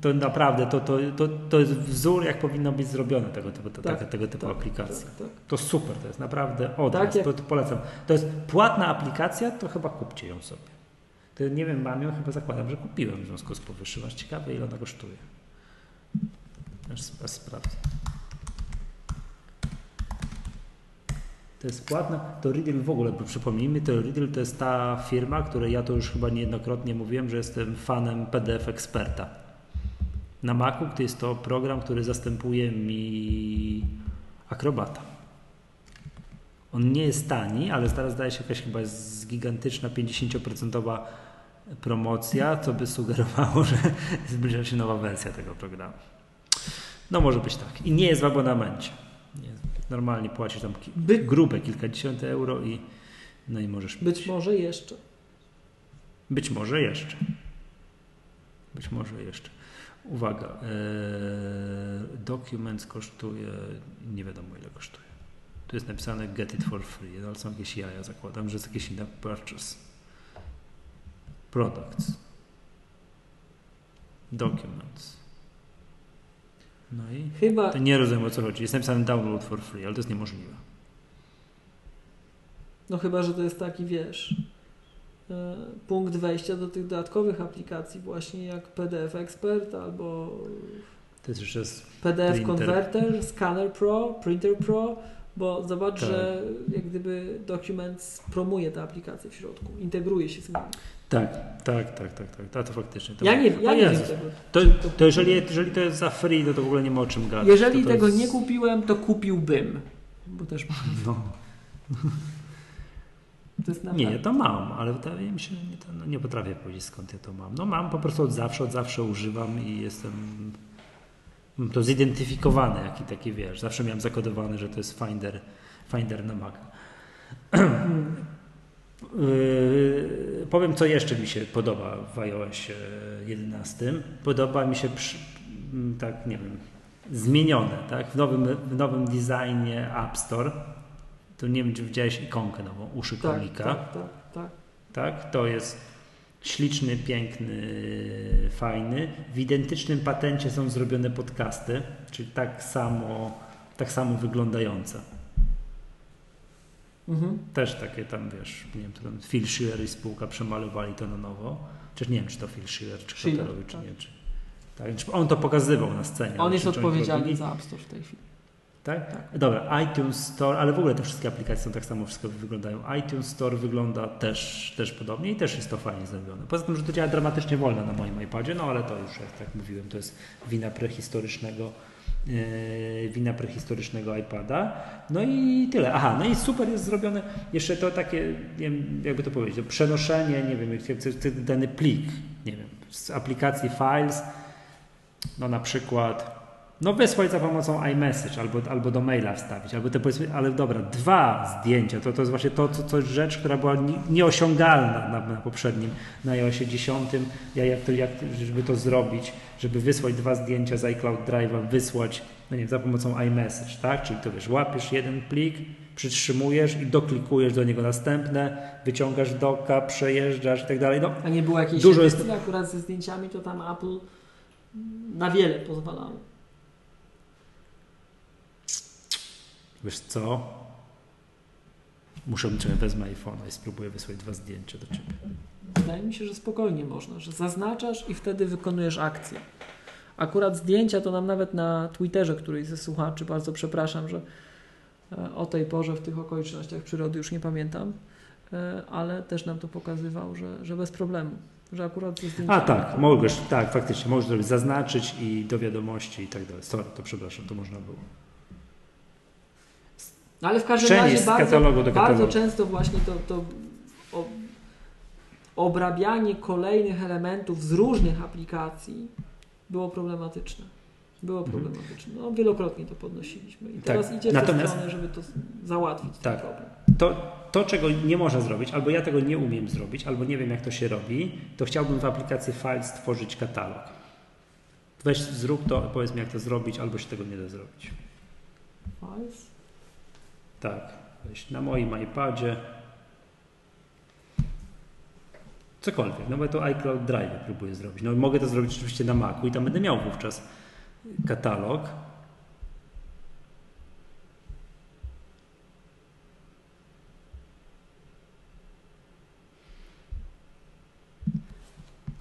to naprawdę to, to, to, to jest wzór, jak powinno być zrobione tego typu, tak, tego, tego typu tak, aplikacji. Tak, tak. To super, to jest naprawdę od tak, jak... to, to polecam. To jest płatna aplikacja, to chyba kupcie ją sobie. Nie wiem, mam ją, chyba zakładam, że kupiłem w związku z powyższym. Aż ciekawe, ile ona kosztuje. Aż, sprawdzę. To jest płatna, to Riddle w ogóle, przypomnijmy, to Riddle to jest ta firma, której ja to już chyba niejednokrotnie mówiłem, że jestem fanem PDF eksperta na Macu, to jest to program, który zastępuje mi Acrobata. On nie jest tani, ale teraz zdaje się jakaś chyba jest gigantyczna 50% promocja, co by sugerowało, że zbliża się nowa wersja tego programu. No może być tak. I nie jest w abonamencie. Nie, normalnie płacisz tam ki By... grube kilkadziesiąt euro i no i możesz Być mieć. może jeszcze. Być może jeszcze. Być może jeszcze. Uwaga, e, dokument kosztuje, nie wiadomo ile kosztuje. Tu jest napisane get it for free, ale są jakieś jaja, zakładam, że jest jakieś inne purchase. Products. Documents. No i Chyba... nie rozumiem o co chodzi. Jest napisane download for free, ale to jest niemożliwe. No chyba, że to jest taki, wiesz, E, punkt wejścia do tych dodatkowych aplikacji, właśnie jak PDF Expert albo to jest jeszcze PDF printer. Converter, Scanner Pro, Printer Pro, bo zobacz, tak. że jak gdyby Documents promuje te aplikacje w środku, integruje się z nimi. Tak, tak, tak, tak, tak, to, to faktycznie. To ja nie, ja nie wiem tego. To, to, jeżeli, jeżeli to jest za free, to, to w ogóle nie ma o czym gadać. Jeżeli tego jest... nie kupiłem, to kupiłbym, bo też mam. No. nie, to mam, ale wydaje mi się, nie, to, no, nie potrafię powiedzieć skąd ja to mam. No mam po prostu od zawsze, od zawsze używam i jestem mam to zidentyfikowane, jaki taki wiesz. Zawsze miałem zakodowane, że to jest Finder, Finder na Mac. Yy, powiem, co jeszcze mi się podoba w iOS 11. Podoba mi się, przy, tak, nie wiem, zmienione, tak, w nowym, w nowym designie App Store to nie wiem, czy widziałeś ikonkę nową, uszy tak, królika. Tak, tak, tak. Tak, to jest śliczny, piękny, fajny. W identycznym patencie są zrobione podcasty, czyli tak samo, tak samo wyglądające. Mhm. Też takie tam, wiesz, nie wiem, to tam Phil Schiller i spółka przemalowali to na nowo. Chociaż nie wiem, czy to Phil Schiller, czy Schiller, czy tak. nie. Czy, tak, on to pokazywał na scenie. On jest odpowiedzialny za App Store w tej chwili. Tak? tak? Dobra, iTunes Store, ale w ogóle te wszystkie aplikacje są tak samo wszystko wyglądają. iTunes Store wygląda też, też podobnie i też jest to fajnie zrobione. Poza tym, że to działa dramatycznie wolno na moim iPadzie, no ale to już, jak tak mówiłem, to jest wina prehistorycznego wina prehistorycznego iPada. No i tyle. Aha, no i super jest zrobione jeszcze to takie, wiem, jakby to powiedzieć, to przenoszenie, nie wiem, dany plik, nie wiem, z aplikacji Files, no na przykład no wysłać za pomocą iMessage albo, albo do maila wstawić, albo te powiedzmy, ale dobra, dwa zdjęcia, to, to jest właśnie to, to, to rzecz, która była nieosiągalna na, na poprzednim, na iOSie 10, ja, jak to, jak, żeby to zrobić, żeby wysłać dwa zdjęcia z iCloud Drive'a, wysłać no nie, za pomocą iMessage, tak, czyli to wiesz, łapiesz jeden plik, przytrzymujesz i doklikujesz do niego następne, wyciągasz doka, przejeżdżasz i tak dalej. No, A nie było jakiejś dużo jest... akurat ze zdjęciami, to tam Apple na wiele pozwalało. Wiesz co? Muszę, czy wezmę iPhone'a i spróbuję wysłać dwa zdjęcia do ciebie. Wydaje mi się, że spokojnie można, że zaznaczasz i wtedy wykonujesz akcję. Akurat zdjęcia to nam nawet na Twitterze któryś ze słuchaczy, bardzo przepraszam, że e, o tej porze w tych okolicznościach przyrody już nie pamiętam, e, ale też nam to pokazywał, że, że bez problemu, że akurat ze zdjęciami... A tak, mogłeś, tak, faktycznie, możesz zrobić, zaznaczyć i do wiadomości i tak dalej. Sorry, to przepraszam, to można było. No ale w każdym razie bardzo, bardzo często właśnie to, to obrabianie kolejnych elementów z różnych aplikacji było problematyczne. Było mhm. problematyczne. No, wielokrotnie to podnosiliśmy. I tak. teraz idzie w Natomiast, stronę, żeby to załatwić tak. ten problem. To, to, czego nie można zrobić, albo ja tego nie umiem zrobić, albo nie wiem, jak to się robi, to chciałbym w aplikacji File stworzyć katalog. Weź, zrób to, powiedz mi, jak to zrobić, albo się tego nie da zrobić. Files? Tak, na moim iPadzie. Cokolwiek, no bo to iCloud Drive próbuję zrobić. No mogę to zrobić oczywiście na Macu i tam będę miał wówczas katalog.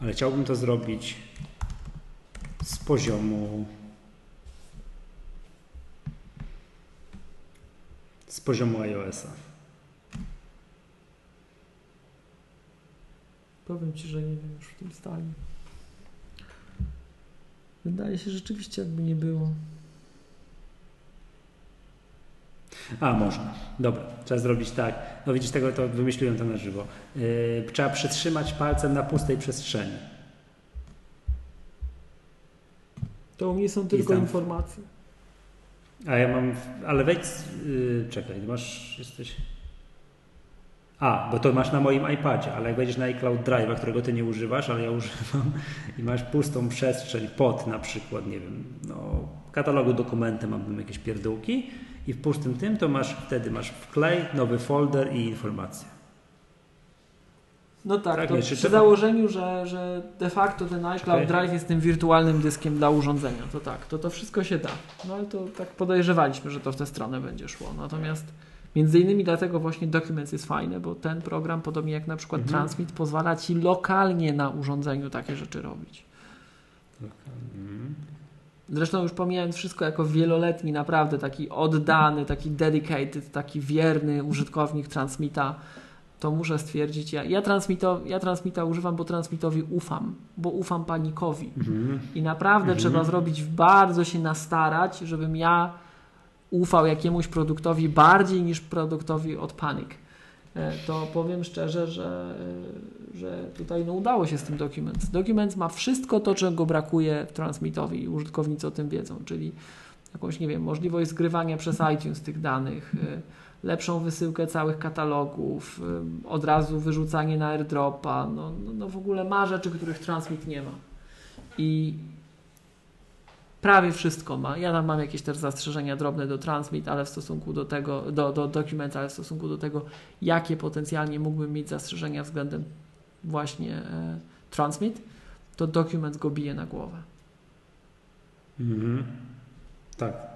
Ale chciałbym to zrobić z poziomu z poziomu iOS-a. Powiem Ci, że nie wiem już w tym stanie. Wydaje się rzeczywiście, jakby nie było. A, można. Dobra, trzeba zrobić tak. No widzisz, tego to wymyśliłem to na żywo. Yy, trzeba przytrzymać palcem na pustej przestrzeni. To u mnie są tylko informacje. A ja mam, ale wejdź, yy, czekaj, masz, jesteś... A, bo to masz na moim iPadzie, ale jak wejdziesz na iCloud Drive, którego ty nie używasz, ale ja używam i masz pustą przestrzeń pod na przykład, nie wiem, no, katalogu dokumenty mam jakieś pierdółki i w pustym tym to masz, wtedy masz wklej, nowy folder i informacje. No tak, tak to przy to... założeniu, że, że de facto ten iCloud okay. Drive jest tym wirtualnym dyskiem dla urządzenia, to tak, to to wszystko się da. No ale to tak podejrzewaliśmy, że to w tę stronę będzie szło. Natomiast między innymi dlatego właśnie Documents jest fajny, bo ten program, podobnie jak na przykład mhm. Transmit, pozwala Ci lokalnie na urządzeniu takie rzeczy robić. Mhm. Zresztą już pomijając wszystko jako wieloletni, naprawdę taki oddany, taki dedicated, taki wierny użytkownik Transmita, to muszę stwierdzić, ja, ja, transmito, ja transmita używam, bo transmitowi ufam, bo ufam panikowi. Mhm. I naprawdę mhm. trzeba zrobić, bardzo się nastarać, żebym ja ufał jakiemuś produktowi bardziej niż produktowi od panik. E, to powiem szczerze, że, że tutaj no, udało się z tym Documents. Documents ma wszystko to, czego brakuje transmitowi i użytkownicy o tym wiedzą, czyli jakąś, nie wiem, możliwość zgrywania przez iTunes tych danych, e, lepszą wysyłkę całych katalogów, od razu wyrzucanie na airdropa, no, no, no w ogóle ma rzeczy, których Transmit nie ma. I prawie wszystko ma. Ja tam mam jakieś też zastrzeżenia drobne do Transmit, ale w stosunku do tego, do, do Document, ale w stosunku do tego, jakie potencjalnie mógłbym mieć zastrzeżenia względem właśnie e, Transmit, to Document go bije na głowę. Mhm. Tak,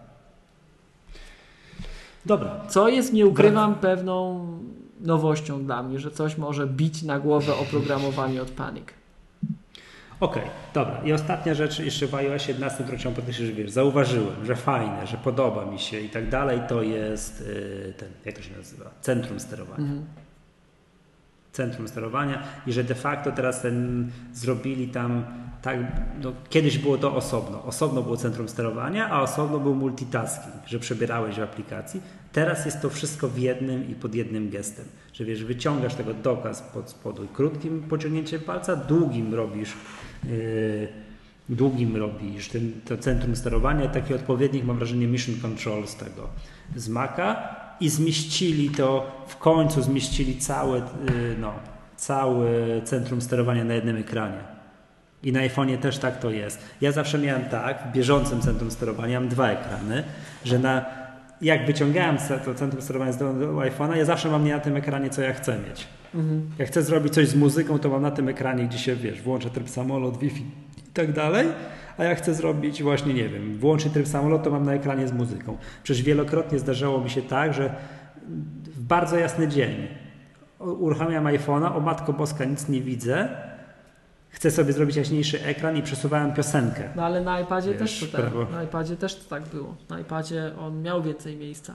Dobra. Co jest, nie ukrywam, pewną nowością dla mnie, że coś może bić na głowę oprogramowanie od Panic. Okej, dobra. I ostatnia rzecz jeszcze w iOS 11, którą chciałem podkreślić, że wiesz, zauważyłem, że fajne, że podoba mi się i tak dalej, to jest yy, ten, jak to się nazywa? Centrum sterowania. Mhm. Centrum sterowania i że de facto teraz ten zrobili tam tak, no, kiedyś było to osobno. Osobno było centrum sterowania, a osobno był multitasking, że przebierałeś w aplikacji. Teraz jest to wszystko w jednym i pod jednym gestem. Że wiesz, wyciągasz tego doka spod spodu krótkim pociągnięciem palca, długim robisz yy, długim robisz ten, to centrum sterowania, taki odpowiednik mam wrażenie mission control z tego, z Maca i zmieścili to, w końcu zmieścili całe, yy, no, całe centrum sterowania na jednym ekranie. I na iPhone'ie też tak to jest. Ja zawsze miałem tak, w bieżącym centrum sterowania mam dwa ekrany, że na, jak wyciągałem to centrum sterowania z do, do iPhone'a, ja zawsze mam nie na tym ekranie, co ja chcę mieć. Mhm. Jak chcę zrobić coś z muzyką, to mam na tym ekranie, gdzie się, wiesz, włączę tryb samolot, Wi-Fi i tak dalej. A jak chcę zrobić właśnie, nie wiem, włączyć tryb samolot, to mam na ekranie z muzyką. Przecież wielokrotnie zdarzało mi się tak, że w bardzo jasny dzień uruchamiam iPhone'a, o Matko Boska, nic nie widzę, chcę sobie zrobić jaśniejszy ekran i przesuwałem piosenkę. No ale na iPadzie Wiesz, też to tak. prawo. Na iPadzie też to tak było. Na iPadzie on miał więcej miejsca.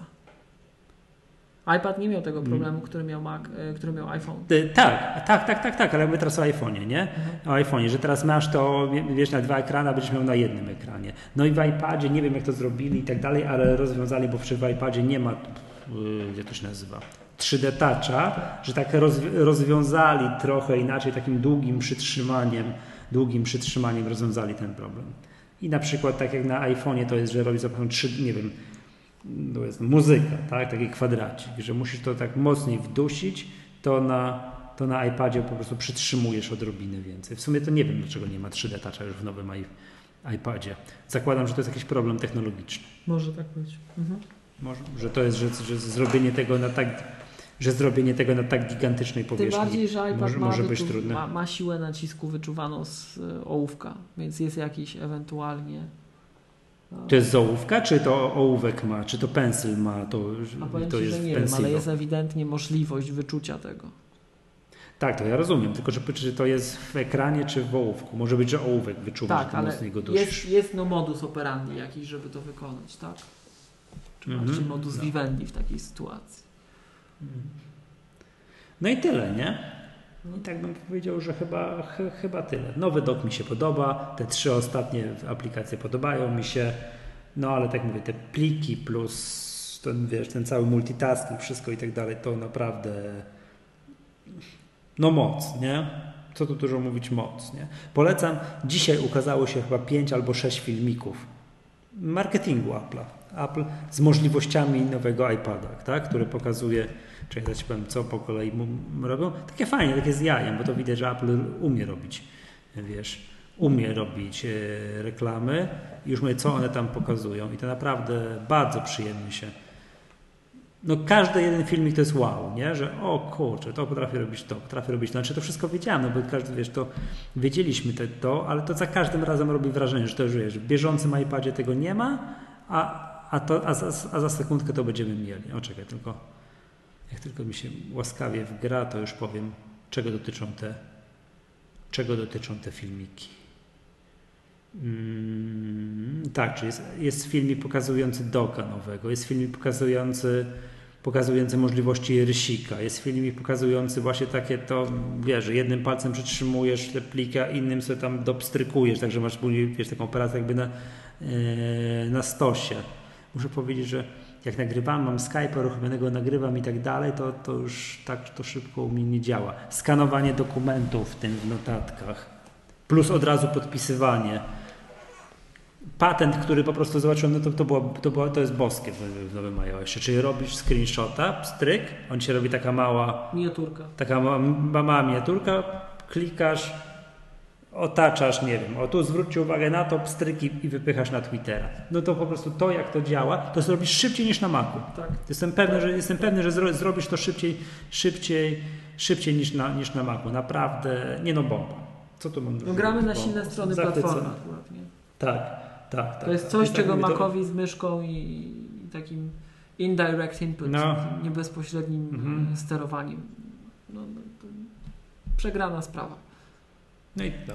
iPad nie miał tego Mm. problemu, który miał Mac, e, który miał iPhone. Y, Tak, tak, tak, tak, tak, ale mówię teraz o iPhone'ie, nie? O iPhone'ie, że teraz masz to, wiesz, na dwa ekrany, a będziesz miał na jednym ekranie. No i w iPadzie, nie wiem jak to zrobili i tak dalej, ale rozwiązali, bo przy iPadzie nie ma, yy, jak to się nazywa, 3D Toucha, że tak rozwi- rozwiązali trochę inaczej, takim długim przytrzymaniem, długim przytrzymaniem rozwiązali ten problem. I na przykład tak jak na iPhone'ie to jest, że robi za pomocą trzy, nie wiem, to jest muzyka, tak? taki kwadracik, że musisz to tak mocniej wdusić, to na, to na iPadzie po prostu przytrzymujesz odrobinę więcej. W sumie to nie wiem, dlaczego nie ma 3D Toucha już w nowym iPadzie. Zakładam, że to jest jakiś problem technologiczny. Może tak być. Mhm. Może, że to jest, że, że zrobienie tego na tak, że zrobienie tego na tak gigantycznej Tym powierzchni bardziej, że iPad może, ma, może być trudne. ma, ma siłę nacisku wyczuwaną z e, ołówka, więc jest jakiś ewentualnie. no, To jest z ołówka, czy to ołówek ma, czy to pensyl ma, to, A to Ci, jest że nie wiem, ale jest ewidentnie możliwość wyczucia tego. Tak, to ja rozumiem, tylko że czy to jest w ekranie, czy w ołówku. Może być, że ołówek wyczuwa, Tak, ale mocniej go dusisz. jest, jest no modus operandi jakiś, żeby to wykonać, tak? Czy Mhm. bardziej modus No. vivendi w takiej sytuacji. No i tyle, nie? I tak bym powiedział, że chyba, ch chyba tyle. Nowy dok mi się podoba, te trzy ostatnie aplikacje podobają mi się, no ale tak mówię, te pliki plus ten, wiesz, ten cały multitasking, wszystko i tak dalej, to naprawdę no moc, nie? Co tu dużo mówić, moc, nie? Polecam, dzisiaj ukazało się chyba pięć albo sześć filmików marketingu Apple'a. Apple z możliwościami nowego iPada, tak? który pokazuje, czekaj, ja powiem, co po kolei robią. Takie fajnie, takie z jajem, bo to widać, że Apple umie robić, wiesz, umie robić e, reklamy i już mówię, co one tam pokazują i to naprawdę bardzo przyjemnie się no każdy jeden filmik to jest wow, nie? Że o kurczę, to potrafię robić to, potrafię robić to. Znaczy to wszystko wiedziałem, no bo każdy, wiesz, to wiedzieliśmy te, to, ale to za każdym razem robi wrażenie, że to już wiesz, w bieżącym iPadzie tego nie ma, a, a, to, a, za, a za sekundkę to będziemy mieli. O czekaj, tylko jak tylko mi się łaskawie wgra, to już powiem, czego dotyczą te, czego dotyczą te filmiki. Mm, tak, czyli jest, jest filmik pokazujący doka nowego, jest filmik pokazujący, pokazujący możliwości rysika, jest filmik pokazujący właśnie takie to, wiesz, jednym palcem przytrzymujesz te innym sobie tam dopstrykujesz, także masz później, wiesz, taką operację jakby na, yy, na stosie. Muszę powiedzieć, że jak nagrywam, mam Skype'a uruchomionego, nagrywam i tak dalej, to, to już tak to szybko u mnie nie działa. Skanowanie dokumentów w tym w notatkach, plus od razu podpisywanie patent, który po prostu zobaczyłem, no to, to, było, to, było, to jest boskie w, w nowym iOSie. Czyli robisz screenshota, stryk, on ci robi taka mała, Miniaturka. taka ma, ma, mała miniaturka, klikasz, otaczasz, nie wiem, o tu zwróćcie uwagę na to, pstryki i wypychasz na Twittera. No to po prostu to, jak to działa, to zrobisz szybciej niż na Macu. Tak. Jestem pewny, że, jestem pewny, że zro, zrobisz to szybciej, szybciej, szybciej niż na, niż na Macu. Naprawdę, nie no bomba. Co tu mam No gramy na silne strony platformy akurat, nie? Tak, tak, tak. To jest tak. coś, tak czego to- Macowi z myszką i, i takim indirect input, No. nie bezpośrednim Mhm. e, sterowaniem. No, no, to przegrana sprawa. No i to.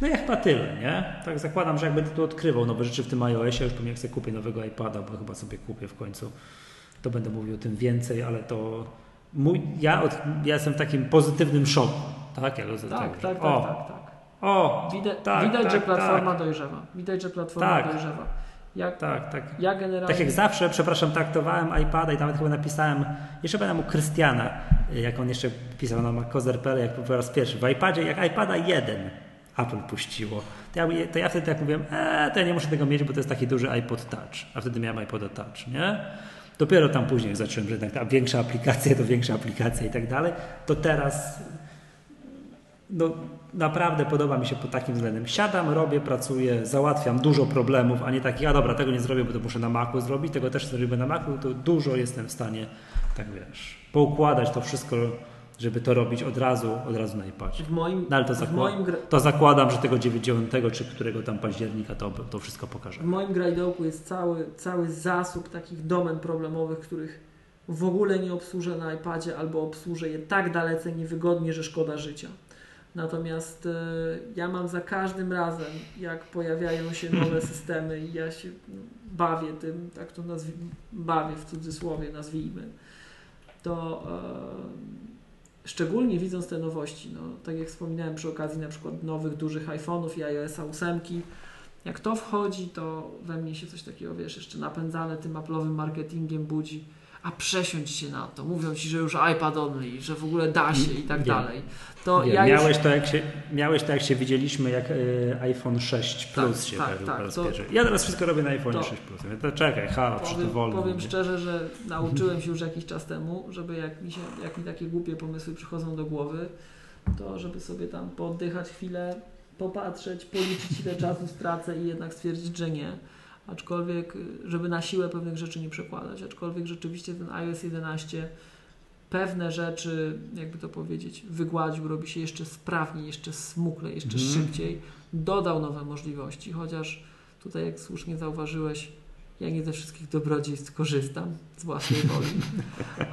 No i chyba tyle, nie? Tak zakładam, że jak będę tu odkrywał nowe rzeczy w tym iOSie, już pewnie jak sobie kupię nowego iPada, bo chyba sobie kupię w końcu, to będę mówił o tym więcej, ale to mój, ja, od, ja jestem w takim pozytywnym szoku, tak? Ja, Tak, tak, tak, o, tak, tak. O, Widać, tak, widać tak, że platforma tak. dojrzewa. Widać, że platforma Tak. dojrzewa. Jak, tak, tak. ja generalnie... Tak jak zawsze, przepraszam, traktowałem iPada i nawet chyba napisałem, jeszcze pamiętam u Krystiana, jak on jeszcze pisał na Macozer.pl, jak po raz pierwszy, w iPadzie, jak iPada 1 Apple puściło, to ja, to ja wtedy tak mówiłem, eee, to ja nie muszę tego mieć, bo to jest taki duży iPod Touch, a wtedy miałem iPoda Touch, nie? Dopiero tam później zacząłem, że jednak ta większa aplikacja to większa aplikacja i tak dalej, to teraz no, naprawdę podoba mi się pod takim względem. Siadam, robię, pracuję, załatwiam dużo problemów, a nie takich, a dobra, tego nie zrobię, bo to muszę na Macu zrobić, tego też zrobię na Macu, to dużo jestem w stanie, tak wiesz, poukładać to wszystko, żeby to robić od razu, od razu na iPadzie. W moim, No ale to, zakła- moim, to zakładam, że tego 9 czy którego tam października to, to wszystko pokaże. w moim grajdołku jest cały, cały zasób takich domen problemowych, których w ogóle nie obsłużę na iPadzie albo obsłużę je tak dalece niewygodnie, że szkoda życia. Natomiast e, ja mam za każdym razem, jak pojawiają się nowe systemy i ja się no, bawię tym, tak to nazwi, bawię w cudzysłowie, nazwijmy, to e, szczególnie widząc te nowości, no, tak jak wspominałem przy okazji na przykład nowych, dużych iPhone'ów i iOS 8, jak to wchodzi, to we mnie się coś takiego, wiesz, jeszcze napędzane tym Apple'owym marketingiem budzi. A przesiądź się na to. Mówią ci, że już iPad only, że w ogóle da się i tak Wiem. dalej. To ja już miałeś, to jak się, miałeś to jak się widzieliśmy, jak y, iPhone 6 Plus Tak, się tak, tak, raz to-. Ja teraz wszystko robię na iPhone to- 6 Plus. Ja to czekaj, halo, czy to powiem, wolno. powiem nie? szczerze, że nauczyłem się już jakiś czas temu, żeby jak mi, się, jak mi takie głupie pomysły przychodzą do głowy, to żeby sobie tam pooddychać chwilę, popatrzeć, policzyć ile czasu stracę i jednak stwierdzić, że nie. Aczkolwiek, y, żeby na siłę pewnych rzeczy nie przekładać. Aczkolwiek rzeczywiście ten iOS 11 pewne rzeczy, jakby to powiedzieć, wygładził, robi się jeszcze sprawniej, jeszcze smuklej, jeszcze Mhm. szybciej. Dodał nowe możliwości, chociaż tutaj, jak słusznie zauważyłeś, ja nie ze wszystkich dobrodziejstw korzystam z własnej woli,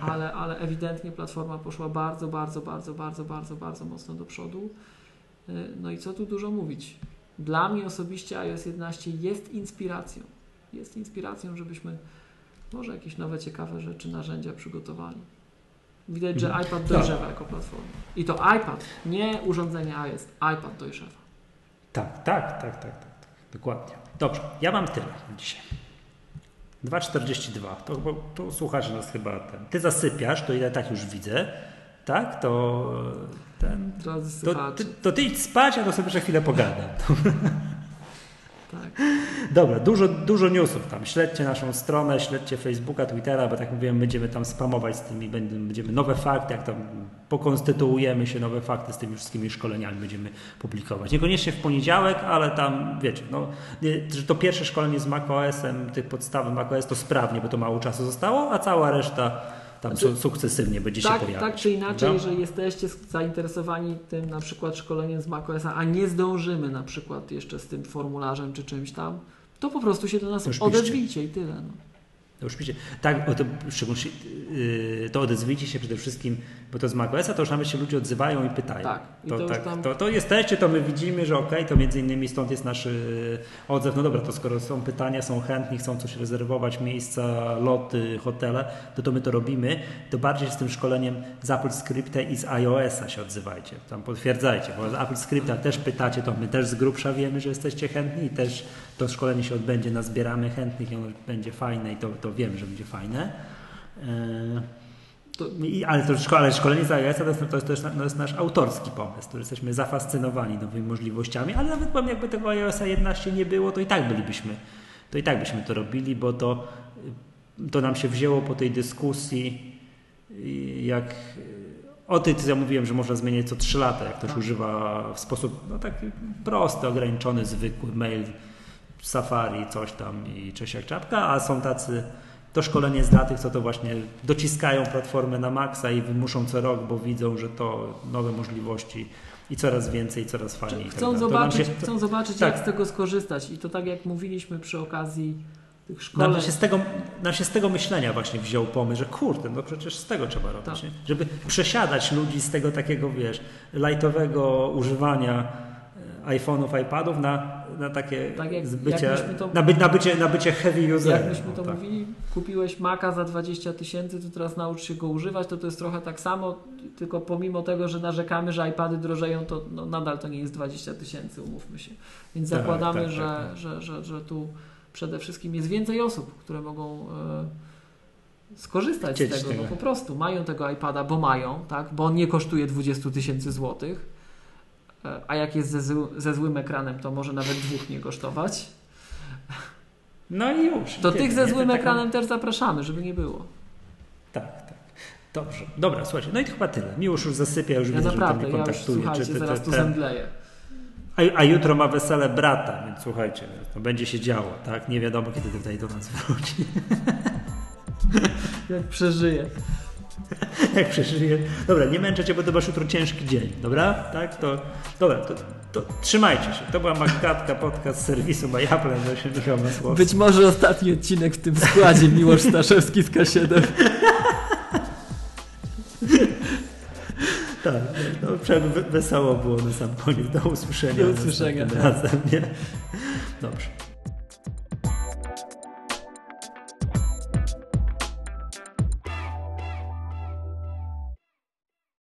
ale, ale ewidentnie platforma poszła bardzo, bardzo, bardzo, bardzo, bardzo, bardzo mocno do przodu. Y, No i co tu dużo mówić? Dla mnie osobiście iOS 11 jest inspiracją. Jest inspiracją, żebyśmy może jakieś nowe, ciekawe rzeczy, narzędzia przygotowali. Widać, że Mhm. iPad Tak. dojrzewa jako platforma. I to iPad, nie urządzenie iOS. iPad dojrzewa. Tak, tak, tak, tak, tak, tak. Dokładnie. Dobrze, ja mam tyle dzisiaj. 2,42. To, to słuchacze nas chyba ten. Ty zasypiasz, to ile tak już widzę. Tak, to ten. Drodzy To, ty, to ty idź spać, a to sobie jeszcze chwilę pogadam. tak. Dobra, dużo, dużo newsów tam. Śledźcie naszą stronę, śledźcie Facebooka, Twittera, bo tak mówiłem, będziemy tam spamować z tymi, będziemy nowe fakty, jak tam pokonstytuujemy się, nowe fakty z tymi wszystkimi szkoleniami będziemy publikować. Niekoniecznie w poniedziałek, ale tam, wiecie, no, że to pierwsze szkolenie z macOS-em, tych podstawy macOS to sprawnie, bo to mało czasu zostało, a cała reszta tam Znaczy, su- sukcesywnie będzie Tak, się pojawiać. tak czy inaczej, prawda? jeżeli jesteście zainteresowani tym na przykład szkoleniem z macOSa, a nie zdążymy na przykład jeszcze z tym formularzem czy czymś tam, to po prostu się do nas Już odezwijcie i tyle. No. To już pisze. Tak, o to, szczególnie yy, to odezwijcie się przede wszystkim, bo to z macOSa to już nawet się ludzie odzywają i pytają. Tak, i to, to tak, tam- to, to jesteście, to my widzimy, że okej, to między innymi stąd jest nasz yy, odzew. No dobra, to skoro są pytania, są chętni, chcą coś rezerwować, miejsca, loty, hotele, to to my to robimy. To bardziej z tym szkoleniem z Apple Scripta i z iOS-a się odzywajcie. Tam potwierdzajcie, bo z Apple Scripta też pytacie, to my też z grubsza wiemy, że jesteście chętni i też to szkolenie się odbędzie, nazbieramy chętnych i ono będzie fajne i to, to wiem, że będzie fajne. Yy, To, ale, to szko, ale szkolenie z iOS to jest, to, jest, to, jest, to jest nasz autorski pomysł, który jesteśmy zafascynowani nowymi możliwościami, ale nawet powiem, jakby tego iOS 11 nie było, to i tak bylibyśmy, to i tak byśmy to robili, bo to, to nam się wzięło po tej dyskusji, jak o tej, co ja mówiłem, że można zmieniać co 3 lata, jak ktoś Tak. używa w sposób no, taki prosty, ograniczony, zwykły mail, Safari, coś tam i cześć jak czapka, a są tacy to szkolenie jest dla tych, co to właśnie dociskają platformę na maksa i wymuszą co rok, bo widzą, że to nowe możliwości i coraz więcej, coraz fajniej. tak chcą, nam zobaczyć, się- chcą zobaczyć, tak. jak z tego skorzystać. I to tak jak mówiliśmy przy okazji tych szkoleń. Nam się, z tego, nam się z tego myślenia właśnie wziął pomysł, że kurde, no przecież z tego trzeba robić, Tak. żeby przesiadać ludzi z tego takiego, wiesz, lightowego używania iPhone'ów, iPadów na, na takie Tak jak- zbycie, jak to- na, by, na, bycie, na bycie heavy userem. Jak myśmy to no, tak. mówili, kupiłeś Maca za 20 tysięcy, to teraz naucz się go używać, to to jest trochę tak samo, tylko pomimo tego, że narzekamy, że iPady drożeją, to no, nadal to nie jest 20 tysięcy, umówmy się. Więc Tak, zakładamy, tak, że, tak, tak. Że, że, że tu przede wszystkim jest więcej osób, które mogą e, skorzystać Chcieć z tego, tego. no po prostu mają tego iPada, bo mają, tak, bo on nie kosztuje 20 tysięcy złotych, a jak jest ze, zł- ze złym ekranem, to może nawet dwóch nie kosztować. No i już. Do tych ze złym To taką- ekranem też zapraszamy, żeby nie było. Tak, tak. Dobrze. Dobra, słuchajcie, no i to chyba tyle. Miłosz już zasypia, już Ja widzę, że naprawdę, to mnie ja już kontaktuje. słuchajcie, czy ty- zaraz tu zemdleję. A, a jutro ma wesele brata, więc słuchajcie, to będzie się działo, tak? Nie wiadomo, kiedy tutaj do nas wróci. Jak przeżyję. Jak przeżyje. Dobra, nie męczę cię, bo to masz jutro ciężki dzień, dobra? Tak? To, dobra, to, to trzymajcie się. To była Magdatka, podcast z serwisu MyApple, się Michał Masłowski. Być może ostatni odcinek w tym składzie, Miłosz Staszewski z K7. Tak, no, przynajmniej we- wesoło było na sam koniec. Do usłyszenia. Do usłyszenia. Razem, nie? Dobrze.